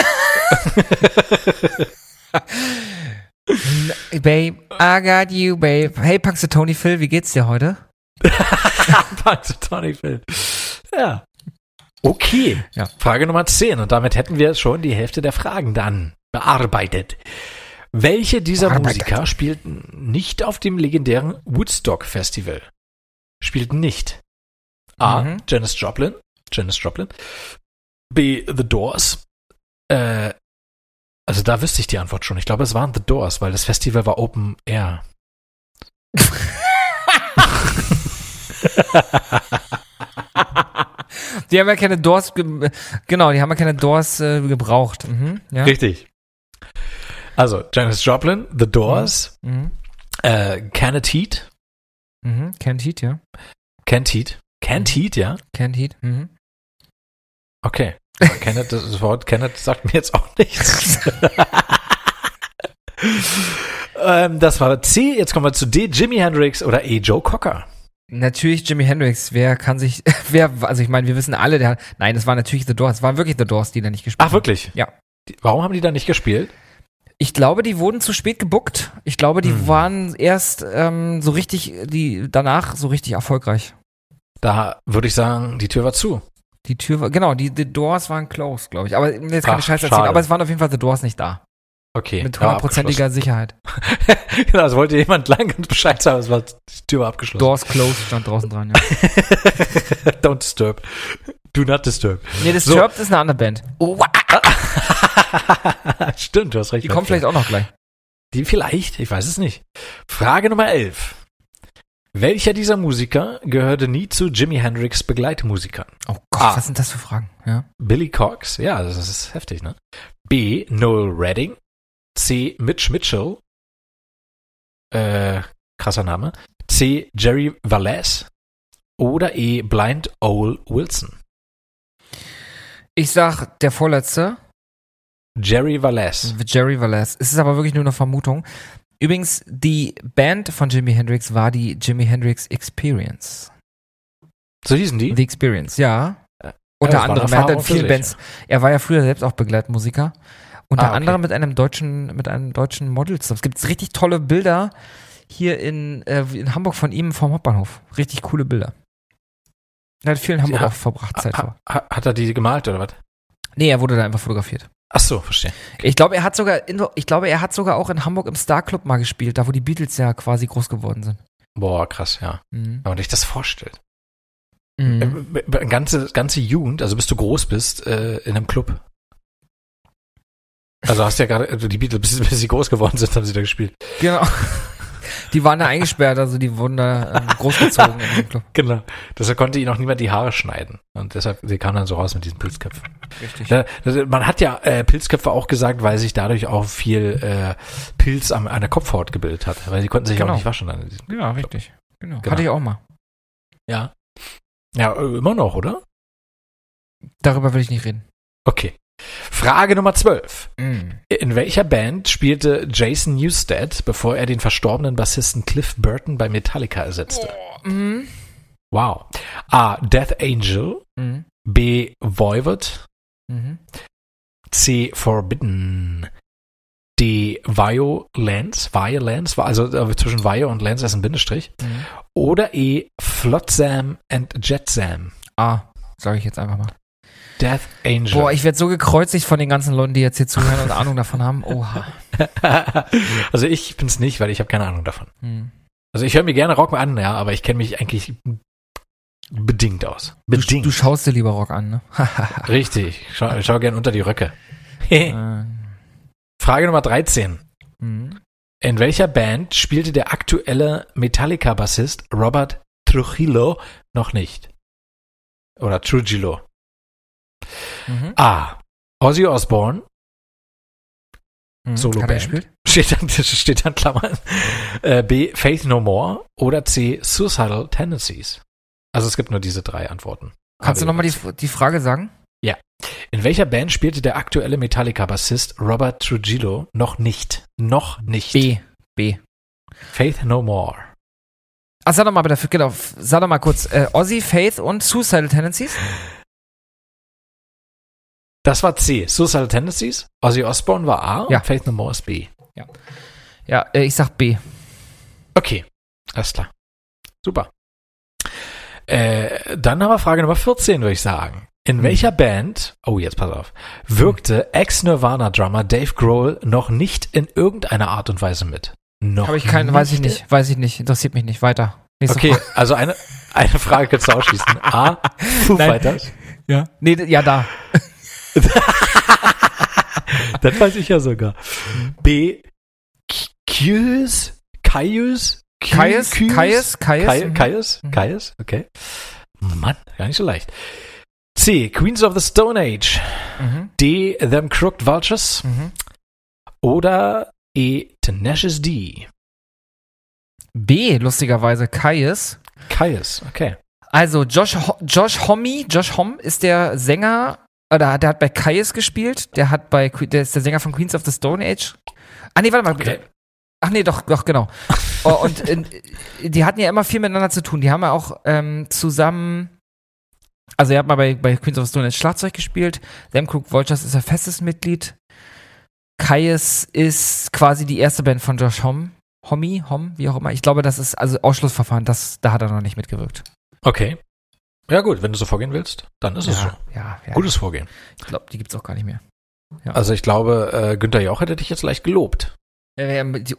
Babe, I got you, babe. Hey, Tony Phil, wie geht's dir heute? Bugs Tony Phil. Ja. Okay. Ja. Frage Nummer 10. Und damit hätten wir schon die Hälfte der Fragen dann bearbeitet. Welche dieser Bearbeitet. Musiker spielten nicht auf dem legendären Woodstock Festival? Spielten nicht. A. Mhm. Janis Joplin. Janis Joplin. B. The Doors. Äh, also da wüsste ich die Antwort schon. Ich glaube, es waren The Doors, weil das Festival war Open Air. Die haben ja keine Doors, ge genau, die haben ja keine Doors äh, gebraucht. Mhm, ja. Richtig. Also, Janis Joplin, The Doors, Mhm. äh, Kenneth Heat, Mhm. Kent Heat, ja. Kent Heat, Kent Heat, ja, Kent Heat. Mhm. okay. Kenneth, das Wort Kenneth sagt mir jetzt auch nichts. ähm, das war C, jetzt kommen wir zu D, Jimi Hendrix oder E, Joe Cocker. Natürlich Jimi Hendrix. Wer kann sich, wer, also ich meine, wir wissen alle, der, nein, es war natürlich The Doors. Es waren wirklich The Doors, die da nicht gespielt Ach, wirklich? Ja. Die, warum haben die da nicht gespielt? Ich glaube, die wurden zu spät gebuckt. Ich glaube, die Hm. waren erst ähm, so richtig, die danach so richtig erfolgreich. Da würde ich sagen, die Tür war zu. Die Tür war, genau, die The Doors waren closed, glaube ich. Aber jetzt ich Scheiße erzählen. Aber es waren auf jeden Fall The Doors nicht da. Okay. Mit ja, hundertprozentiger Sicherheit. genau, es wollte jemand lang und Bescheid sagen, es war, die Tür war abgeschlossen. Doors closed stand draußen dran, ja. Don't disturb. Do not disturb. Nee, das So. Disturbed ist eine andere Band. Stimmt, du hast recht. Die kommt vielleicht auch noch gleich. Die vielleicht, ich weiß es nicht. Frage Nummer 11. Welcher dieser Musiker gehörte nie zu Jimi Hendrix Begleitmusikern? Oh Gott, Ah. was sind das für Fragen? Ja. Billy Cox, ja, das ist heftig, ne? B. Noel Redding. C. Mitch Mitchell. Äh, krasser Name. C. Jerry Valles. Oder E. Blind Ole Wilson. Ich sag, der vorletzte, Jerry Valles. Jerry Valles. Es ist aber wirklich nur eine Vermutung. Übrigens, die Band von Jimi Hendrix war die Jimi Hendrix Experience. So hießen die? The Experience, ja. Äh, Unter war eine anderem, er hat in vielen. Bands, er war ja früher selbst auch Begleitmusiker. Unter Ah, okay. anderem mit einem deutschen, mit einem deutschen Model. Es gibt richtig tolle Bilder hier in, äh, in Hamburg von ihm vom Hauptbahnhof. Richtig coole Bilder. Er hat viel in Hamburg Ja. auch verbracht, Zeit. Ha, ha, hat er die gemalt oder was? Nee, er wurde da einfach fotografiert. Ach so, verstehe. Ich glaube, er hat sogar, in, ich glaube, er hat sogar auch in Hamburg im Star Club mal gespielt, da wo die Beatles ja quasi groß geworden sind. Boah, krass, ja. Mhm. Wenn man sich das vorstellt. Mhm. Äh, ganze, ganze Jugend, also bis du groß bist, äh, in einem Club. Also hast ja gerade, also die Beatles, bis, bis sie groß geworden sind, haben sie da gespielt. Genau. Die waren da eingesperrt, also die wurden da ähm, großgezogen. Genau. Deshalb konnte ihnen auch niemand die Haare schneiden. Und deshalb, sie kamen dann so raus mit diesen Pilzköpfen. Richtig. Das- man hat ja äh, Pilzköpfe auch gesagt, weil sich dadurch auch viel äh, Pilz am, an der Kopfhaut gebildet hat. Weil sie konnten sich Genau. auch nicht waschen. Dann Ja, richtig. Genau. Genau. Hatte ich auch mal. Ja. Ja, äh, immer noch, oder? Darüber will ich nicht reden. Okay. Frage Nummer 12. Mhm. In welcher Band spielte Jason Newsted, bevor er den verstorbenen Bassisten Cliff Burton bei Metallica ersetzte? Mhm. Wow. A. Death Angel. Mhm. B. Voivod. Mhm. C. Forbidden. D. Violence. Violence. war Also äh, zwischen Vio und Lance ist ein Bindestrich. Mhm. Oder E. Flotsam and Jetsam. Ah, sage ich jetzt einfach mal. Death Angel. Boah, ich werde so gekreuzigt von den ganzen Leuten, die jetzt hier zuhören und Ahnung davon haben. Oha. also ich bin's nicht, weil ich habe keine Ahnung davon. Mhm. Also ich höre mir gerne Rock an, ja, aber ich kenne mich eigentlich bedingt aus. Du, Bedingt. du schaust dir lieber Rock an, ne? Richtig. Ich schau, schau gerne unter die Röcke. Äh, Frage Nummer 13. Mhm. In welcher Band spielte der aktuelle Metallica-Bassist Robert Trujillo noch nicht? Oder Trujillo. Mhm. A. Ozzy Osbourne, Mhm. Solo Band. steht dann, steht dann Klammern. Äh, B. Faith No More. Oder C. Suicidal Tendencies. Also es gibt nur diese drei Antworten. Kannst du Aber- nochmal die, die Frage sagen? In welcher Band spielte der aktuelle Metallica-Bassist Robert Trujillo noch nicht? Noch nicht. B. B. Faith No More. Ach, sag doch mal bitte, genau, sag doch mal kurz, äh, Ozzy, Faith und Suicidal Tendencies? Das war C. Suicidal Tendencies. Ozzy Osbourne war A Ja. und Faith No More ist B. Ja, äh, ich sag B. Okay, alles klar. Super. Äh, dann haben wir Frage Nummer 14, würde ich sagen. In Mhm. welcher Band, oh jetzt pass auf, wirkte Ex-Nirvana-Drummer Dave Grohl noch nicht in irgendeiner Art und Weise mit? Noch Habe ich keinen, weiß ich nicht, weiß ich nicht, interessiert mich nicht. Weiter. Nächste Okay, Frage. also eine, eine Frage kannst du ausschließen. A, Foo. Fighters. Ja. Nee, ja, da. Das weiß ich ja sogar. B, Kyus, Kaius, Kaius? Kaius, Kaius. Kai- mhm. Mhm. Kaius, okay. Mann, gar nicht so leicht. C, Queens of the Stone Age. Mhm. D, Them Crooked Vultures. Mhm. Oder E, Tenacious D. B, lustigerweise, Kaius. Kaius, okay. Also, Josh, Ho Josh Homme, Josh Homme ist der Sänger, oder der hat bei Kaius gespielt, der hat bei, der ist der Sänger von Queens of the Stone Age. Ah, nee, warte mal. Okay. Ach nee, doch, doch, genau. Oh, und äh, die hatten ja immer viel miteinander zu tun. Die haben ja auch ähm, zusammen, also er hat mal bei, bei Queens of the Stone Age Schlagzeug gespielt. Sam Crook Vultures ist er festes Mitglied. Kaius ist quasi die erste Band von Josh Homme. Homie, Hom, wie auch immer. Ich glaube, das ist also Ausschlussverfahren, das, da hat er noch nicht mitgewirkt. Okay. Ja gut, wenn du so vorgehen willst, dann ist es so. ja, ja, ja. Gutes Vorgehen. Ich glaube, die gibt's auch gar nicht mehr. Also ich glaube, äh, Günther Jauch hätte dich jetzt leicht gelobt.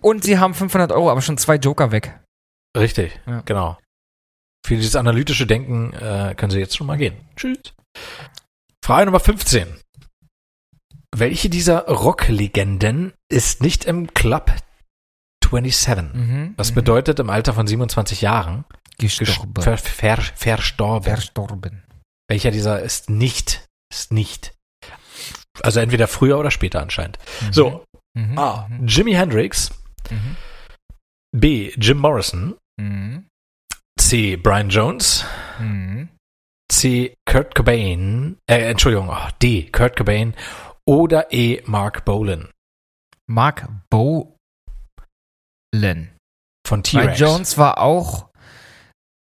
Und sie haben 500 Euro, aber schon zwei Joker weg. Richtig, Ja. genau. Für dieses analytische Denken äh, können Sie jetzt schon mal gehen. Tschüss. Frage Nummer 15. Welche dieser Rocklegenden ist nicht im Club 27? Mhm. Das mhm. bedeutet im Alter von 27 Jahren gestorben. ver ver verstorben. Verstorben. Welcher dieser ist nicht, ist nicht. Also entweder früher oder später anscheinend. Mhm. So, Mhm. A. Jimi Hendrix. Mhm. B. Jim Morrison. Mhm. C. Brian Jones. Mhm. C. Kurt Cobain. Äh, Entschuldigung. oh, D. Kurt Cobain. Oder E. Mark Bolan. Mark Bolan. Von Brian T-Rex. Jones war auch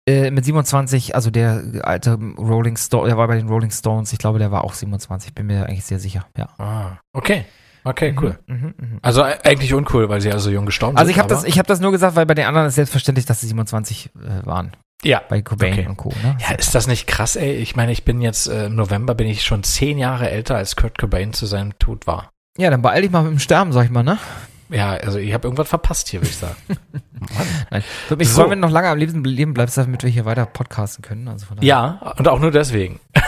äh, mit 27, also der alte Rolling Stone, der war bei den Rolling Stones, ich glaube, der war auch 27, bin mir eigentlich sehr sicher, ja. Ah, okay. Okay, cool. Mhm, mhm, mhm. Also e- eigentlich uncool, weil sie ja so jung gestorben Also sind. ich habe das, ich habe das nur gesagt, weil bei den anderen ist selbstverständlich, dass sie 27 äh, waren. Ja. Bei Cobain Okay. und Co. Ne? Ja, ist das nicht krass, ey? Ich meine, ich bin jetzt, äh, im November bin ich schon zehn Jahre älter, als Kurt Cobain zu seinem Tod war. ja, dann beeil dich mal mit dem Sterben, sag ich mal, ne? Ja, also ich habe irgendwas verpasst hier, würde ich sagen. Nein. Würde mich So. freuen, wenn du noch lange am Leben, Leben bleibst, damit wir hier weiter podcasten können. Also von daher- ja, und auch nur deswegen.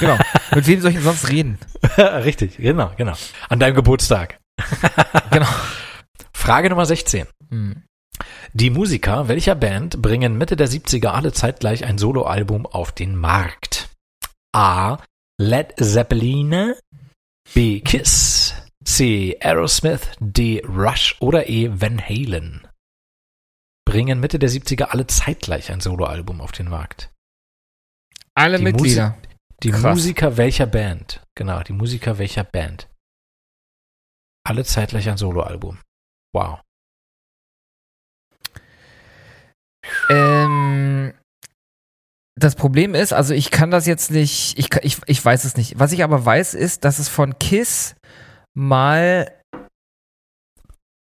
Genau. Mit wem soll ich denn sonst reden? Richtig, genau, genau. An deinem Geburtstag. Genau. Frage Nummer 16. Hm. Die Musiker welcher Band bringen Mitte der 70er alle zeitgleich ein Soloalbum auf den Markt? A. Led Zeppelin, B. Kiss, C. Aerosmith, D. Rush oder E. Van Halen. Bringen Mitte der 70er alle zeitgleich ein Soloalbum auf den Markt. Alle Die Mitglieder. Die Krass. Musiker welcher Band? Genau, die Musiker welcher Band? Alle zeitgleich ein Soloalbum. Wow. Ähm, das Problem ist, also ich kann das jetzt nicht, ich, ich, ich weiß es nicht. Was ich aber weiß, ist, dass es von Kiss mal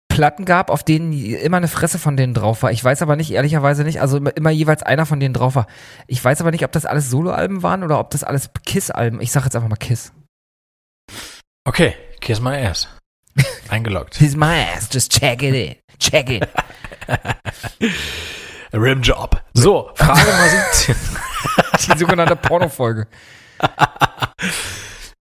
Platten gab, auf denen immer eine Fresse von denen drauf war. Ich weiß aber nicht, ehrlicherweise nicht, also immer, immer jeweils einer von denen drauf war. Ich weiß aber nicht, ob das alles Soloalben waren oder ob das alles Kiss-Alben. Ich sag jetzt einfach mal Kiss. Okay, kiss my ass. Eingeloggt. Kiss my ass, just check it in. Check it. Rimjob. So, Frage Nummer 17. Die sogenannte Pornofolge.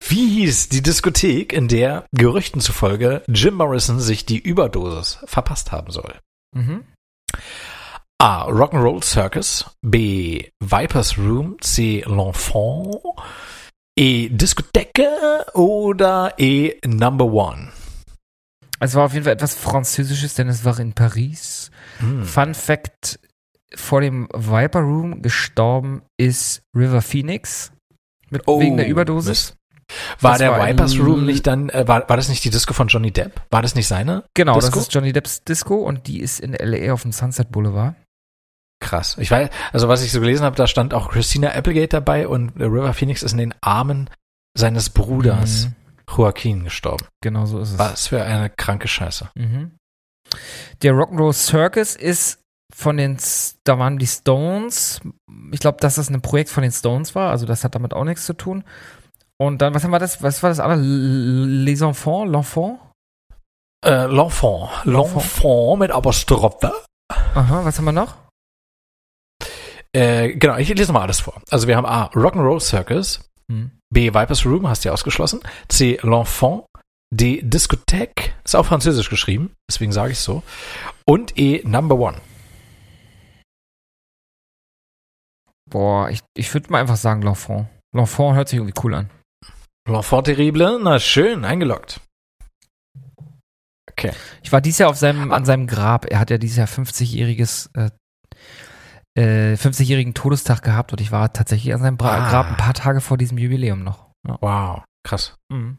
Wie hieß die Diskothek, in der Gerüchten zufolge Jim Morrison sich die Überdosis verpasst haben soll? Mhm. A. Rock'n'Roll Circus. B. Viper's Room. C. L'Enfant. E. Diskotheke oder E. Number One. Es war auf jeden Fall etwas Französisches, denn es war in Paris. Hm. Fun Fact: Vor dem Viper Room gestorben ist River Phoenix. Mit, Oh, wegen der Überdosis. Mist. War Das der war ein Vipers Room nicht dann, äh, war, war das nicht die Disco von Johnny Depp? War das nicht seine? Genau, Disco? das ist Johnny Depps Disco und die ist in LA auf dem Sunset Boulevard. Krass. Ich weiß, also was ich so gelesen habe, da stand auch Christina Applegate dabei und River Phoenix ist in den Armen seines Bruders Mhm. Joaquin gestorben. Genau so ist es. Was für eine kranke Scheiße. Mhm. Der Rock'n'Roll Circus ist von den, da waren die Stones. Ich glaube, dass das ein Projekt von den Stones war, also das hat damit auch nichts zu tun. Und dann, was haben wir das, was war das andere? Les Enfants, L'Enfant? Äh, L'Enfant. L'Enfant mit Apostrophe. Aha, was haben wir noch? Äh, genau, ich lese mal alles vor. Also wir haben A. Rock'n'Roll Circus. Hm. B. Vipers Room, hast du ja ausgeschlossen. C. L'Enfant. D. Discothèque. Ist auf Französisch geschrieben, deswegen sage ich so. Und E. Number One. Boah, ich, ich würde mal einfach sagen L'Enfant. L'Enfant hört sich irgendwie cool an. L'Enfant terrible, na schön, eingeloggt. Ich war dieses Jahr auf seinem, an seinem Grab. Er hat ja dieses Jahr 50-jähriges, äh, äh, 50-jährigen Todestag gehabt und ich war tatsächlich an seinem Bra Ah. Grab ein paar Tage vor diesem Jubiläum noch. Ja. Wow, krass. Mhm.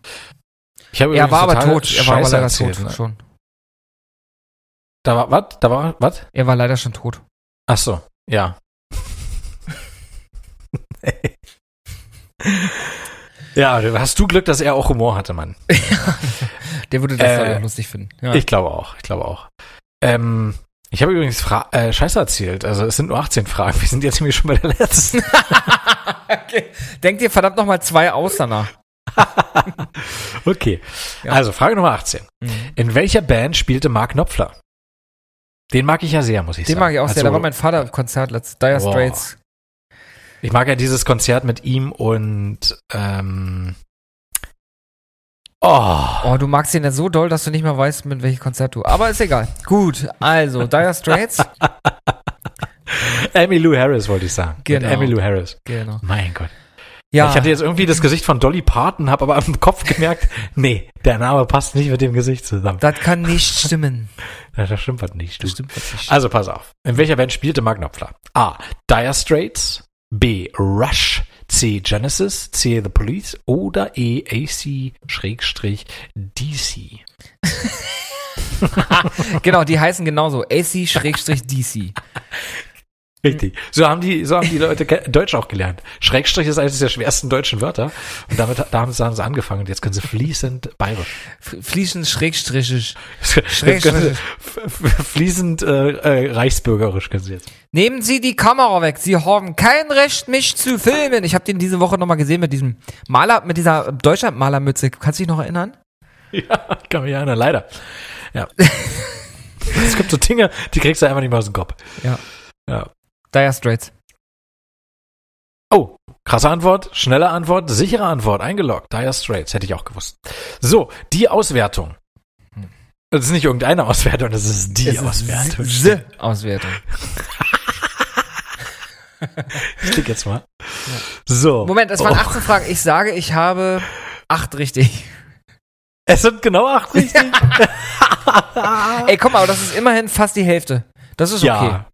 Er war aber tot. Er war aber leider erzählt, tot ne? schon. Da war, was? Da war, was? Er war leider schon tot. Ach so, ja. ja, hast du Glück, dass er auch Humor hatte, Mann. Der würde das Äh, auch lustig finden. Ja. Ich glaube auch, ich glaube auch. Ähm, ich habe übrigens Fra äh, Scheiße erzählt. Also es sind nur 18 Fragen. Wir sind jetzt nämlich schon bei der letzten. okay. Denkt ihr verdammt nochmal zwei aus danach. okay. Ja. Also Frage Nummer 18. Mhm. In welcher Band spielte Mark Knopfler? Den mag ich ja sehr, muss ich Den sagen. mag ich auch sehr. Also, Da war mein Vater im Konzert letztes Dire. Straits. Ich mag ja dieses Konzert mit ihm und ähm, Oh, Oh, du magst ihn ja so doll, dass du nicht mehr weißt, mit welchem Konzert du. Aber ist egal. Gut, also Dire Straits. Amy Lou Harris wollte ich sagen. Genau. Mit Amy Lou Harris. genau. Mein Gott. Ja, Ich hatte jetzt irgendwie das Gesicht von Dolly Parton, habe aber am Kopf gemerkt, nee, der Name passt nicht mit dem Gesicht zusammen. das kann nicht stimmen. Das stimmt was nicht. Du. Das stimmt was nicht. Also pass auf. In welcher Band spielte Mark Knopfler? A. Dire Straits. B. Rush. C. Genesis. C. The Police. Oder E. AC Schrägstrich DC. genau, die heißen genauso. AC-DC. Richtig. So haben die, so haben die Leute Deutsch auch gelernt. Schrägstrich ist eines der schwersten deutschen Wörter. Und damit da haben sie, angefangen. Und jetzt können sie fließend bayerisch. Fließend f- f- fließend äh, äh, reichsbürgerisch können sie jetzt. Nehmen Sie die Kamera weg. Sie haben kein Recht, mich zu filmen. Ich habe den diese Woche nochmal gesehen mit diesem Maler, mit dieser Deutschland-Malermütze. Kannst du dich noch erinnern? Ja, ich kann mich erinnern, leider. Ja. es gibt so Dinge, die kriegst du einfach nicht mehr aus dem Kopf. Ja. Ja. Dire Straits. Oh, krasse Antwort, schnelle Antwort, sichere Antwort, eingeloggt. Dire Straits, hätte ich auch gewusst. So, die Auswertung. Das ist nicht irgendeine Auswertung, das ist die Es ist Auswertung. The Auswertung. Ich klick jetzt mal. So. Moment, es waren Oh, 18 Fragen. Ich sage, ich habe acht richtig. Es sind genau acht richtig. Ey, komm mal, aber das ist immerhin fast die Hälfte. Das ist okay. Ja.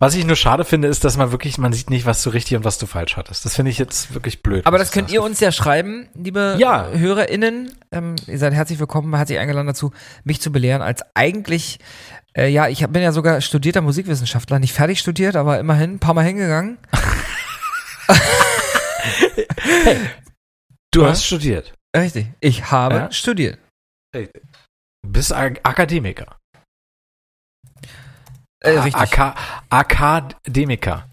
Was ich nur schade finde, ist, dass man wirklich, man sieht nicht, was du richtig und was du falsch hattest. Das finde ich jetzt wirklich blöd. Aber das könnt ihr uns ja schreiben, liebe Ja. HörerInnen. Ähm, ihr seid herzlich willkommen, herzlich eingeladen dazu, mich zu belehren als eigentlich, äh, ja, ich bin ja sogar studierter Musikwissenschaftler, nicht fertig studiert, aber immerhin ein paar Mal hingegangen. Du Ja? hast studiert. Richtig, ich habe Ja? studiert. Du bist Ak- Akademiker. Äh, A- richtig. Aka Akademiker.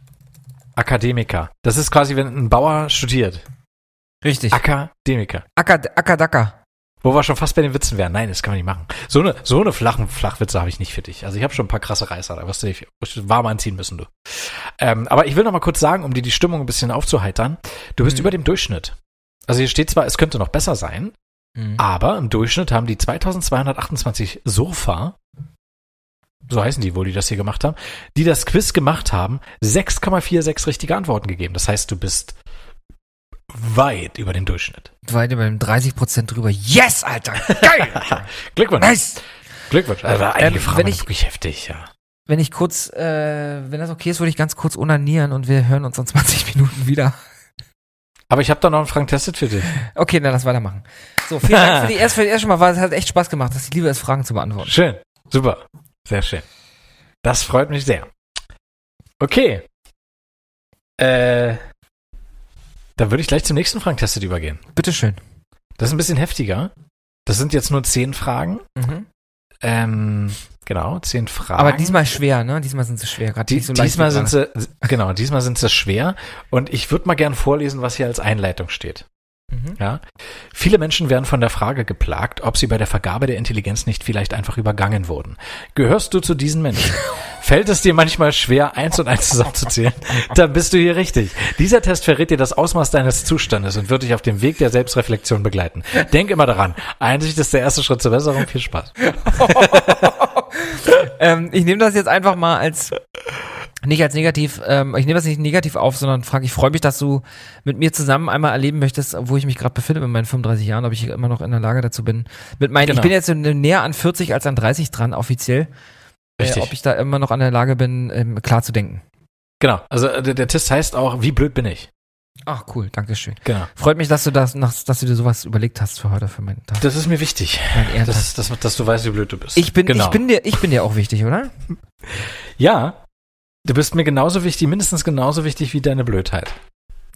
Akademiker. Das ist quasi, wenn ein Bauer studiert. richtig. Akademiker. Ackerdacka. Wo wir schon fast bei den Witzen wären. Nein, das kann man nicht machen. So eine, so eine flachen Flachwitze habe ich nicht für dich. Also ich habe schon ein paar krasse Reißer, da wirst du dich warm anziehen müssen, du. Ähm, aber ich will noch mal kurz sagen, um dir die Stimmung ein bisschen aufzuheitern. Du bist Mhm. über dem Durchschnitt. Also hier steht zwar, es könnte noch besser sein, Mhm. aber im Durchschnitt haben die 2228 Surfer, so heißen die wohl, die das hier gemacht haben, die das Quiz gemacht haben, 6,46 richtige Antworten gegeben. Das heißt, du bist weit über dem Durchschnitt. Weit über dem 30% drüber. Yes, Alter! Geil! Glückwunsch. nice! Glückwunsch. Also einige Ähm, Fragen wenn waren ich- wirklich heftig, ja. Wenn ich kurz, äh, wenn das okay ist, würde ich ganz kurz onanieren und wir hören uns in 20 Minuten wieder. Aber ich habe da noch einen Frank Testet für dich. Okay, dann lass weitermachen. So, vielen Dank für die erst, für die erst schon mal, weil es hat echt Spaß gemacht, dass ich liebe es, Fragen zu beantworten. Schön. Super. Sehr schön. Das freut mich sehr. Okay. Äh, dann würde ich gleich zum nächsten Frank Testet übergehen. Bitteschön. Das ist ein bisschen heftiger. Das sind jetzt nur zehn Fragen. Mhm. Ähm, genau, zehn Fragen. Aber diesmal schwer, ne? Diesmal sind sie schwer. Gerade Die, so diesmal sind sie, genau, diesmal sind sie schwer. Und ich würde mal gern vorlesen, was hier als Einleitung steht. Mhm. Ja. Viele Menschen werden von der Frage geplagt, ob sie bei der Vergabe der Intelligenz nicht vielleicht einfach übergangen wurden. Gehörst du zu diesen Menschen? Fällt es dir manchmal schwer, eins und eins zusammenzuzählen? Dann bist du hier richtig. Dieser Test verrät dir das Ausmaß deines Zustandes und wird dich auf dem Weg der Selbstreflexion begleiten. Denk immer daran. Einsicht ist der erste Schritt zur Besserung. Viel Spaß. Ähm, ich nehme das jetzt einfach mal als nicht als negativ, ähm, ich nehme das nicht negativ auf, sondern Frank, ich freue mich, dass du mit mir zusammen einmal erleben möchtest, wo ich mich gerade befinde mit meinen 35 Jahren, ob ich immer noch in der Lage dazu bin. Mit meinen, Genau. ich bin jetzt näher an 40 als an 30 dran, offiziell. Richtig. Äh, ob ich da immer noch an der Lage bin, ähm, klar zu denken. Genau. Also äh, der, der Test heißt auch, wie blöd bin ich? Ach cool, danke schön. Genau. Freut mich, dass du das, dass du dir sowas überlegt hast für heute, für meinen Tag. Das ist mir wichtig. Mein. Das, das, dass du weißt, wie blöd du bist. ich bin, genau. ich bin dir, ich bin dir auch wichtig, oder? Ja. Du bist mir genauso wichtig, mindestens genauso wichtig wie deine Blödheit.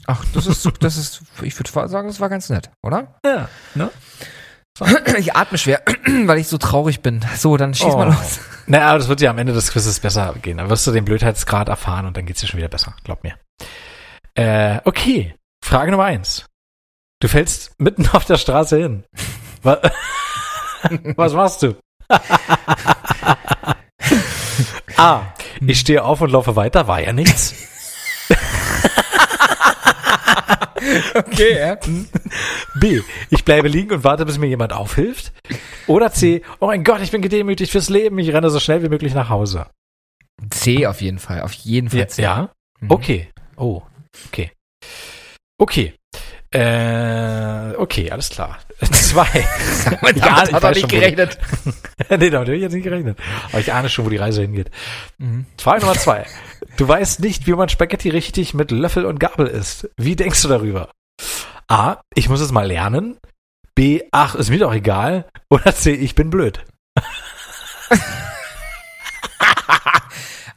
Ach, das ist, das ist, ich würde sagen, das war ganz nett, oder? Ja. Ne? Ich atme schwer, weil ich so traurig bin. So, dann schieß Oh. mal los. Naja, aber das wird ja am Ende des Quizzes besser gehen. Da wirst du den Blödheitsgrad erfahren und dann geht's dir schon wieder besser. Glaub mir. Äh, okay. Frage Nummer eins. Du fällst mitten auf der Straße hin. Was, was machst du? A. Ich stehe auf und laufe weiter. War ja nichts. Okay, ja. B. Ich bleibe liegen und warte, bis mir jemand aufhilft. Oder C. Oh mein Gott, ich bin gedemütigt fürs Leben. Ich renne so schnell wie möglich nach Hause. C auf jeden Fall, auf jeden Fall Ja, C. ja? Mhm. Okay. Oh, okay. Okay. Äh, okay, alles klar. Zwei. Damit Ja, hat ich er nicht gerechnet. nee, damit habe ich jetzt nicht gerechnet. Aber ich ahne schon, wo die Reise hingeht. Mhm. Frage Nummer zwei. Du weißt nicht, wie man Spaghetti richtig mit Löffel und Gabel isst. Wie denkst du darüber? A. Ich muss es mal lernen. B. Ach, ist mir doch egal. Oder C. Ich bin blöd.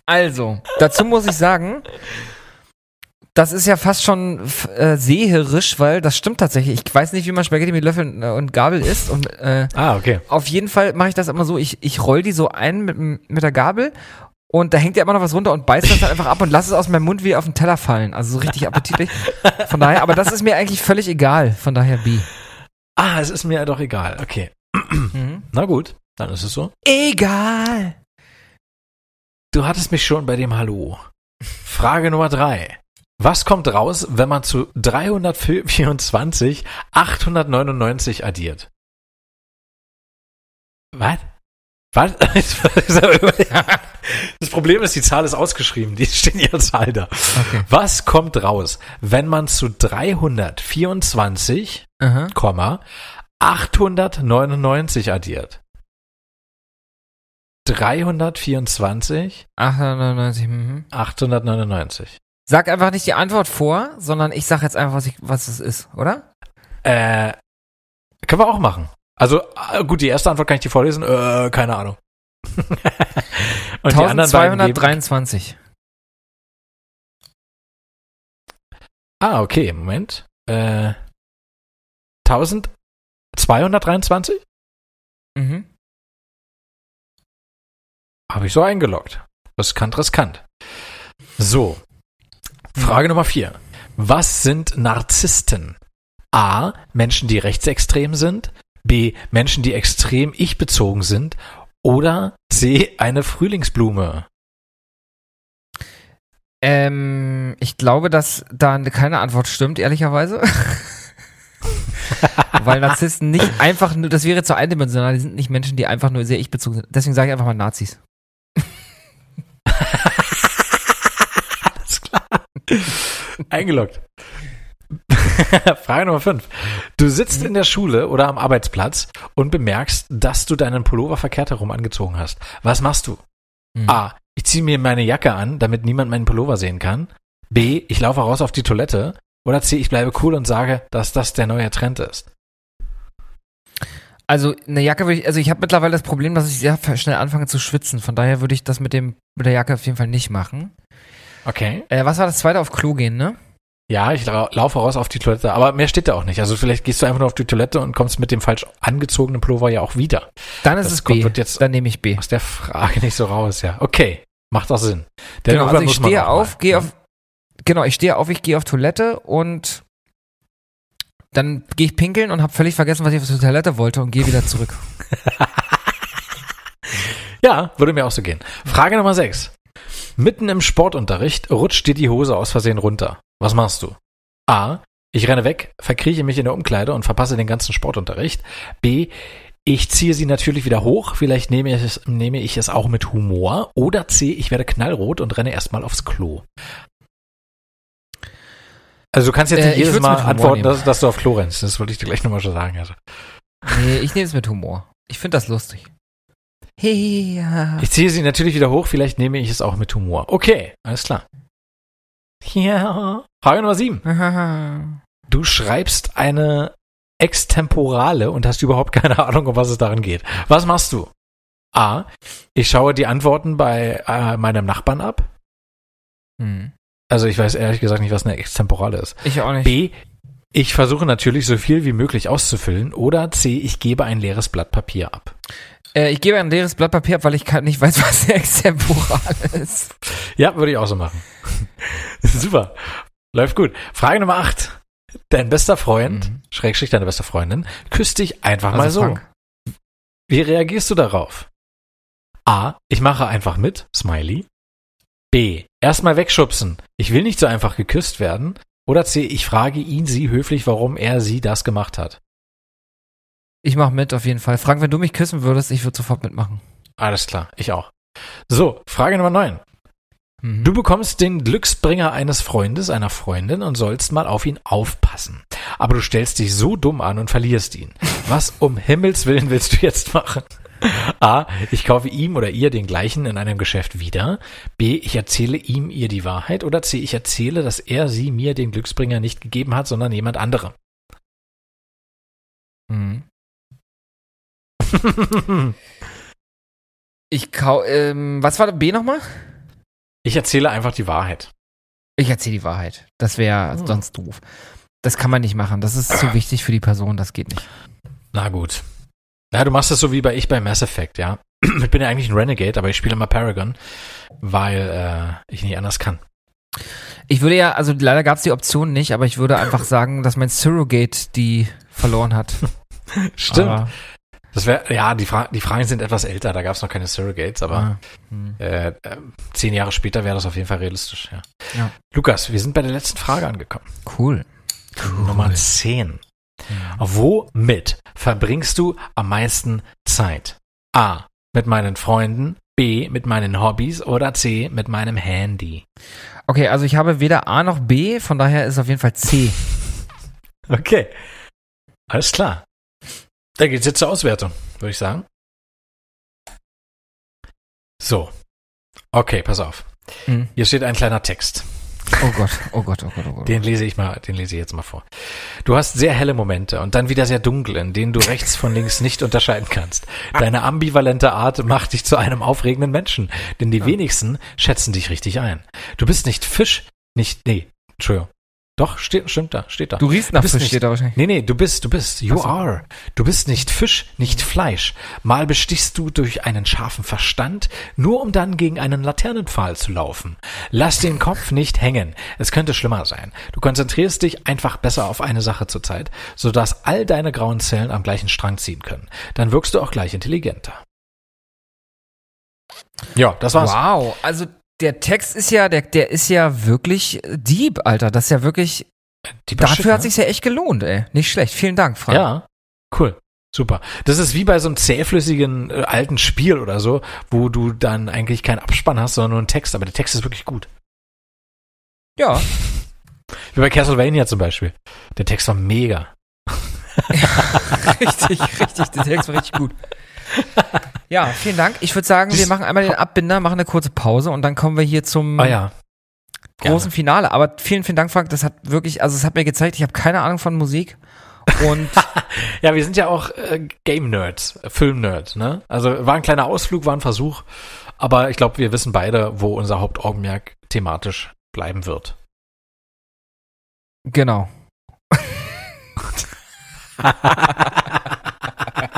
Also, dazu muss ich sagen, das ist ja fast schon äh, seherisch, weil das stimmt tatsächlich. Ich weiß nicht, wie man Spaghetti mit Löffeln äh, und Gabel isst und äh, Ah, okay. auf jeden Fall mache ich das immer so, ich, ich roll die so ein mit, mit der Gabel und da hängt ja immer noch was runter und beiß das dann einfach ab und lass es aus meinem Mund wie auf den Teller fallen. Also so richtig appetitlich. Von daher, aber das ist mir eigentlich völlig egal. Von daher B. Ah, es ist mir doch egal. Okay. Mhm. Na gut, dann ist es so. Egal. Du hattest mich schon bei dem Hallo. Frage Nummer drei. Was kommt raus, wenn man zu 324 899 addiert? Was? Was? Das Problem ist, die Zahl ist ausgeschrieben. Die steht in ihrer Zahl da. Okay. Was kommt raus, wenn man zu 324, Aha. Komma, 899 addiert? 324, 899. Mhm. 899. Sag einfach nicht die Antwort vor, sondern ich sag jetzt einfach, was, ich, was es ist, oder? Äh, können wir auch machen. Also, äh, gut, die erste Antwort kann ich dir vorlesen. Äh, keine Ahnung. Und die anderen beiden geben- 1223. Ah, okay, Moment. Äh, 1223? Mhm. Habe ich so eingeloggt. Riskant, riskant. So. Frage Nummer vier. Was sind Narzissten? A. Menschen, die rechtsextrem sind. B. Menschen, die extrem ich-bezogen sind. Oder C. Eine Frühlingsblume. Ähm, ich glaube, dass da keine Antwort stimmt, ehrlicherweise. Weil Narzissten nicht einfach nur, das wäre zu eindimensional, die sind nicht Menschen, die einfach nur sehr ich-bezogen sind. Deswegen sage ich einfach mal Nazis. Alles klar. Eingeloggt. Frage Nummer 5. Du sitzt in der Schule oder am Arbeitsplatz und bemerkst, dass du deinen Pullover verkehrt herum angezogen hast. Was machst du? Hm. A. Ich ziehe mir meine Jacke an, damit niemand meinen Pullover sehen kann. B. Ich laufe raus auf die Toilette. Oder C. Ich bleibe cool und sage, dass das der neue Trend ist. Also eine Jacke würde ich, also ich habe mittlerweile das Problem, dass ich sehr schnell anfange zu schwitzen. Von daher würde ich das mit dem mit der Jacke auf jeden Fall nicht machen. Okay. Äh, was war das zweite auf Klo gehen, ne? Ja, ich lau- laufe raus auf die Toilette, aber mehr steht da auch nicht. Also vielleicht gehst du einfach nur auf die Toilette und kommst mit dem falsch angezogenen Pullover ja auch wieder. Dann ist Das es kommt- B. jetzt- Dann nehme ich B. Aus der Frage nicht so raus, ja. Okay, macht auch Sinn. Denn Genau, also ich stehe auf, gehe ne? auf, genau, ich stehe auf, ich gehe auf Toilette und dann gehe ich pinkeln und habe völlig vergessen, was ich auf der Toilette wollte und gehe wieder zurück. Ja, würde mir auch so gehen. Frage Nummer 6. Mitten im Sportunterricht rutscht dir die Hose aus Versehen runter. Was machst du? A. Ich renne weg, verkrieche mich in der Umkleide und verpasse den ganzen Sportunterricht. B. Ich ziehe sie natürlich wieder hoch, vielleicht nehme ich es, nehme ich es auch mit Humor. Oder C. Ich werde knallrot und renne erstmal aufs Klo. Also du kannst jetzt Äh, nicht ich jedes Mal antworten, dass, dass du auf Klo rennst. Das wollte ich dir gleich nochmal schon sagen. Also. Nee, ich nehme es mit Humor. Ich finde das lustig. Ja. Ich ziehe sie natürlich wieder hoch, vielleicht nehme ich es auch mit Humor. Okay, alles klar. Ja. Frage Nummer 7. Du schreibst eine Extemporale und hast überhaupt keine Ahnung, um was es darin geht. Was machst du? A. Ich schaue die Antworten bei äh, meinem Nachbarn ab. Hm. Also ich weiß ehrlich gesagt nicht, was eine Extemporale ist. Ich auch nicht. B. Ich versuche natürlich so viel wie möglich auszufüllen. Oder C. Ich gebe ein leeres Blatt Papier ab. Äh, ich gebe ein leeres Blatt Papier ab, weil ich nicht weiß, was extemporal ist. Ja, würde ich auch so machen. Super. Läuft gut. Frage Nummer 8. Dein bester Freund, Mhm. Schrägstrich deine beste Freundin, küsst dich einfach mal Also so. Frank. Wie reagierst du darauf? A. Ich mache einfach mit. Smiley. B. Erstmal wegschubsen. Ich will nicht so einfach geküsst werden. Oder C. Ich frage ihn, sie höflich, warum er sie das gemacht hat. Ich mach mit auf jeden Fall. Frank, wenn du mich küssen würdest, ich würde sofort mitmachen. Alles klar, ich auch. So, Frage Nummer 9. Mhm. Du bekommst den Glücksbringer eines Freundes, einer Freundin und sollst mal auf ihn aufpassen. Aber du stellst dich so dumm an und verlierst ihn. Was um Himmels Willen willst du jetzt machen? A. Ich kaufe ihm oder ihr den gleichen in einem Geschäft wieder. B. Ich erzähle ihm ihr die Wahrheit. Oder C. Ich erzähle, dass er sie mir den Glücksbringer nicht gegeben hat, sondern jemand anderem. Mhm. Ich kau, ähm, was war B nochmal? Ich erzähle einfach die Wahrheit. Ich erzähle die Wahrheit. Das wäre Hm. sonst doof. Das kann man nicht machen. Das ist zu wichtig für die Person. Das geht nicht. Na gut. Ja, du machst es so wie bei ich bei Mass Effect, ja. Ich bin ja eigentlich ein Renegade, aber ich spiele immer Paragon, weil äh, ich nicht anders kann. Ich würde ja, also leider gab es die Option nicht, aber ich würde einfach sagen, dass mein Surrogate die verloren hat. Stimmt. Aber, Das wäre, ja, die, Fra die Fragen sind etwas älter, da gab es noch keine Surrogates, aber ah, hm. äh, äh, zehn Jahre später wäre das auf jeden Fall realistisch, ja. Ja. Lukas, wir sind bei der letzten Frage angekommen. Cool. Nummer 10. Womit verbringst du am meisten Zeit? A. Mit meinen Freunden, B. Mit meinen Hobbys oder C. Mit meinem Handy. Okay, also ich habe weder A noch B, von daher ist es auf jeden Fall C. Okay. Alles klar. Da geht's jetzt zur Auswertung, würde ich sagen. So. Okay, pass auf. Hm. Hier steht ein kleiner Text. Oh Gott, oh Gott, oh Gott, oh Gott. Den lese ich mal, den lese ich jetzt mal vor. Du hast sehr helle Momente und dann wieder sehr dunkle, in denen du rechts von links nicht unterscheiden kannst. Deine ambivalente Art macht dich zu einem aufregenden Menschen, denn die wenigsten schätzen dich richtig ein. Du bist nicht Fisch, nicht, nee, Entschuldigung. Doch, steht, stimmt da, steht da. Du riechst nach bist Fisch, nicht- steht da wahrscheinlich. Nee, nee, du bist, du bist, you so. are. Du bist nicht Fisch, nicht Fleisch. Mal bestichst du durch einen scharfen Verstand, nur um dann gegen einen Laternenpfahl zu laufen. Lass den Kopf nicht hängen. Es könnte schlimmer sein. Du konzentrierst dich einfach besser auf eine Sache zurzeit, sodass all deine grauen Zellen am gleichen Strang ziehen können. Dann wirkst du auch gleich intelligenter. Ja, das war's. Wow, also der Text ist ja, der, der ist ja wirklich deep, Alter. Das ist ja wirklich Die Bashir, Dafür hat ne? sich's ja echt gelohnt, ey. Nicht schlecht. Vielen Dank, Frank. Ja, cool. Super. Das ist wie bei so einem zähflüssigen äh, alten Spiel oder so, wo du dann eigentlich keinen Abspann hast, sondern nur einen Text, aber der Text ist wirklich gut. Ja. Wie bei Castlevania zum Beispiel. Der Text war mega. richtig, richtig. Der Text war richtig gut. Ja, vielen Dank. Ich würde sagen, wir machen einmal den Abbinder, machen eine kurze Pause und dann kommen wir hier zum Ah ja. großen Finale. Aber vielen, vielen Dank, Frank. Das hat wirklich, also es hat mir gezeigt, ich habe keine Ahnung von Musik. Und Ja, wir sind ja auch äh, Game-Nerds, äh, Film-Nerds, ne? Also war ein kleiner Ausflug, war ein Versuch, aber ich glaube, wir wissen beide, wo unser Hauptaugenmerk thematisch bleiben wird. genau.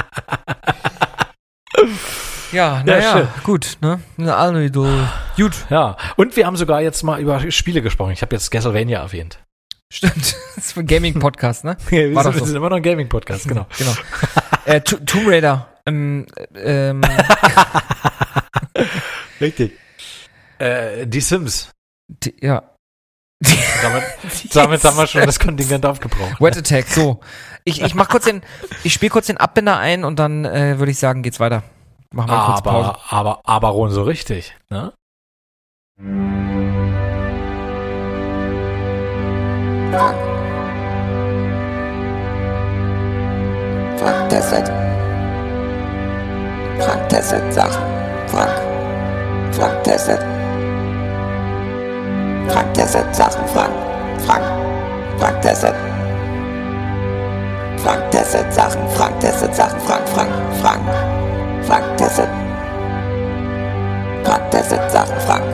Ja, naja, schön. gut, ne? Na, Also, du, gut, Ja, und wir haben sogar jetzt mal über Spiele gesprochen. Ich habe jetzt Castlevania erwähnt. stimmt. Das ist ein Gaming-Podcast, ne? wir, War sind, doch so. wir sind immer noch ein Gaming-Podcast, genau. Genau. äh, To- Tomb Raider. Ähm, ähm, Richtig. Äh, die Sims. die, ja. Damit, damit haben wir schon das Kontingent aufgebraucht. Wet Attack, so. Ich, ich mach kurz den, ich spiele kurz den Abbinder ein und dann äh, würde ich sagen, geht's weiter. Machen wir kurz Pause. Aber, aber, aber Ron so richtig, ne? Frank. Frank testet. Frank testet Sachen. Frank. Frank testet. Frank testet Sachen. Frank. Frank. Frank testet. Frank testet Sachen. Frank testet Sachen. Frank. Frank. Frank. Frank testet. Frank testet Sachen. Frank.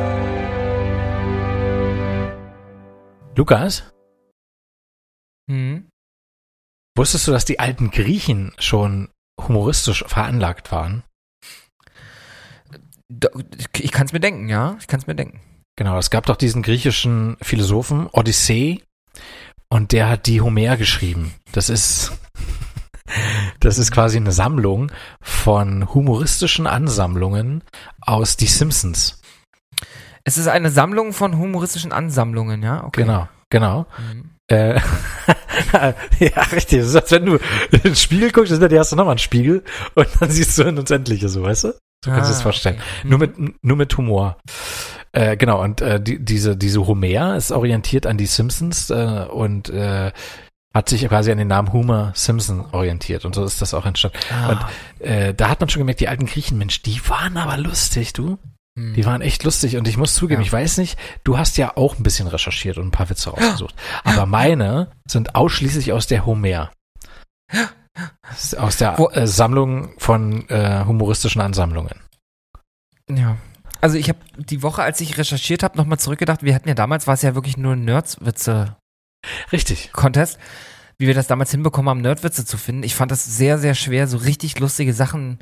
Lukas, Hm. wusstest du, dass die alten Griechen schon humoristisch veranlagt waren? Ich kann es mir denken, ja. Ich kann es mir denken. Genau, es gab doch diesen griechischen Philosophen Odyssee und der hat die Homer geschrieben. Das ist das ist quasi eine Sammlung von humoristischen Ansammlungen aus Die Simpsons. Es ist eine Sammlung von humoristischen Ansammlungen, ja? Okay. Genau, genau. Mhm. Äh, ja, richtig. Das ist, als wenn du in den Spiegel guckst, dann hast du nochmal einen Spiegel und dann siehst du ein Unendliche, so, weißt du? So kannst du Ah, es vorstellen. okay. Nur mit, nur mit Humor. Äh, genau, und äh, die, diese, diese Homer ist orientiert an die Simpsons äh, und äh, hat sich quasi an den Namen Homer Simpson orientiert und so ist das auch entstanden. Ah. Und äh, da hat man schon gemerkt, die alten Griechen, Mensch, die waren aber lustig, du. Hm. Die waren echt lustig und ich muss zugeben, Ja. ich weiß nicht, du hast ja auch ein bisschen recherchiert und ein paar Witze rausgesucht. Aber meine sind ausschließlich aus der Homer. Aus der Wo- äh, Sammlung von äh, humoristischen Ansammlungen. Ja. Also ich habe die Woche, als ich recherchiert habe, nochmal zurückgedacht, wir hatten ja damals, war es ja wirklich nur Nerdswitze Richtig. Contest, wie wir das damals hinbekommen haben, Nerdwitze zu finden. Ich fand das sehr, sehr schwer, so richtig lustige Sachen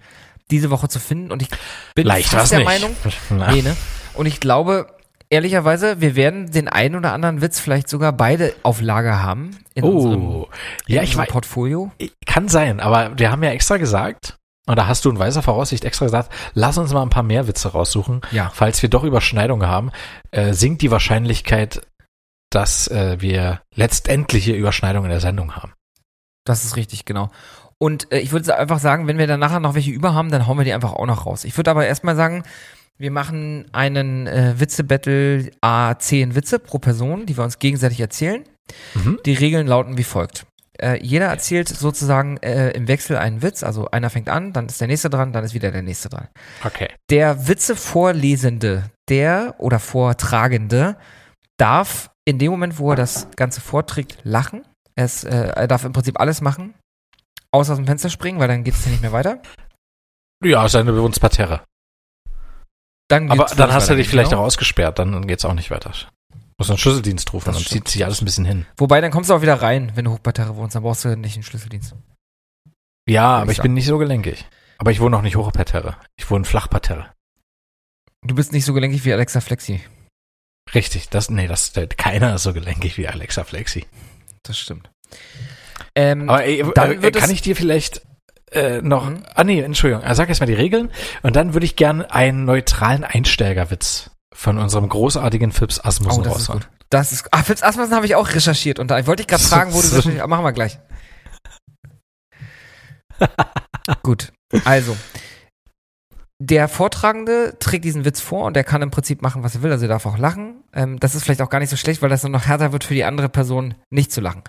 diese Woche zu finden und ich bin Leicht fast der nicht. Meinung, nee, ne? Und ich glaube, ehrlicherweise, wir werden den einen oder anderen Witz vielleicht sogar beide auf Lager haben in unserem, Oh, in ja, ich unserem weiß, Portfolio. kann sein, aber wir haben ja extra gesagt, und da hast du in weiser Voraussicht extra gesagt, lass uns mal ein paar mehr Witze raussuchen. Ja. Falls wir doch Überschneidungen haben, äh, sinkt die Wahrscheinlichkeit, dass äh, wir letztendliche Überschneidungen in der Sendung haben. Das ist richtig, genau. Und äh, ich würde einfach sagen, wenn wir dann nachher noch welche über haben, dann hauen wir die einfach auch noch raus. Ich würde aber erstmal sagen, wir machen einen äh, Witze-Battle A10 Witze pro Person, die wir uns gegenseitig erzählen. Mhm. Die Regeln lauten wie folgt. Äh, jeder erzählt sozusagen äh, im Wechsel einen Witz, also einer fängt an, dann ist der nächste dran, dann ist wieder der nächste dran. Okay. Der Witze vorlesende, der oder Vortragende darf in dem Moment, wo er das Ganze vorträgt, lachen. Es, äh, er darf im Prinzip alles machen, außer aus dem Fenster springen, weil dann geht es ja nicht mehr weiter. Ja, es sei denn, wir wohnen Parterre. Dann Aber dann hast du dich vielleicht genau. auch ausgesperrt, dann geht's auch nicht weiter. Muss einen Schlüsseldienst rufen, Das dann stimmt. zieht sich alles ein bisschen hin. Wobei, dann kommst du auch wieder rein, wenn du Hochparterre wohnst, dann brauchst du nicht einen Schlüsseldienst. Ja, aber ich ich bin nicht so gelenkig. Aber ich wohne auch nicht Hochparterre. Ich wohne Flachparterre. Du bist nicht so gelenkig wie Alexa Flexi. Richtig, das, nee, das, keiner ist so gelenkig wie Alexa Flexi. Das stimmt. Ähm, Aber ey, dann äh, wird kann ich dir vielleicht äh, noch, Mhm. ah nee, Entschuldigung, äh, sag erst mal die Regeln und dann würde ich gerne einen neutralen Einsteigerwitz von unserem großartigen Phipps Asmussen oh, das ist raushauen. Das ist. Ah, Fips Asmussen habe ich auch recherchiert und da wollte ich gerade fragen, wo du recherchiert Machen wir gleich. Gut. Also. Der Vortragende trägt diesen Witz vor und der kann im Prinzip machen, was er will. Also er darf auch lachen. Ähm, das ist vielleicht auch gar nicht so schlecht, weil das dann noch härter wird für die andere Person, nicht zu lachen.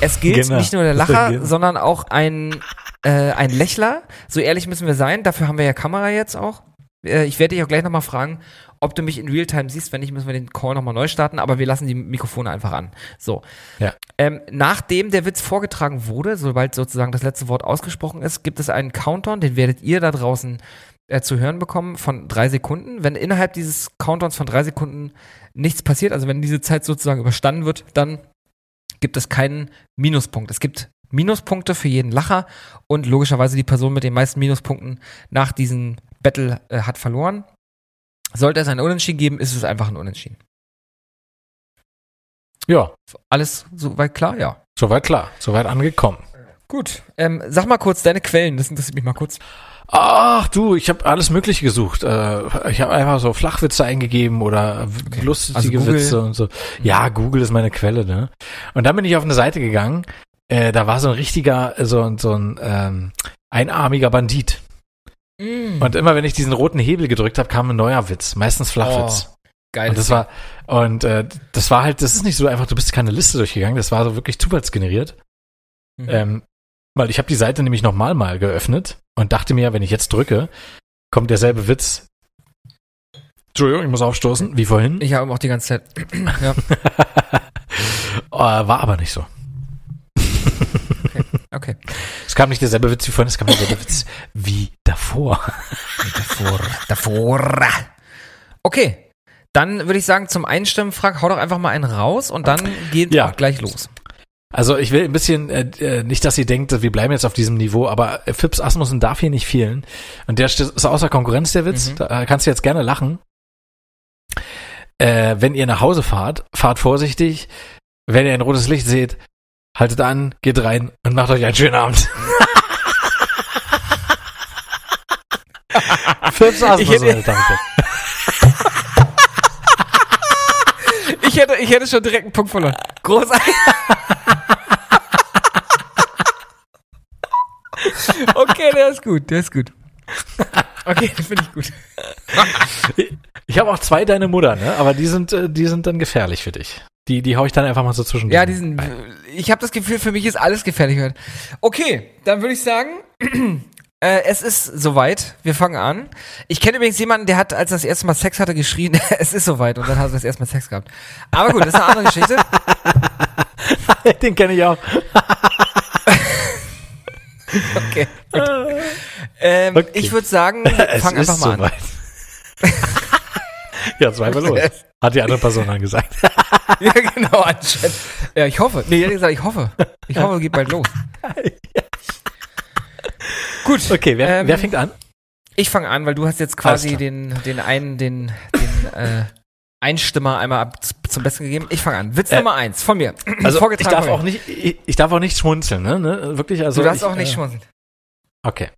Es gilt Genau. nicht nur der Lacher, Genau. sondern auch ein, äh, ein Lächler. So ehrlich müssen wir sein. Dafür haben wir ja Kamera jetzt auch. Äh, ich werde dich auch gleich nochmal fragen, ob du mich in Realtime siehst. Wenn nicht, müssen wir den Call nochmal neu starten. Aber wir lassen die Mikrofone einfach an. So. Ja. Ähm, nachdem der Witz vorgetragen wurde, sobald sozusagen das letzte Wort ausgesprochen ist, gibt es einen Countdown, den werdet ihr da draußen äh, zu hören bekommen von drei Sekunden. Wenn innerhalb dieses Countdowns von drei Sekunden nichts passiert, also wenn diese Zeit sozusagen überstanden wird, dann gibt es keinen Minuspunkt. Es gibt Minuspunkte für jeden Lacher und logischerweise die Person mit den meisten Minuspunkten nach diesem Battle äh, hat verloren. Sollte es ein Unentschieden geben, ist es einfach ein Unentschieden. Ja, Alles soweit klar? Ja. soweit klar, soweit angekommen. Gut. Ähm, sag mal kurz deine Quellen, das interessiert mich mal kurz. Ach du, ich habe alles Mögliche gesucht. Äh, ich habe einfach so Flachwitze eingegeben oder w- lustige Also. Witze und so. Ja, Google ist meine Quelle, ne? Und dann bin ich auf eine Seite gegangen. Äh, da war so ein richtiger, äh, so, ein- so ein ähm, einarmiger Bandit. Und immer wenn ich diesen roten Hebel gedrückt habe, kam ein neuer Witz, meistens Flachwitz. geil. Und das war und äh, das war halt, das ist nicht so einfach, du bist keine Liste durchgegangen, das war so wirklich zufallsgeneriert. Mhm. Ähm, weil ich habe die Seite nämlich nochmal mal geöffnet und dachte mir, wenn ich jetzt drücke, kommt derselbe Witz. Entschuldigung, ich muss aufstoßen, wie vorhin. ich habe auch die ganze Zeit. ja. Oh, war aber nicht so. Okay. Es kam nicht derselbe Witz wie vorhin, es kam derselbe Witz wie davor. Davor. Davor. Okay. Dann würde ich sagen, zum Einstimmen, Frank, hau doch einfach mal einen raus und dann geht Ja. auch gleich los. Also ich will ein bisschen, äh, äh, nicht, dass ihr denkt, wir bleiben jetzt auf diesem Niveau, aber äh, Fips Asmussen darf hier nicht fehlen. Und der st- ist außer Konkurrenz, der Witz. Mhm. Da äh, kannst du jetzt gerne lachen. Äh, wenn ihr nach Hause fahrt, fahrt vorsichtig. Wenn ihr ein rotes Licht seht, haltet an, geht rein und macht euch einen schönen Abend. Fips Asmussen, Ich hätte- Herren. Ich hätte, ich hätte schon direkt einen Punkt verloren. Großartig. okay, der ist gut, der ist gut. Okay, den finde ich gut. Ich habe auch zwei deine Mutter, ne? Aber die sind, äh, die sind dann gefährlich für dich. Die, die hau ich dann einfach mal so zwischen. Ja, diesen, ich habe das Gefühl, für mich ist alles gefährlich heute. Okay, dann würde ich sagen, äh, es ist soweit. Wir fangen an. Ich kenne übrigens jemanden, der hat, als er das erste Mal Sex hatte, geschrien, es ist soweit. Und dann hat er das erste Mal Sex gehabt. Aber gut, das ist eine andere Geschichte. Den kenne ich auch. Okay. Ähm, Okay. Ich würde sagen, Es fang ist einfach mal an. ja, zweimal los. Hat die andere Person dann gesagt. Ja, genau, anscheinend. Ja, ich hoffe. Nee, ehrlich gesagt, ich hoffe. Ich hoffe, geht bald los. Gut. Okay, wer, Ähm, wer fängt an? Ich fange an, weil du hast jetzt quasi den, den einen, den, den äh, Einstimmer einmal ab, zum Besten gegeben. Ich fange an. Witz Äh, Nummer eins von mir. Also ich darf auch nicht, ich, ich darf auch nicht schmunzeln, ne? ne? Wirklich, also. Du darfst ich, auch nicht äh, schmunzeln. Okay.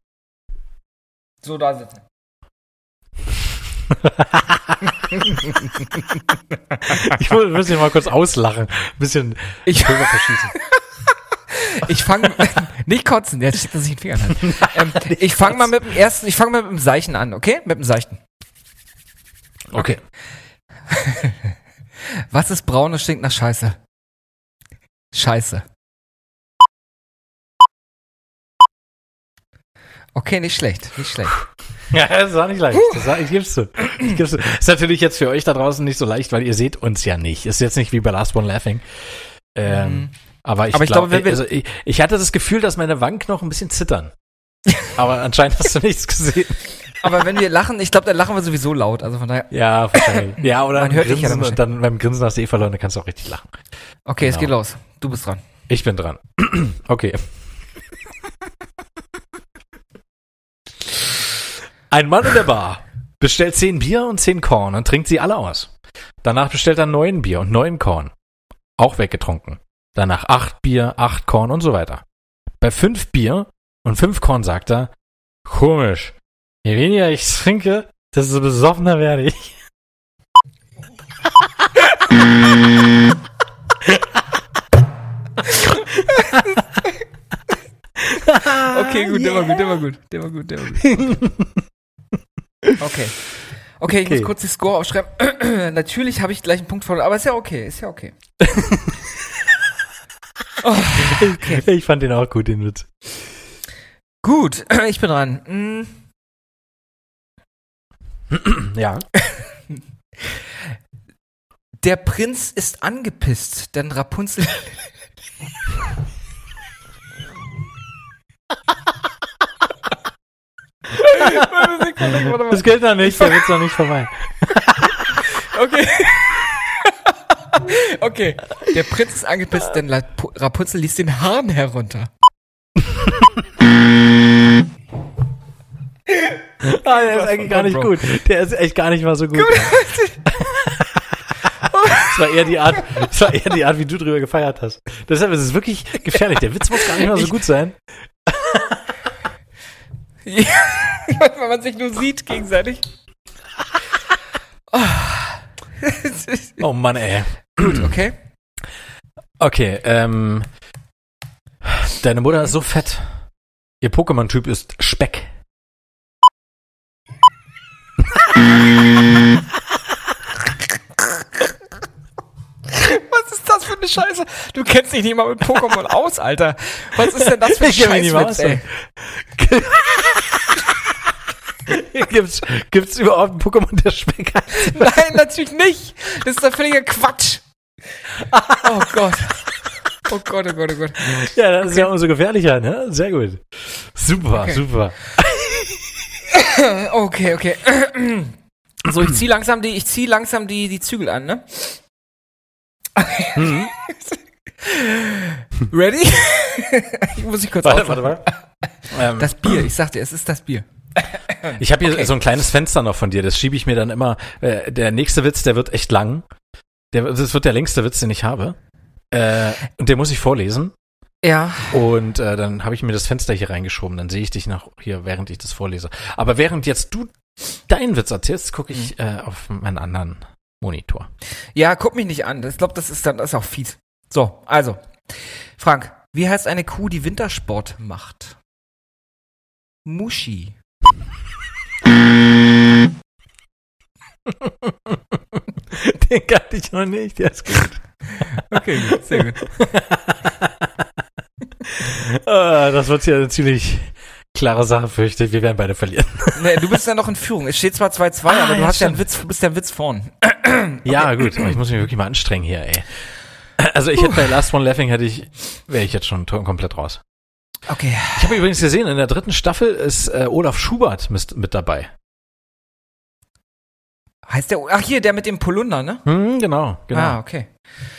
So da sitzen. Ich muss, mich mal kurz auslachen. Ein bisschen Ich, Pulver verschießen. ich fange nicht kotzen, jetzt steckt er sich den Finger an. Ähm, ich fange mal mit dem ersten, ich fange mal mit dem Seichten an, okay? Mit dem Seichten. Okay. Was ist braun und stinkt nach Scheiße? Scheiße. Okay, nicht schlecht, nicht schlecht. Ja, das war nicht leicht. Das war, ich geb's zu. Ich geb's zu. Ist natürlich jetzt für euch da draußen nicht so leicht, weil ihr seht uns ja nicht. Ist jetzt nicht wie bei Last One Laughing. Ähm, Mhm. Aber ich, Aber ich glaub, glaube, wir- also ich, ich hatte das Gefühl, dass meine Wangenknochen ein bisschen zittern. Aber anscheinend hast du nichts gesehen. Aber wenn wir lachen, ich glaube, dann lachen wir sowieso laut. Also von daher. Ja, wahrscheinlich. Ja, oder Man hört dich ja Grinsen, dann dann beim Grinsen hast du eh verloren, dann kannst du auch richtig lachen. Okay, es Genau. geht los. Du bist dran. Ich bin dran. Okay. Ein Mann in der Bar bestellt zehn Bier und zehn Korn und trinkt sie alle aus. Danach bestellt er neun Bier und neun Korn. Auch weggetrunken. Danach acht Bier, acht Korn und so weiter. Bei fünf Bier und fünf Korn sagt er, komisch. Je weniger ich trinke, desto besoffener werde ich. Okay, gut, der war gut, der war gut, der war gut, der war gut. Okay. Okay, ich Okay. muss kurz die Score aufschreiben. Natürlich habe ich gleich einen Punkt verloren, aber ist ja okay, ist ja okay. oh, okay. Ich fand den auch gut, den Witz. Gut, ich bin dran. Ja. Der Prinz ist angepisst, denn Rapunzel. Das gilt noch nicht, der Witz noch nicht vorbei. Okay. okay. Der Prinz ist angepisst, denn Rapunzel ließ den Hahn herunter. Ah, der ist eigentlich gar nicht gut. Der ist echt gar nicht mal so gut. Das war eher die Art, das war eher die Art, wie du drüber gefeiert hast. Deshalb ist es wirklich gefährlich. Der Witz muss gar nicht mal so gut sein. Ja, Weil man sich nur sieht gegenseitig. Oh. Oh Mann, ey. Gut, okay. Okay, ähm. Deine Mutter ist so fett. Ihr Pokémon-Typ ist Speck. Was ist das für eine Scheiße? Du kennst dich nicht mal mit Pokémon aus, Alter. Was ist denn das für ein Ich kenn mich nicht mal Scheißwitz, aus. ey? gibt's, gibt's überhaupt einen Pokémon, der Speck heißt? Nein, natürlich nicht. Das ist doch völliger Quatsch. Oh Gott. Oh Gott, oh Gott, oh Gott. Ja, das ist ja umso gefährlicher, ne? Sehr gut. Super, Okay. super. Okay, okay. So, ich zieh langsam die, ich zieh langsam die, die Zügel an, ne? Mhm. Ready? ich muss mich kurz Warte, warte, warte. Ähm, Das Bier, ich sagte, es ist das Bier. ich habe hier okay. so ein kleines Fenster noch von dir, das schiebe ich mir dann immer. Äh, der nächste Witz, der wird echt lang. Der, das wird der längste Witz, den ich habe. Äh, und den muss ich vorlesen. Ja. Und äh, dann habe ich mir das Fenster hier reingeschoben. Dann sehe ich dich noch hier, während ich das vorlese. Aber während jetzt du deinen Witz erzählst, gucke ich Mhm. äh, auf meinen anderen Monitor. Ja, guck mich nicht an. Ich glaube, das ist dann das ist auch fies. So, also. Frank, wie heißt eine Kuh, die Wintersport macht? Muschi. den kannte ich noch nicht, der ist gut. Okay, gut, sehr gut. Ah, das wird hier eine ziemlich klare Sache, fürchte ich. Wir werden beide verlieren. Nee, du bist ja noch in Führung. Es steht zwar 2-2, Ah, aber du ja, hast ja einen. Witz, du bist ja ein Witz vorn. Ja, gut, aber ich muss mich wirklich mal anstrengen hier, ey. Also ich hätte bei Last One Laughing hätte ich, wäre ich jetzt schon komplett raus. Okay. Ich habe übrigens gesehen, in der dritten Staffel ist äh, Olaf Schubert mit, mit dabei. Heißt der, ach hier, der mit dem Polunder, ne? Hm, genau, genau. Ah, okay.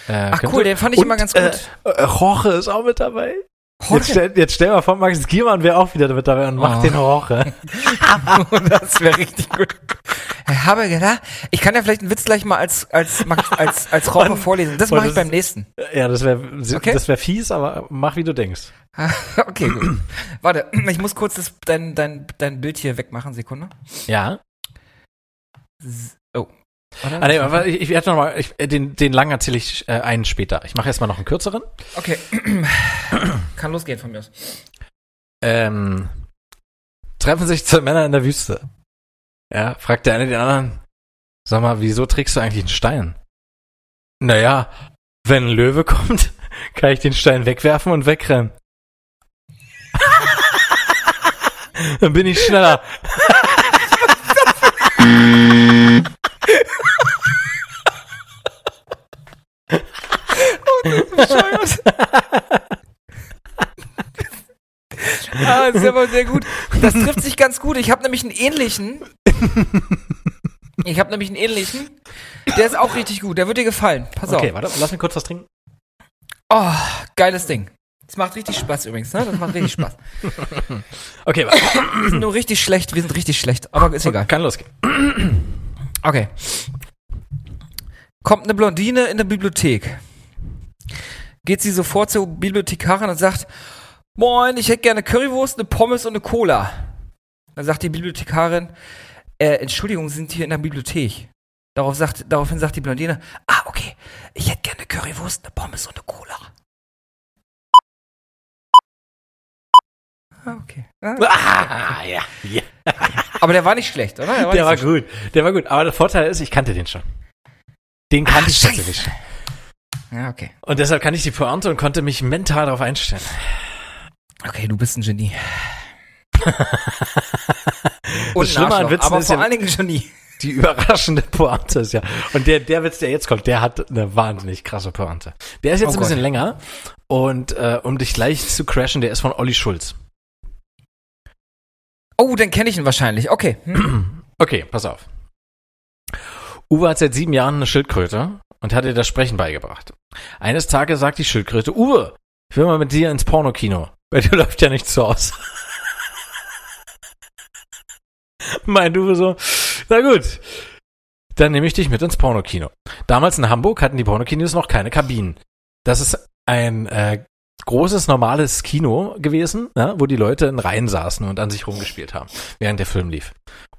Äh, Ach cool, den fand ich Und, immer ganz Äh, gut. äh, Jorge ist auch mit dabei. Jetzt stell, jetzt stell mal vor, Max Giermann wäre auch wieder mit dabei und macht Oh. den Jorge. das wäre richtig gut. Ich habe gedacht, ich kann ja vielleicht einen Witz gleich mal als, als, als, als Und- vorlesen. Das mache ich beim nächsten. Ja, das wäre Okay. das wäre fies, aber mach wie du denkst. Okay, gut. Warte, ich muss kurz das, dein, dein, dein Bild hier wegmachen. Sekunde. Ja. Ah, nee, aber ich, ich werde noch mal, ich, äh, den, den lang erzähle ich äh, einen später. Ich mache erstmal noch einen kürzeren. Okay. Kann losgehen von mir aus. Ähm, treffen sich zwei Männer in der Wüste. Ja, fragt der eine den anderen, sag mal, wieso trägst du eigentlich einen Stein? Naja, wenn ein Löwe kommt, kann ich den Stein wegwerfen und wegrennen. Dann bin ich schneller. Bescheuert. ah, ist aber sehr gut. Das trifft sich ganz gut. Ich habe nämlich einen ähnlichen. Ich habe nämlich einen ähnlichen. Der ist auch richtig gut. Der wird dir gefallen. Pass Okay, auf. warte, lass mich kurz was trinken. Oh, geiles Ding. Das macht richtig Spaß übrigens, ne? Das macht richtig Spaß. Okay, warte. Wir sind nur richtig schlecht. Wir sind richtig schlecht. Aber ist egal. Kann losgehen. Okay. Kommt eine Blondine in der Bibliothek. Geht sie sofort zur Bibliothekarin und sagt, Moin, ich hätte gerne Currywurst, eine Pommes und eine Cola. Dann sagt die Bibliothekarin, äh, Entschuldigung, Sie sind hier in der Bibliothek. Darauf sagt, daraufhin sagt die Blondine, ah, okay, ich hätte gerne Currywurst, eine Pommes und eine Cola. Ah, okay. Ah, Ah, ja. ja. Aber der war nicht schlecht, oder? Der nicht war so gut. Der war gut. Aber der Vorteil ist, ich kannte den schon. Den kannte ich Scheiße. tatsächlich. Ja, okay. Und deshalb kann ich die Pointe und konnte mich mental darauf einstellen. Okay, du bist ein Genie. das ein Schlimme an Witzen aber ist vor ja, allen Dingen ein Genie. die überraschende Pointe ist ja. Und der, der Witz, der jetzt kommt, der hat eine wahnsinnig krasse Pointe. Der ist jetzt Oh ein bisschen Gott. länger. Und äh, um dich gleich zu crashen, der ist von Olli Schulz. Oh, dann kenne ich ihn wahrscheinlich. Okay. Hm. Okay, pass auf. Uwe hat seit sieben Jahren eine Schildkröte und hat ihr das Sprechen beigebracht. Eines Tages sagt die Schildkröte, Uwe, ich will mal mit dir ins Pornokino. Bei dir läuft ja nichts so aus. Meint Uwe so, na gut, dann nehme ich dich mit ins Pornokino. Damals in Hamburg hatten die Pornokinos noch keine Kabinen. Das ist ein äh, großes, normales Kino gewesen, ja, wo die Leute in Reihen saßen und an sich rumgespielt haben, während der Film lief.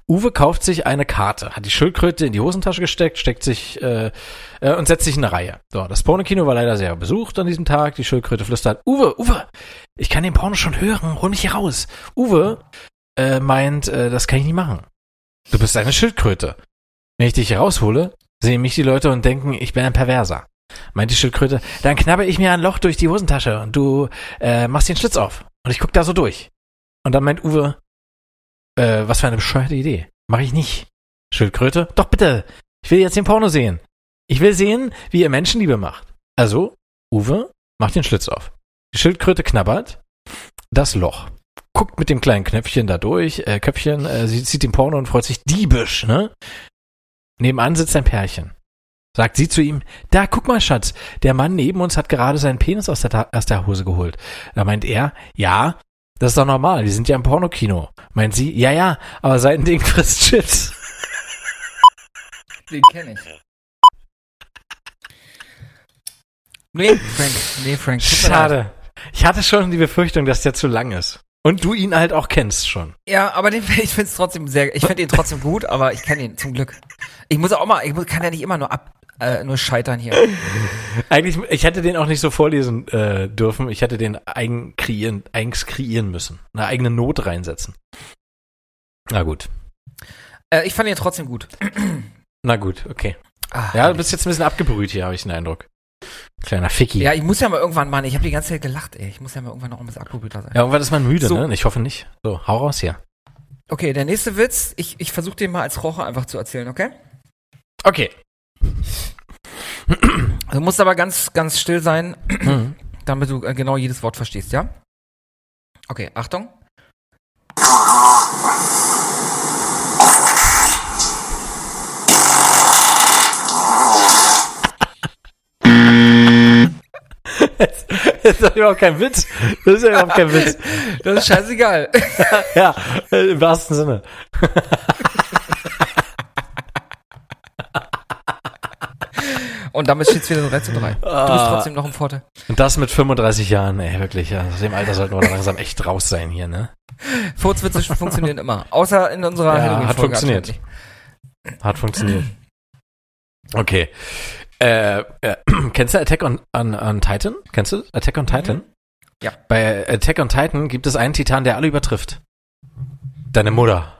Uwe kauft sich eine Karte, hat die Schildkröte in die Hosentasche gesteckt, steckt sich äh, äh, und setzt sich in eine Reihe. So, das Pornokino war leider sehr besucht an diesem Tag. Die Schildkröte flüstert, Uwe, Uwe, ich kann den Porno schon hören, hol mich hier raus. Uwe äh, meint, äh, das kann ich nicht machen. Du bist eine Schildkröte. Wenn ich dich hier raushole, sehen mich die Leute und denken, ich bin ein Perverser. Meint die Schildkröte, dann knabber ich mir ein Loch durch die Hosentasche und du äh, machst den Schlitz auf. Und ich guck da so durch. Und dann meint Uwe, äh, was für eine bescheuerte Idee. Mach ich nicht. Schildkröte, doch bitte. Ich will jetzt den Porno sehen. Ich will sehen, wie ihr Menschenliebe macht. Also, Uwe macht den Schlitz auf. Die Schildkröte knabbert das Loch. Guckt mit dem kleinen Knöpfchen da durch, äh, Köpfchen, äh, sie sieht den Porno und freut sich diebisch, ne? Nebenan sitzt ein Pärchen. Sagt sie zu ihm, da guck mal, Schatz, der Mann neben uns hat gerade seinen Penis aus der, aus der Hose geholt. Da meint er, ja, das ist doch normal, wir sind ja im Pornokino. Meint sie, ja, ja, aber sein Ding frisst Chips. Den kenne ich. Nee, Frank. Nee, Frank. Schade. Ich hatte schon die Befürchtung, dass der zu lang ist. Und du ihn halt auch kennst schon. Ja, aber den, ich finde es trotzdem sehr, ich finde ihn trotzdem gut, aber ich kenne ihn zum Glück. Ich muss auch mal, ich muss, kann ja nicht immer nur ab, äh, nur scheitern hier. Eigentlich, ich hätte den auch nicht so vorlesen äh, dürfen. Ich hätte den eigen kreieren, eigens kreieren müssen. Eine eigene Not reinsetzen. Na gut. Äh, ich fand ihn trotzdem gut. Na gut, okay. Ah, Ja, du bist jetzt ein bisschen abgebrüht hier, habe ich den Eindruck. Kleiner Ficky. ja, ich muss ja mal irgendwann mal, ich habe die ganze Zeit gelacht, ey. Ich muss ja mal irgendwann noch ein bisschen abgebrühter sein. Ja, irgendwann ist man müde, So. ne? Ich hoffe nicht. So, hau raus hier. Okay, der nächste Witz, ich, ich versuche den mal als Rocher einfach zu erzählen, okay? Okay. Du musst aber ganz, ganz still sein, damit du äh, genau jedes Wort verstehst, ja? Okay, Achtung. Das ist doch überhaupt kein Witz. Das ist ja überhaupt kein Witz. Das ist scheißegal. Ja, äh, im wahrsten Sinne. Und damit steht es wieder 3 zu 3. Du bist Ah. trotzdem noch im Vorteil. Und das mit 35 Jahren, ey, wirklich. Ja. Aus dem Alter sollten wir langsam echt raus sein hier, ne? Furzwitze funktionieren immer. Außer in unserer Ja, Halloween-Folge hat funktioniert. Hat funktioniert. Okay. Äh, äh, kennst du Attack on, on, on Titan? Kennst du Attack on Titan? Ja. Bei Attack on Titan gibt es einen Titan, der alle übertrifft. Deine Mutter.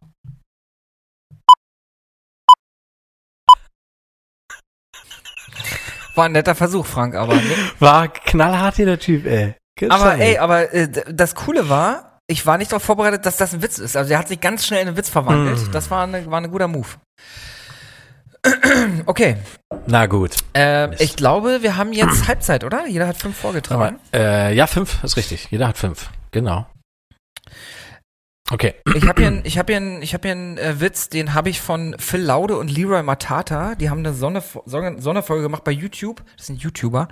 War ein netter Versuch, Frank, aber nee. War knallhart hier der Typ, ey. Gibt's Aber ey, aber äh, das Coole war, ich war nicht darauf vorbereitet, dass das ein Witz ist. Also er hat sich ganz schnell in einen Witz verwandelt. Mm. Das war, eine, war ein guter Move. Okay, Na gut. äh, ich glaube, wir haben jetzt Halbzeit, oder? Jeder hat fünf vorgetragen. Äh, ja, fünf ist richtig. Jeder hat fünf. Genau. Okay. Ich habe hier, einen- ich hab hier, einen- ich hab hier einen äh, Witz, den habe ich von Phil Laude und Leroy Matata. Die haben eine Sonne, Sonne, Sonderfolge gemacht bei YouTube. Das sind YouTuber.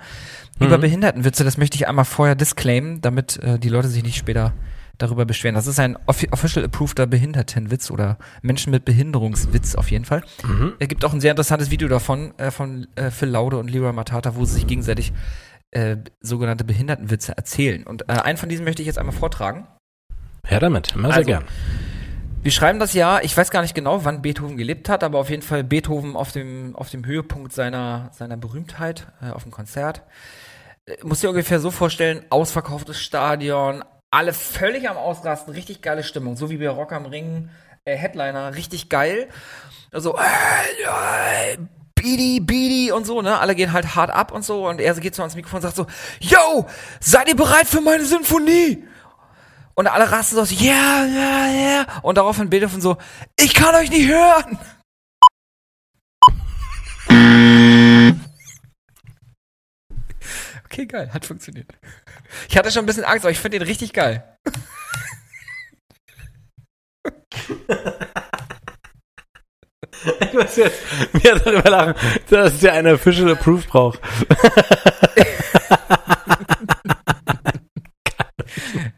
Über Mhm. Behindertenwitze, das möchte ich einmal vorher disclaimen, damit äh, die Leute sich nicht später darüber beschweren. Das ist ein offi official approveder Behindertenwitz oder Menschen mit Behinderungswitz auf jeden Fall. Mhm. Es gibt auch ein sehr interessantes Video davon, äh, von äh, Phil Laude und Leroy Matata, wo sie sich gegenseitig äh, sogenannte Behindertenwitze erzählen. Und äh, einen von diesen möchte ich jetzt einmal vortragen. Her damit. Immer sehr Also, gern. Wir schreiben das Jahr, ich weiß gar nicht genau, wann Beethoven gelebt hat, aber auf jeden Fall Beethoven auf dem, auf dem Höhepunkt seiner, seiner Berühmtheit, äh, auf dem Konzert. Äh, Muss dir ungefähr so vorstellen, ausverkauftes Stadion, alle völlig am Ausrasten, richtig geile Stimmung, so wie bei Rock am Ring, äh, Headliner, richtig geil. Also, äh, äh, Beady, Beady und so, ne? Alle gehen halt hart ab und so und er geht so ans Mikrofon und sagt so, Yo, seid ihr bereit für meine Sinfonie? Und alle rasten so aus, ja, ja, ja. Und daraufhin Beethoven so, ich kann euch nicht hören. Okay, geil, hat funktioniert. Ich hatte schon ein bisschen Angst, aber ich finde den richtig geil. Ich muss jetzt mir darüber lachen, dass der eine Official Approved braucht.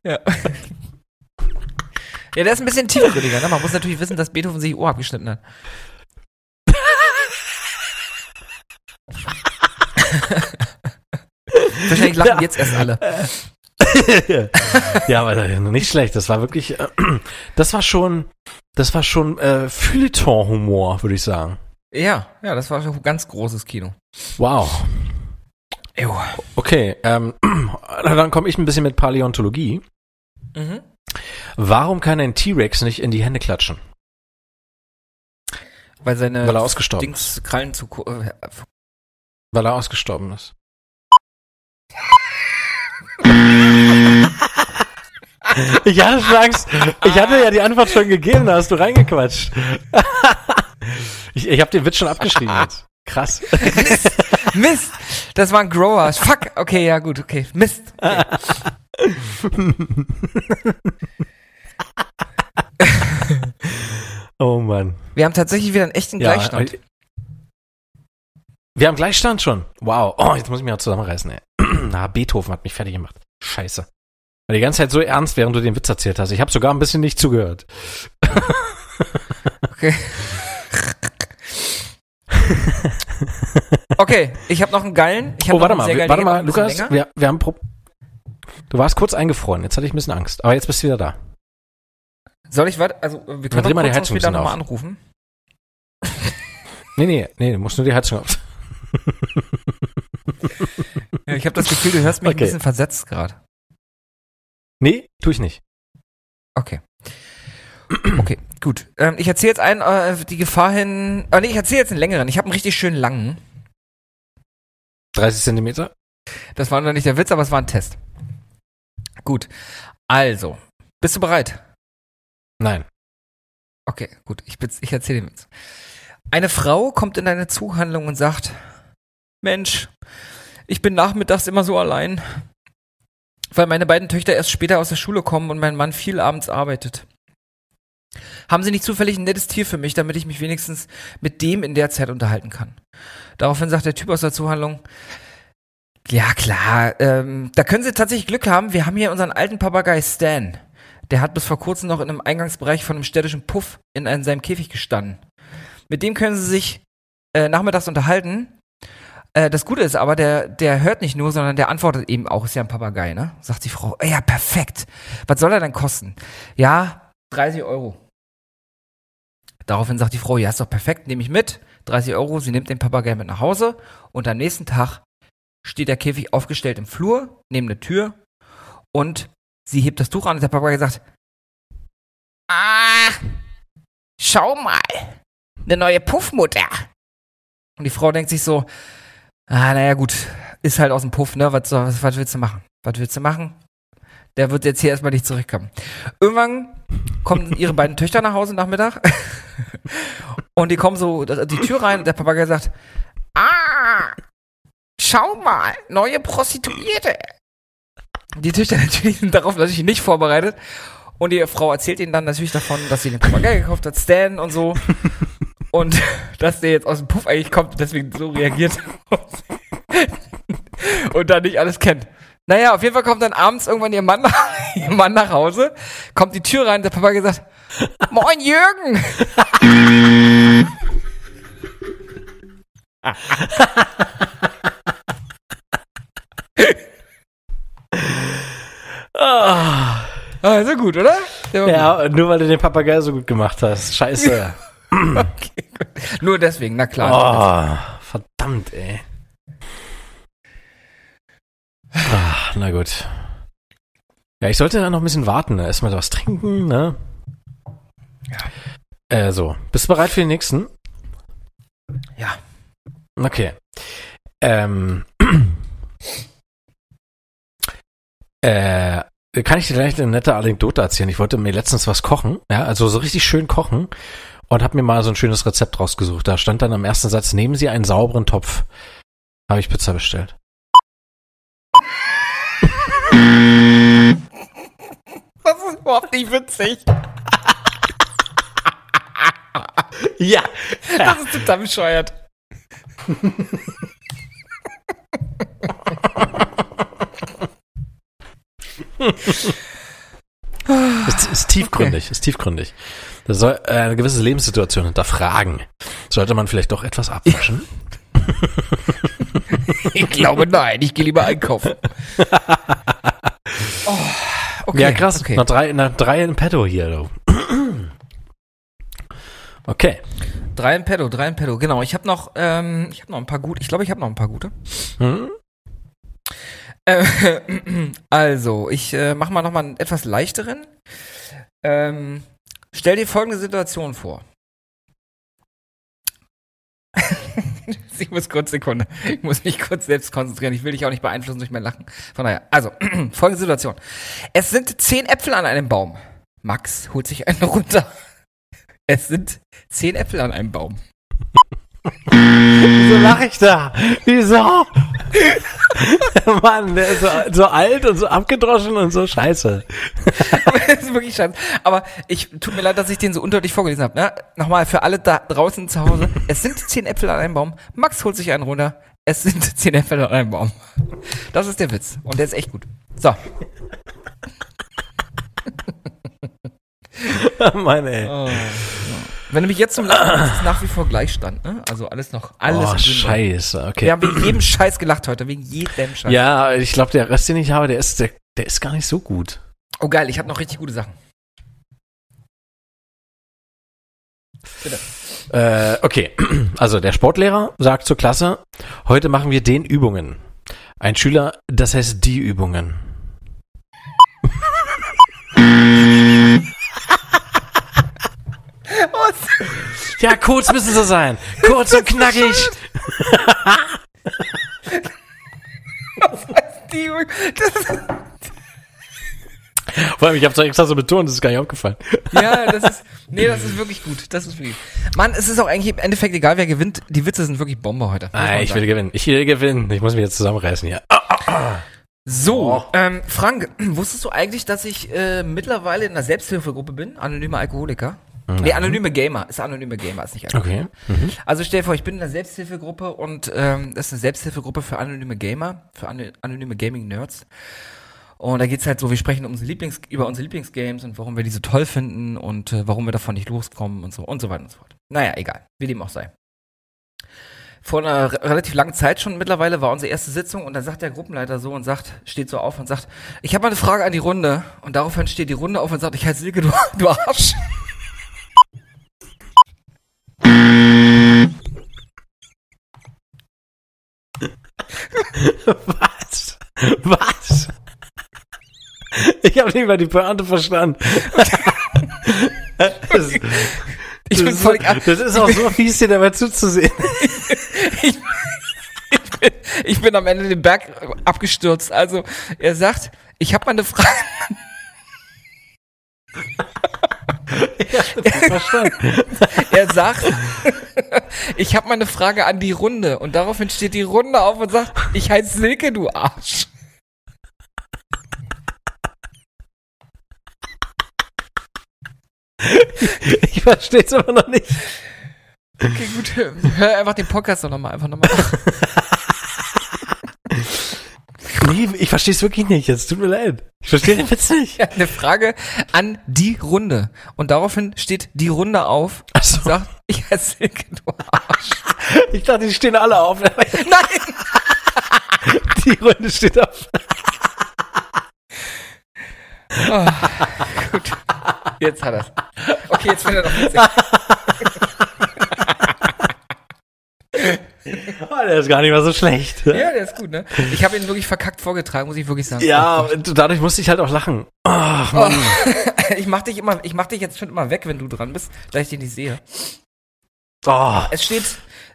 Ja. Ja, der ist ein bisschen tiefgründiger. Ne? Man muss natürlich wissen, dass Beethoven sich Ohr abgeschnitten hat. Wahrscheinlich lachen Ja. jetzt erst alle. ja, aber nicht schlecht. Das war wirklich, äh, das war schon, das war schon äh, Feuilleton-Humor, würde ich sagen. Ja, ja, das war schon ein ganz großes Kino. Wow. Jo. Okay, ähm, dann komme ich ein bisschen mit Paläontologie. Mhm. Warum kann ein T-Rex nicht in die Hände klatschen? Weil seine Weil er ausgestorben Dings Krallen zu äh, Weil er ausgestorben ist. Ich hatte schon Angst. Ich hatte ja die Antwort schon gegeben, da hast du reingequatscht. Ich, ich habe den Witz schon abgeschrieben jetzt. Krass. Mist! Das waren Growers. Fuck! Okay, ja gut, okay. Mist. Okay. Oh Mann. Wir haben tatsächlich wieder einen echten Gleichstand. äh, Wir haben Gleichstand schon. Wow. Oh, jetzt muss ich mich auch zusammenreißen, ey. Na, Beethoven hat mich fertig gemacht. Scheiße. War die ganze Zeit so ernst, während du den Witz erzählt hast. Ich habe sogar ein bisschen nicht zugehört. Okay. Okay, ich habe noch einen geilen. Ich hab Oh, warte noch mal, warte mal, Lukas, wir, wir haben Pro Du warst kurz eingefroren, jetzt hatte ich ein bisschen Angst, aber jetzt bist du wieder da. Soll ich weiter? Also, wir können doch mal die kurz bisschen nochmal anrufen. Nee, nee, nee, du musst nur die Heizung auf. Ja, ich habe das Gefühl, du hörst mich Okay. ein bisschen versetzt gerade. Nee, tu ich nicht. Okay. Okay, gut. Ähm, ich erzähle jetzt einen, äh, die Gefahr hin. Ah, nee, ich erzähle jetzt einen längeren. Ich habe einen richtig schön langen. 30 Zentimeter? Das war noch nicht der Witz, aber es war ein Test. Gut. Also, bist du bereit? Nein. Okay, gut. Ich, ich erzähle den Witz. Eine Frau kommt in eine Zuhandlung und sagt, Mensch, ich bin nachmittags immer so allein, weil meine beiden Töchter erst später aus der Schule kommen und mein Mann viel abends arbeitet. Haben Sie nicht zufällig ein nettes Tier für mich, damit ich mich wenigstens mit dem in der Zeit unterhalten kann? Daraufhin sagt der Typ aus der Zuhandlung, ja klar, ähm, da können Sie tatsächlich Glück haben, wir haben hier unseren alten Papagei Stan. Der hat bis vor kurzem noch in einem Eingangsbereich von einem städtischen Puff in einem, seinem Käfig gestanden. Mit dem können Sie sich äh, nachmittags unterhalten. Äh, das Gute ist aber, der, der hört nicht nur, sondern der antwortet eben auch, ist ja ein Papagei, ne? Sagt die Frau, ja, perfekt. Was soll er denn kosten? Ja, 30 Euro. Daraufhin sagt die Frau, ja, ist doch perfekt, nehme ich mit. 30 Euro, sie nimmt den Papagei mit nach Hause und am nächsten Tag steht der Käfig aufgestellt im Flur, neben der Tür und sie hebt das Tuch an und der Papagei sagt, Ah, schau mal, eine neue Puffmutter. Und die Frau denkt sich so, ah, naja gut, ist halt aus dem Puff, ne, was, was, was willst du machen? Was willst du machen? Der wird jetzt hier erstmal nicht zurückkommen. Irgendwann kommen ihre beiden Töchter nach Hause Nachmittag und die kommen so die Tür rein und der Papagei sagt, ah, schau mal, neue Prostituierte. Die Töchter natürlich sind darauf natürlich nicht vorbereitet. Und die Frau erzählt ihnen dann natürlich davon, dass sie den Papagei gekauft hat, Stan und so. Und dass der jetzt aus dem Puff eigentlich kommt und deswegen so reagiert. und dann nicht alles kennt. Naja, auf jeden Fall kommt dann abends irgendwann ihr Mann, nach, ihr Mann nach Hause, kommt die Tür rein, der Papagei sagt, Moin Jürgen! Ah, Also gut, oder? Ja, nur weil du den Papagei so gut gemacht hast. Scheiße. gut. Okay, gut. Nur deswegen, na klar. Oh, verdammt, ey. Ah, na gut. Ja, ich sollte da noch ein bisschen warten. Ne? Erstmal was trinken, ne? Ja. Äh, so. Bist du bereit für den nächsten? Ja. Okay. Ähm. äh, kann ich dir gleich eine nette Anekdote erzählen? Ich wollte mir letztens was kochen, ja, also so richtig schön kochen und habe mir mal so ein schönes Rezept rausgesucht. Da stand dann am ersten Satz, nehmen Sie einen sauberen Topf. Habe ich Pizza bestellt. Das ist überhaupt nicht witzig. Ja. Das ist total bescheuert. Ist, ist tiefgründig, ist tiefgründig. Das soll äh, eine gewisse Lebenssituation hinterfragen. Sollte man vielleicht doch etwas abwaschen? Ich glaube nein, ich gehe lieber einkaufen. Oh, okay, ja, krass. Okay. Noch drei, noch drei in petto hier. Okay. Drei in Pedo, drei in Pedo. Genau, ich habe noch, ähm, ich habe noch ein paar gute. Ich glaube, ich habe noch ein paar gute. Hm? Äh, also, ich äh, mache mal noch mal einen etwas leichteren. Ähm, stell dir folgende Situation vor. ich muss kurz Sekunde. Ich muss mich kurz selbst konzentrieren. Ich will dich auch nicht beeinflussen durch mein Lachen. Von daher, also, folgende Situation. Es sind zehn Äpfel an einem Baum. Max holt sich einen runter. Es sind zehn Äpfel an einem Baum. Wieso lache ich da? Wieso? Mann, der ist so, so alt und so abgedroschen und so scheiße. Aber das ist wirklich scheiße. Aber ich tut mir leid, dass ich den so undeutlich vorgelesen habe. Ne? Nochmal für alle da draußen zu Hause. Es sind zehn Äpfel an einem Baum. Max holt sich einen runter. Es sind zehn Äpfel an einem Baum. Das ist der Witz. Und der ist echt gut. So. Mann, ey. Oh, Wenn du mich jetzt zum Lachen ist es nach wie vor Gleichstand, ne? Also alles noch, alles Oh, scheiße, okay. Wir haben wegen jedem Scheiß gelacht heute, wegen jedem Scheiß. Ja, ich glaube, der Rest, den ich habe, der ist, der, der ist gar nicht so gut. Oh geil, ich habe noch richtig gute Sachen. Bitte. Äh, okay, also der Sportlehrer sagt zur Klasse, heute machen wir den Übungen. Ein Schüler, das heißt die Übungen. Ja, kurz müssen sie sein. Kurz und knackig. Die, das, Vor allem, ich habe es extra so betont, das ist gar nicht aufgefallen. Ja, das ist, nee, das ist wirklich gut. Das ist wirklich. Mann, es ist auch eigentlich im Endeffekt egal, wer gewinnt. Die Witze sind wirklich Bombe heute. Ah, ich will gewinnen. Ich will gewinnen. Ich muss mich jetzt zusammenreißen hier. So, Oh. ähm, Frank, wusstest du eigentlich, dass ich äh, mittlerweile in einer Selbsthilfegruppe bin? Anonyme Alkoholiker? Nee, anonyme Gamer. Ist anonyme Gamer, ist nicht Alkoholiker. Okay. Also stell dir vor, ich bin in einer Selbsthilfegruppe und ähm, das ist eine Selbsthilfegruppe für anonyme Gamer, für ano anonyme Gaming-Nerds. Und da geht's halt so, wir sprechen um unsere Lieblings über unsere Lieblingsgames und warum wir die so toll finden und äh, warum wir davon nicht loskommen und so und so weiter und so fort. Naja, egal, wie dem auch sei. Vor einer re- relativ langen Zeit schon mittlerweile war unsere erste Sitzung und da sagt der Gruppenleiter so und sagt, steht so auf und sagt, ich habe mal eine Frage an die Runde und daraufhin steht die Runde auf und sagt, ich heiße Silke, du, du Arsch. Was? Ich habe nicht mal die Pointe verstanden. Das, Ich das, bin ist, völlig, das ist auch so fies, dir dabei zuzusehen. ich, ich, bin, ich bin am Ende den Berg abgestürzt. Also er sagt, ich habe mal eine Frage. Verstanden. Er sagt, ich habe mal eine Frage an die Runde und daraufhin steht die Runde auf und sagt, ich heiße Silke, du Arsch. Ich verstehe es aber noch nicht. Okay, gut, hör, einfach den Podcast doch nochmal, einfach nochmal. Nee, ich verstehe es wirklich nicht. Jetzt tut mir leid. Ich verstehe den Witz nicht. Eine Frage an die Runde und daraufhin steht die Runde auf Ach so. und sagt, ich Silke, du Arsch. Ich dachte, die stehen alle auf. Nein! Die Runde steht auf. Oh, gut. Jetzt hat er's. Okay, jetzt findet er doch witzig. Oh, der ist gar nicht mal so schlecht. Ja, der ist gut, ne? Ich habe ihn wirklich verkackt vorgetragen, muss ich wirklich sagen. Ja, und dadurch musste ich halt auch lachen. Ach, Oh, Mann. ich mach dich immer, ich mach dich jetzt schon immer weg, wenn du dran bist, da ich dich nicht sehe. Oh, Es steht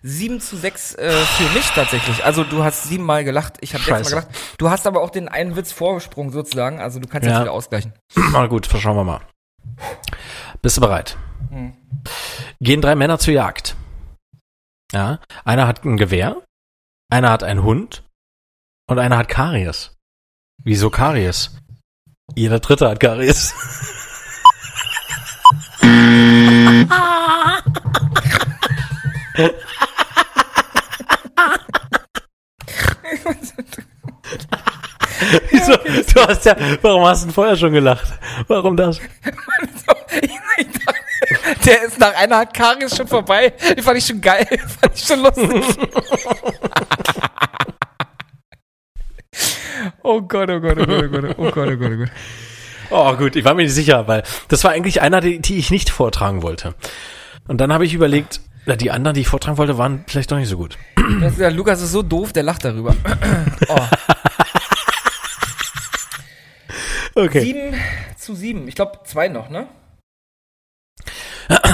7 zu 6 äh, für mich tatsächlich. Also du hast siebenmal gelacht, ich habe Scheiße. sechsmal gelacht. Du hast aber auch den einen Witz vorgesprungen sozusagen, also du kannst Ja. jetzt wieder ausgleichen. na gut, schauen wir mal. Bist du bereit? Hm. Gehen drei Männer zur Jagd. Ja, einer hat ein Gewehr, einer hat einen Hund und einer hat Karies. Wieso Karies? Jeder Dritte hat Karies. Wieso? Du hast ja, warum hast du denn vorher schon gelacht? Warum das? Der ist nach einer Karies schon vorbei. Den fand ich schon geil, fand ich schon lustig. oh Gott, oh Gott, oh Gott, oh Gott, oh Gott, oh Gott, oh Gott. Oh gut, ich war mir nicht sicher, weil das war eigentlich einer, die, die ich nicht vortragen wollte. Und dann habe ich überlegt, na, die anderen, die ich vortragen wollte, waren vielleicht doch nicht so gut. Der Lukas ist so doof, der lacht darüber. Oh. Okay. Sieben zu sieben. Ich glaube, zwei noch, ne?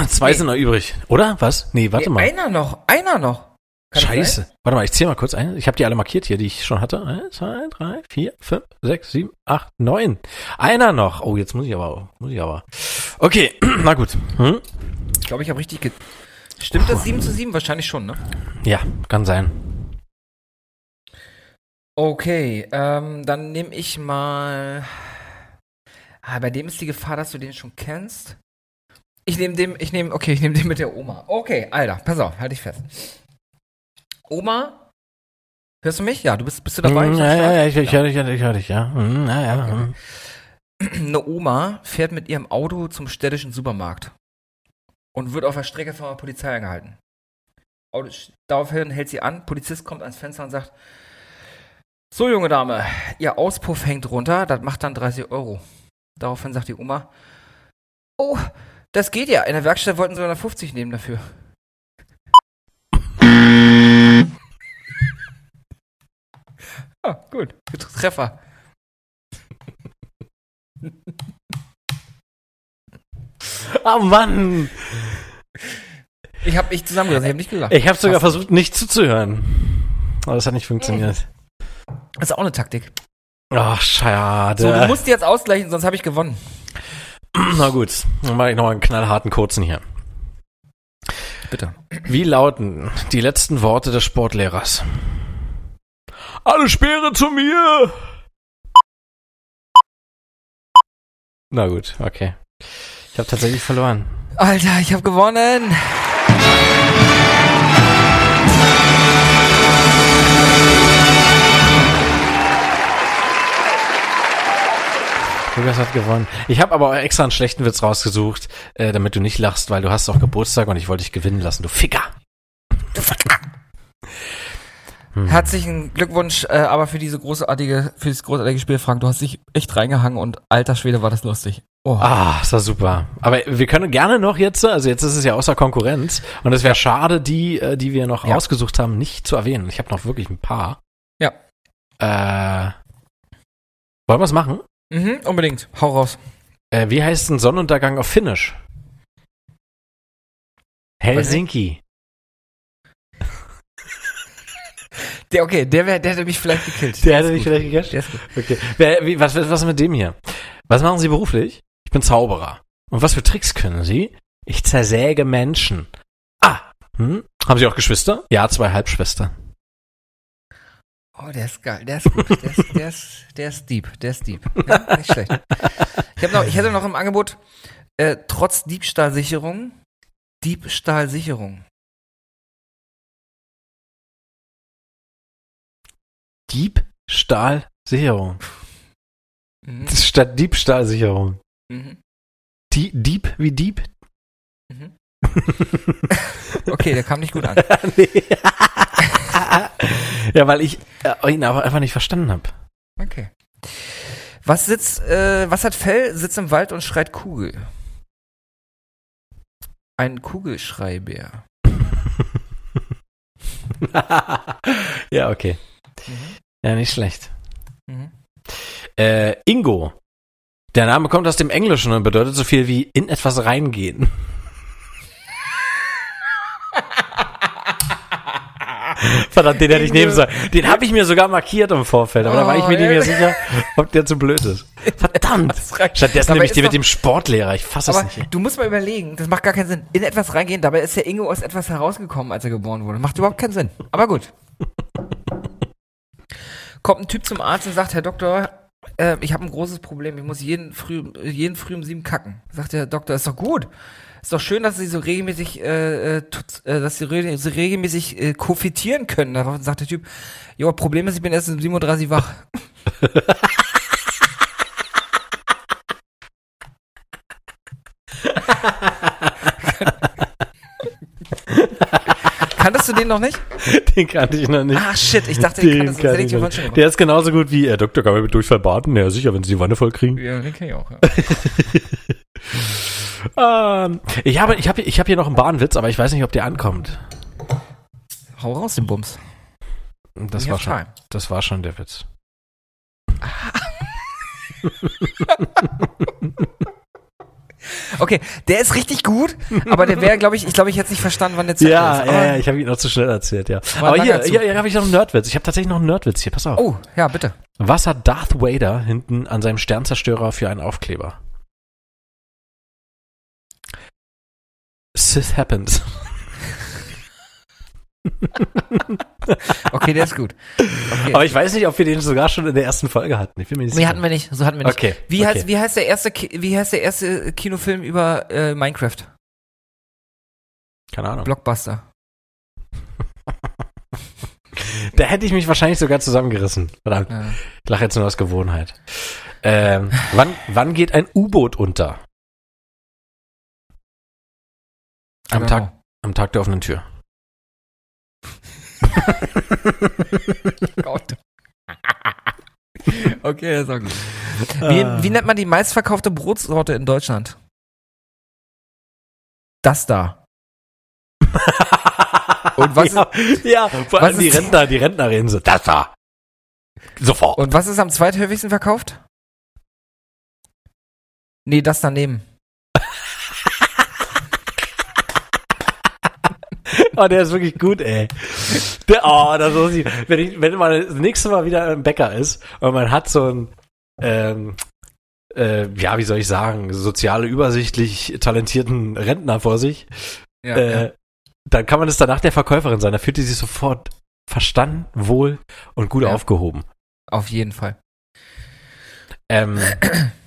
Zwei Nee. sind noch übrig, oder? Was? Nee, warte nee, mal. Einer noch, einer noch. Kann Scheiße. Warte mal, ich zähle mal kurz ein. Ich habe die alle markiert hier, die ich schon hatte. Eins, zwei, drei, vier, fünf, sechs, sieben, acht, neun. Einer noch. Oh, jetzt muss ich aber, muss ich aber. Okay, na gut. Hm? Ich glaube, ich habe richtig ge Stimmt das 7 zu 7? Wahrscheinlich schon, ne? Ja, kann sein. Okay, ähm, dann nehme ich mal. Ah, bei dem ist die Gefahr, dass du den schon kennst. Ich nehme den, ich nehme, okay, ich nehme den mit der Oma. Okay, Alter, pass auf, halt dich fest. Oma, hörst du mich? Ja, du bist, bist du dabei? Du ja, ja, ja, ich, ich höre dich, ja, ich höre dich, ja. Hm, ja, ja. hm. Eine Oma fährt mit ihrem Auto zum städtischen Supermarkt und wird auf der Strecke von der Polizei angehalten. Daraufhin hält sie an, Polizist kommt ans Fenster und sagt, so junge Dame, Ihr Auspuff hängt runter, das macht dann 30 Euro. Daraufhin sagt die Oma, oh, das geht ja, in der Werkstatt wollten sie 150 nehmen dafür. Ah, gut, Treffer. Oh Mann! Ich habe mich zusammengerissen, ich habe nicht gelacht. Ich habe sogar Fast. versucht, nicht zuzuhören. Aber das hat nicht funktioniert. Das ist auch eine Taktik. Ach, schade. So, du musst jetzt ausgleichen, sonst habe ich gewonnen. Na gut, dann mache ich noch einen knallharten kurzen hier. Bitte. Wie lauten die letzten Worte des Sportlehrers? Alle Speere zu mir! Na gut, okay. Ich habe tatsächlich verloren. Alter, ich habe gewonnen. Lukas hat gewonnen. Ich habe aber extra einen schlechten Witz rausgesucht, äh, damit du nicht lachst, weil du hast auch Geburtstag und ich wollte dich gewinnen lassen, du Ficker. Hm. Herzlichen Glückwunsch, äh, aber für diese großartige, für dieses großartige Spiel, Frank. Du hast dich echt reingehangen und alter Schwede war das lustig. Oh. Ah, ist das super. Aber wir können gerne noch jetzt, also jetzt ist es ja außer Konkurrenz und es wäre schade, die, äh, die wir noch Ja. ausgesucht haben, nicht zu erwähnen. Ich habe noch wirklich ein paar. Ja. Äh, wollen wir es machen? Mhm, unbedingt. Hau raus. Äh, wie heißt ein Sonnenuntergang auf Finnisch? Helsinki. Der, okay, der, wär, der hätte mich vielleicht gekillt. Der ist hätte dich gut. vielleicht. Der gut. Okay. Wer, wie, was, was ist mit dem hier? Was machen Sie beruflich? Ich bin Zauberer. Und was für Tricks können Sie? Ich zersäge Menschen. Ah. Hm? Haben Sie auch Geschwister? Ja, zwei Halbschwestern. Oh, der ist geil. Der ist gut. Der ist, der ist, der ist deep. Der ist deep. Ja, nicht schlecht. Ich, hab noch, ich hätte noch im Angebot, äh, trotz Diebstahlsicherung, Diebstahlsicherung. Diebstahlsicherung. Mhm. Statt Diebstahlsicherung. Mhm. Die, Dieb wie Dieb? Mhm. Okay, der kam nicht gut an. ja, weil ich äh, ihn aber einfach nicht verstanden habe. Okay. Was sitzt, äh, was hat Fell, sitzt im Wald und schreit Kugel? Ein Kugelschreibär. ja, okay. Ja, nicht schlecht. Mhm. Äh, Ingo. Der Name kommt aus dem Englischen und bedeutet so viel wie in etwas reingehen. Verdammt, den hätte ich nehmen sollen. Den habe ich mir sogar markiert im Vorfeld, aber da war ich mir nicht mehr sicher, ob der zu blöd ist. Verdammt. Stattdessen nehme ich ist den mit dem Sportlehrer. Ich fasse es nicht. du musst mal überlegen, das macht gar keinen Sinn. In etwas reingehen, dabei ist der Ingo aus etwas herausgekommen, als er geboren wurde. Macht überhaupt keinen Sinn. Aber gut. Kommt ein Typ zum Arzt und sagt, Herr Doktor, äh, ich habe ein großes Problem. Ich muss jeden früh, jeden früh um sieben kacken. Sagt der Doktor, ist doch gut. Ist doch schön, dass Sie so regelmäßig, äh, äh, tut- äh, dass Sie re so regelmäßig äh, kofitieren können. Darauf sagt der Typ, jo, Problem ist, ich bin erst um 37 wach. Kanntest du den noch nicht? Den kannte ich noch nicht. Ah, shit, ich dachte, den Den kanntest du. kann ich noch nicht. Der ist genauso gut wie, äh, Doktor, kann man mit Durchfall baden? Ja, sicher, wenn Sie die Wanne voll kriegen. Ja, den kenn ich auch. Ja. Ähm, ich habe, ich habe, ich habe hier noch einen Bahnwitz, aber ich weiß nicht, ob der ankommt. Hau raus, den Bums. Das We war schon, time. das war schon der Witz. Okay, der ist richtig gut, aber der wäre, glaube ich, ich glaube, ich hätte nicht verstanden, wann der Zettel Ja, ist. ja, ja, ich habe ihn noch zu schnell erzählt, ja. War Aber hier, hier, hier habe ich noch einen Nerdwitz. Ich habe tatsächlich noch einen Nerdwitz hier. Pass auf. Oh, ja, bitte. Was hat Darth Vader hinten an seinem Sternzerstörer für einen Aufkleber? Sith happens. Okay, der ist gut. Okay. Aber ich weiß nicht, ob wir den sogar schon in der ersten Folge hatten. Ich bin mir nicht Nee, sicher. hatten wir nicht. So hatten wir nicht. Okay. Wie, okay. heißt, wie, heißt der erste, wie heißt der erste Kinofilm über äh, Minecraft? Keine Ahnung. Blockbuster. Da hätte ich mich wahrscheinlich sogar zusammengerissen. Verdammt. Ja. Ich lache jetzt nur aus Gewohnheit. Ähm, wann, wann geht ein U-Boot unter? Am don't Tag, know. am Tag der offenen Tür. Gott. okay, das ist auch gut. Wie, Ah. wie nennt man die meistverkaufte Brotsorte in Deutschland? Das da. Und was ja, ja, vor was allem die ist die- Rentner, die Rentner reden so, das da. Sofort. Und was ist am zweithäufigsten verkauft? Nee, das daneben. Oh, der ist wirklich gut, ey. Der, oh, das muss ich, wenn ich, wenn man das nächste Mal wieder im Bäcker ist und man hat so ein, ähm, äh, ja, wie soll ich sagen, soziale, übersichtlich talentierten Rentner vor sich, Ja, äh, dann kann man es danach der Verkäuferin sein. Da fühlt die sich sofort verstanden, wohl und gut Ja. aufgehoben. Auf jeden Fall. Ähm,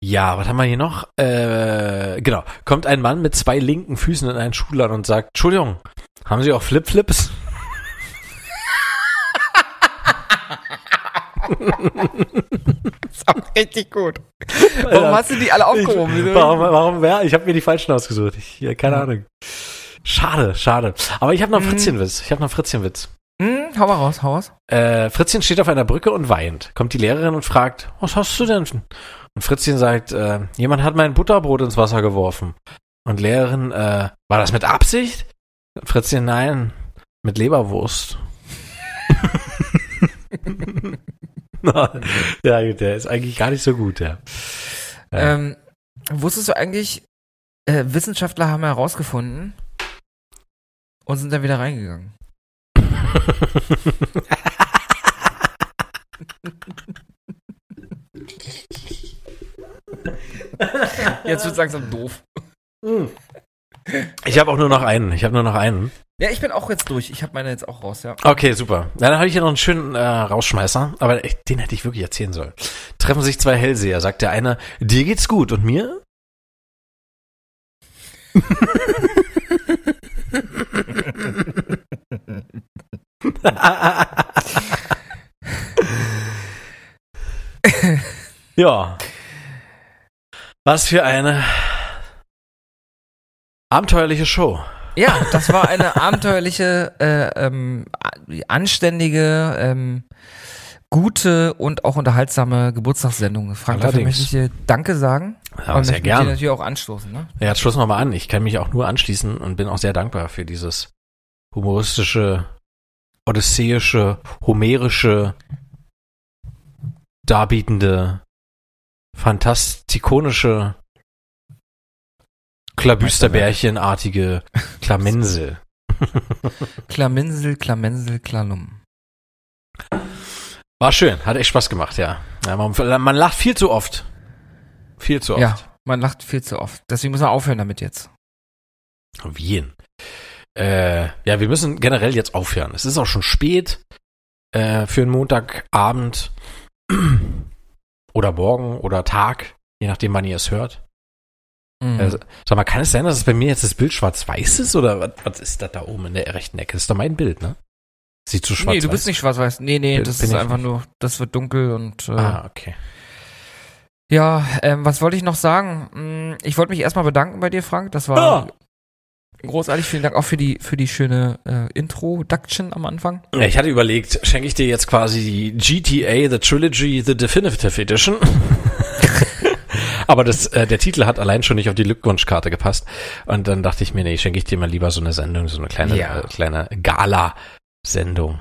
ja, was haben wir hier noch? Äh, genau. Kommt ein Mann mit zwei linken Füßen in einen Schuhladen und sagt, Entschuldigung, haben Sie auch Flipflips? ist auch richtig gut. Warum Ja. hast du die alle aufgehoben? Ich, warum, warum, ja, ich habe mir die falschen ausgesucht. Ich, ja, keine Ahnung. Schade, schade. Aber ich habe noch einen Mhm. Fritzchenwitz. Ich habe noch einen Fritzchenwitz. Hm, hau mal raus, hau raus. Äh, Fritzchen steht auf einer Brücke und weint. Kommt die Lehrerin und fragt, was hast du denn? Und Fritzchen sagt, äh, jemand hat mein Butterbrot ins Wasser geworfen. Und Lehrerin, äh, war das mit Absicht? Fritzchen, nein, mit Leberwurst. ja, gut, der ist eigentlich gar nicht so gut, ja. Ja. Ähm, wusstest du eigentlich, äh, Wissenschaftler haben herausgefunden und sind dann wieder reingegangen. Jetzt wird langsam doof. Ich habe auch nur noch einen. Ich habe nur noch einen. Ja, ich bin auch jetzt durch. Ich habe meine jetzt auch raus, ja. Okay, super. Ja, dann habe ich hier noch einen schönen äh, Rausschmeißer, aber den hätte ich wirklich erzählen sollen. Treffen sich zwei Hellseher, sagt der eine, dir geht's gut und mir? ja. Was für eine abenteuerliche Show. Ja, das war eine abenteuerliche, äh, ähm, anständige, ähm, gute und auch unterhaltsame Geburtstagssendung. Frank, dafür möchte ich dir Danke sagen. Ja, Und sehr möchte gern. dir natürlich auch anstoßen, ne? Ja, jetzt schlussen wir mal an. Ich kann mich auch nur anschließen und bin auch sehr dankbar für dieses humoristische, odysseische, homerische, darbietende, fantastikonische, Klabüsterbärchenartige Klamensel. Klaminsel, Klamensel, Klalum. War schön, hat echt Spaß gemacht, ja. ja man, man lacht viel zu oft. Viel zu oft. Ja, man lacht viel zu oft. Deswegen muss man aufhören damit jetzt. Wien. Äh, ja, wir müssen generell jetzt aufhören. Es ist auch schon spät äh, für einen Montagabend oder morgen oder Tag, je nachdem, wann ihr es hört. Mhm. Also, sag mal, kann es sein, dass es bei mir jetzt das Bild schwarz-weiß ist oder was, was ist das da oben in der rechten Ecke? Das ist doch mein Bild, ne? Sieht zu schwarz nee, du bist nicht schwarz-weiß. Nee, nee, das bin ist einfach nicht. nur, das wird dunkel und äh, Ah, okay. ja, ähm, was wollte ich noch sagen? Hm, Ich wollte mich erstmal bedanken bei dir, Frank. Das war großartig. Vielen Dank auch für die für die schöne äh, Introduction am Anfang. Ja, ich hatte überlegt, schenke ich dir jetzt quasi die GTA, The Trilogy, The Definitive Edition. Aber das, äh, der Titel hat allein schon nicht auf die Glückwunschkarte gepasst. Und dann dachte ich mir, nee, schenke ich dir mal lieber so eine Sendung, so eine kleine, Ja. äh, kleine Gala-Sendung.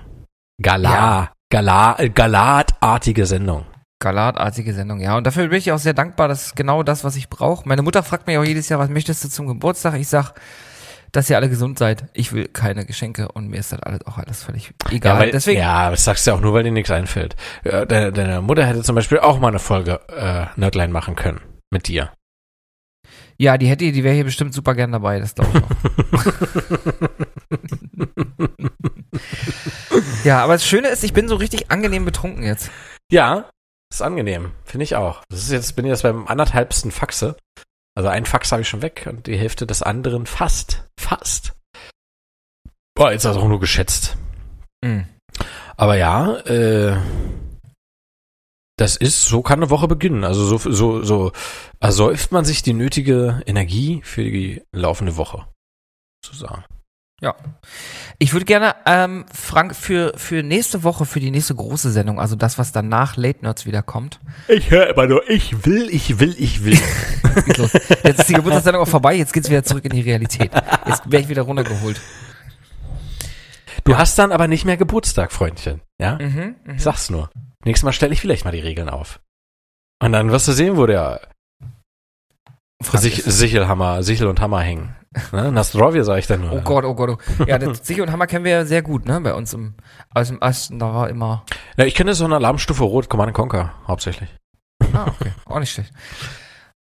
Gala, Gala, äh, Galatartige Sendung. Galatartige Sendung, ja. Und dafür bin ich auch sehr dankbar. Das ist genau das, was ich brauche. Meine Mutter fragt mich auch jedes Jahr, was möchtest du zum Geburtstag? Ich sag, dass ihr alle gesund seid. Ich will keine Geschenke und mir ist das alles auch alles völlig egal. Ja, weil, Deswegen, ja, das sagst du ja auch nur, weil dir nichts einfällt. Deine, deine Mutter hätte zum Beispiel auch mal eine Folge äh, Nerdline machen können. Mit dir. ja, die hätte, die wäre hier bestimmt super gern dabei. Das glaube ich auch. ja, aber das Schöne ist, ich bin so richtig angenehm betrunken jetzt. Ja, ist angenehm. Finde ich auch. Das ist jetzt, bin ich jetzt beim anderthalbsten Faxe. Also ein Fax habe ich schon weg und die Hälfte des anderen fast. Fast. Boah, jetzt also auch nur geschätzt. Mhm. Aber ja, äh, das ist, so kann eine Woche beginnen. Also so, so, so ersäuft man sich die nötige Energie für die laufende Woche. Sozusagen. Ich würde gerne, ähm, Frank, für, für nächste Woche, für die nächste große Sendung, also das, was danach Late Nerds wieder kommt. Ich höre immer nur, ich will, ich will, ich will. Jetzt ist die Geburtstagssendung auch vorbei, jetzt geht's wieder zurück in die Realität. Jetzt werde ich wieder runtergeholt. Du hast dann aber nicht mehr Geburtstag, Freundchen. Ja? Mhm, mhm. Ich sag's nur. Nächstes Mal stelle ich vielleicht mal die Regeln auf. Und dann wirst du sehen, wo der Sich, Sichelhammer, Sichel und Hammer hängen. Ne? Nastrovje sag ich dann nur. Oh Gott, oh Gott. Oh. Ja, das Sicher und Hammer kennen wir ja sehr gut, ne? Bei uns im, aus dem Osten, da war immer. Ja, ich kenne so eine Alarmstufe Rot, Command Conquer, hauptsächlich. Ah, okay. Auch nicht schlecht.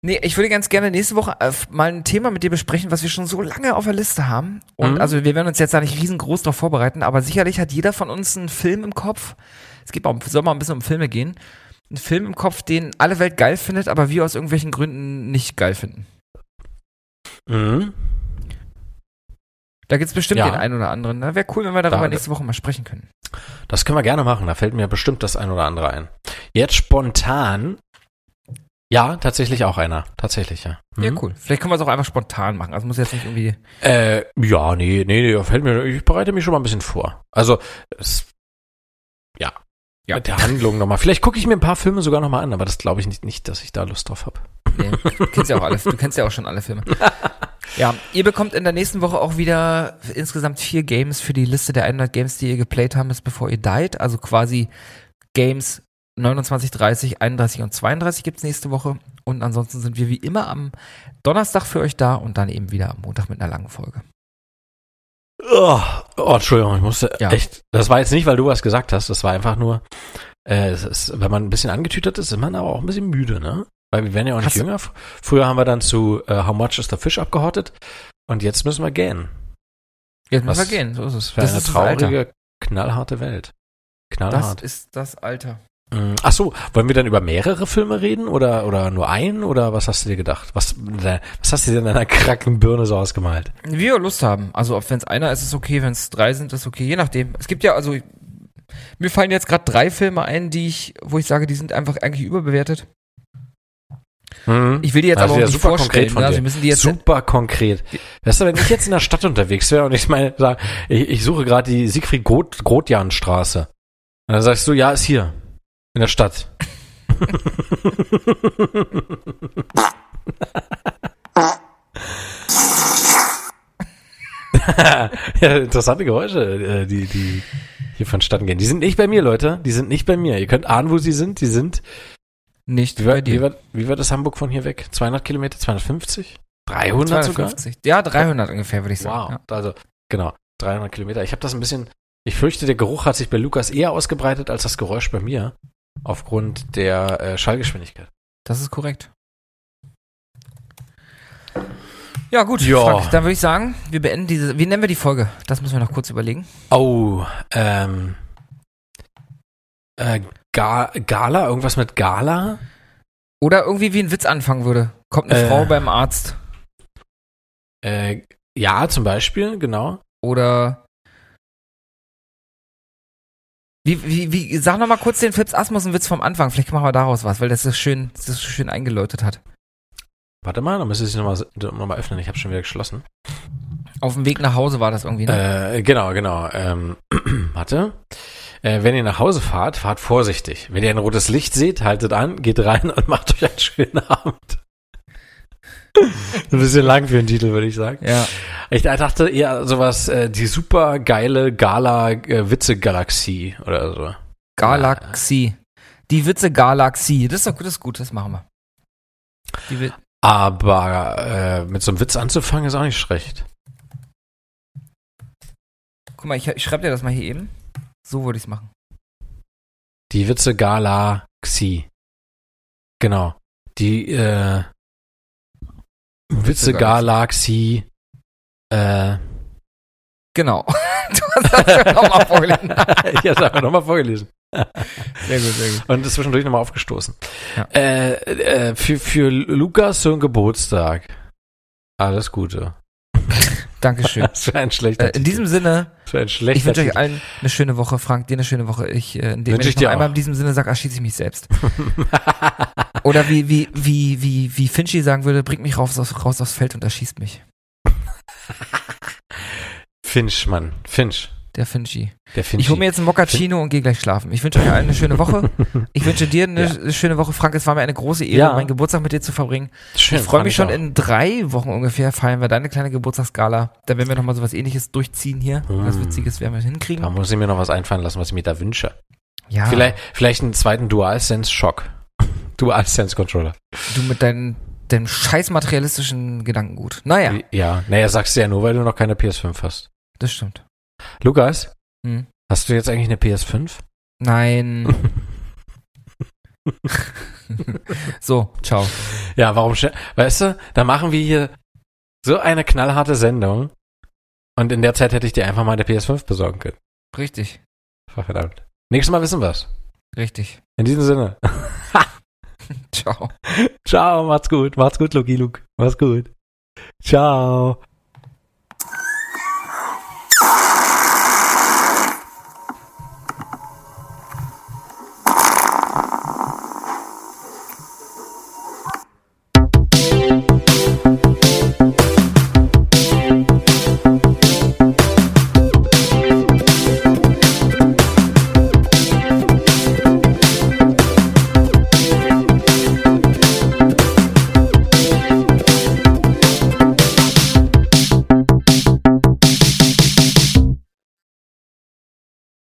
Nee, ich würde ganz gerne nächste Woche äh, mal ein Thema mit dir besprechen, was wir schon so lange auf der Liste haben. Und Mhm. also wir werden uns jetzt da nicht riesengroß drauf vorbereiten, aber sicherlich hat jeder von uns einen Film im Kopf. Es geht auch, soll mal ein bisschen um Filme gehen. Ein Film im Kopf, den alle Welt geil findet, aber wir aus irgendwelchen Gründen nicht geil finden. Mhm. Da gibt's bestimmt Ja. den einen oder anderen. Da wäre cool, wenn wir darüber Da- nächste Woche mal sprechen können. Das können wir gerne machen, da fällt mir bestimmt das ein oder andere ein. Jetzt spontan. Ja, tatsächlich auch einer. Tatsächlich, ja. Mhm. Ja, cool. Vielleicht können wir es auch einfach spontan machen. Also muss jetzt nicht irgendwie. Äh, ja, nee, nee, nee, fällt mir, ich bereite mich schon mal ein bisschen vor. Also, es, ja. Ja. Mit der Handlung nochmal. Vielleicht gucke ich mir ein paar Filme sogar nochmal an, aber das glaube ich nicht, nicht, dass ich da Lust drauf habe. Nee, du kennst ja auch alle, du kennst ja auch schon alle Filme. Ja, ihr bekommt in der nächsten Woche auch wieder insgesamt vier Games für die Liste der 100 Games, die ihr geplayt haben, bis bevor ihr died. Also quasi Games 29, 30, 31 und 32 gibt's nächste Woche. Und ansonsten sind wir wie immer am Donnerstag für euch da und dann eben wieder am Montag mit einer langen Folge. Oh, oh Entschuldigung, ich musste Ja. echt. Das war jetzt nicht, weil du was gesagt hast. Das war einfach nur, äh, es ist, wenn man ein bisschen angetütert ist, ist man aber auch ein bisschen müde, ne? Weil wir werden ja auch nicht Hast jünger. Früher haben wir dann zu äh, How much is the fish abgehottet und jetzt müssen wir gähnen. Jetzt müssen wir gehen, so ist es. Für Das eine das traurige, knallharte Welt. Das Knallhart. ist das Alter. Ach so, wollen wir dann über mehrere Filme reden oder, oder nur einen oder was hast du dir gedacht? Was, was hast du dir in deiner kranken Birne so ausgemalt? Wie wir Lust haben. Also, wenn es einer ist, ist okay. Wenn es drei sind, ist okay. Je nachdem. Es gibt ja, also, mir fallen jetzt gerade drei Filme ein, die ich, wo ich sage, die sind einfach eigentlich überbewertet. Ich will die jetzt Das aber auch nicht super konkret vorstellen. von Ne? Also, müssen die jetzt. Super konkret. Weißt du, wenn ich jetzt in der Stadt unterwegs wäre und ich meine, ich, ich suche gerade die Siegfried Groth, Grothjan-Straße. Und dann sagst du, ja, ist hier. In der Stadt. ja, interessante Geräusche, äh, die, die hier vonstatten gehen. Die sind nicht bei mir, Leute. Die sind nicht bei mir. Ihr könnt ahnen, wo sie sind. Die sind. Nicht wie, dir. wie, weit, wie weit ist Hamburg von hier weg? 200 Kilometer? 250? 300 250. sogar? Ja, 300 ungefähr, würde ich sagen. Wow. Ja. Also, genau. 300 Kilometer. Ich habe das ein bisschen. Ich fürchte, der Geruch hat sich bei Lukas eher ausgebreitet als das Geräusch bei mir. Aufgrund der äh, Schallgeschwindigkeit. Das ist korrekt. Ja, gut, Ja. Frank, dann würde ich sagen, wir beenden diese. Wie nennen wir die Folge? Das müssen wir noch kurz überlegen. Oh, ähm. Äh, Ga Gala? Irgendwas mit Gala? Oder irgendwie wie ein Witz anfangen würde. Kommt eine Äh. Frau beim Arzt. Äh, ja, zum Beispiel, genau. Oder. Wie, wie, wie, sag noch mal kurz den Fips Asmussen-Witz vom Anfang. Vielleicht machen wir daraus was, weil das so schön, das so schön eingeläutet hat. Warte mal, dann müsste ich nochmal noch mal öffnen. Ich habe schon wieder geschlossen. Auf dem Weg nach Hause war das irgendwie, ne? Äh, genau, genau. Ähm, warte. Äh, wenn ihr nach Hause fahrt, fahrt vorsichtig. Wenn ihr ein rotes Licht seht, haltet an, geht rein und macht euch einen schönen Abend. Ein bisschen lang für den Titel, würde ich sagen. Ja. Ich dachte eher sowas, äh, die super geile Gala-Witze-Galaxie oder so. Galaxie. Die Witze Galaxie. Das ist doch gut, das ist gut, das machen wir. Aber äh, mit so einem Witz anzufangen ist auch nicht schlecht. Guck mal, ich, ich schreibe dir das mal hier eben. So würde ich es machen. Die Witze Galaxie. Genau. Die äh, Witze Galaxie. Äh, Genau. du hast das ja nochmal vorgelesen. ich habe einfach nochmal vorgelesen. Sehr gut, sehr gut. Und ist zwischendurch nochmal aufgestoßen. Ja. Äh, äh, für, für Lukas zum Geburtstag. Alles Gute. Dankeschön. Das wäre ein schlechter Äh, in diesem Sinne, ich wünsche euch allen eine schöne Woche. Frank, dir eine schöne Woche. Ich, äh, in dem, Wünsche wenn ich ich noch dir einmal auch. in diesem Sinne sage, erschieße ich mich selbst. Oder wie, wie, wie, wie, wie Finchi sagen würde, bringt mich raus, aus, raus aufs Feld und erschießt mich. Finch, Mann. Finch. Der Finchi. Der Finch. Ich hole mir jetzt einen Moccacino und gehe gleich schlafen. Ich wünsche euch allen eine schöne Woche. Ich wünsche dir eine Ja. schöne Woche. Frank, es war mir eine große Ehre, Ja. meinen Geburtstag mit dir zu verbringen. Schön, ich freue mich schon auch. in drei Wochen ungefähr feiern wir deine kleine Geburtstagsgala. Da werden wir nochmal sowas ähnliches durchziehen hier. Was Mm. Witziges werden wir hinkriegen. Da muss ich mir noch was einfallen lassen, was ich mir da wünsche. Ja, Vielleicht, vielleicht einen zweiten DualSense-Schock. DualSense-Controller. du mit deinen, deinem scheiß materialistischen Gedankengut. Naja, Ja, naja, sagst du ja nur, weil du noch keine PS5 hast. das stimmt. Lukas, Hm. hast du jetzt eigentlich eine PS5? Nein. so, ciao. Ja, warum? Weißt du, da machen wir hier so eine knallharte Sendung und in der Zeit hätte ich dir einfach mal eine PS5 besorgen können. Richtig, Verdammt. Nächstes Mal wissen wir's. richtig. In diesem Sinne. Ciao. Ciao, macht's gut. Macht's gut, Luki Luke. Macht's gut. Ciao.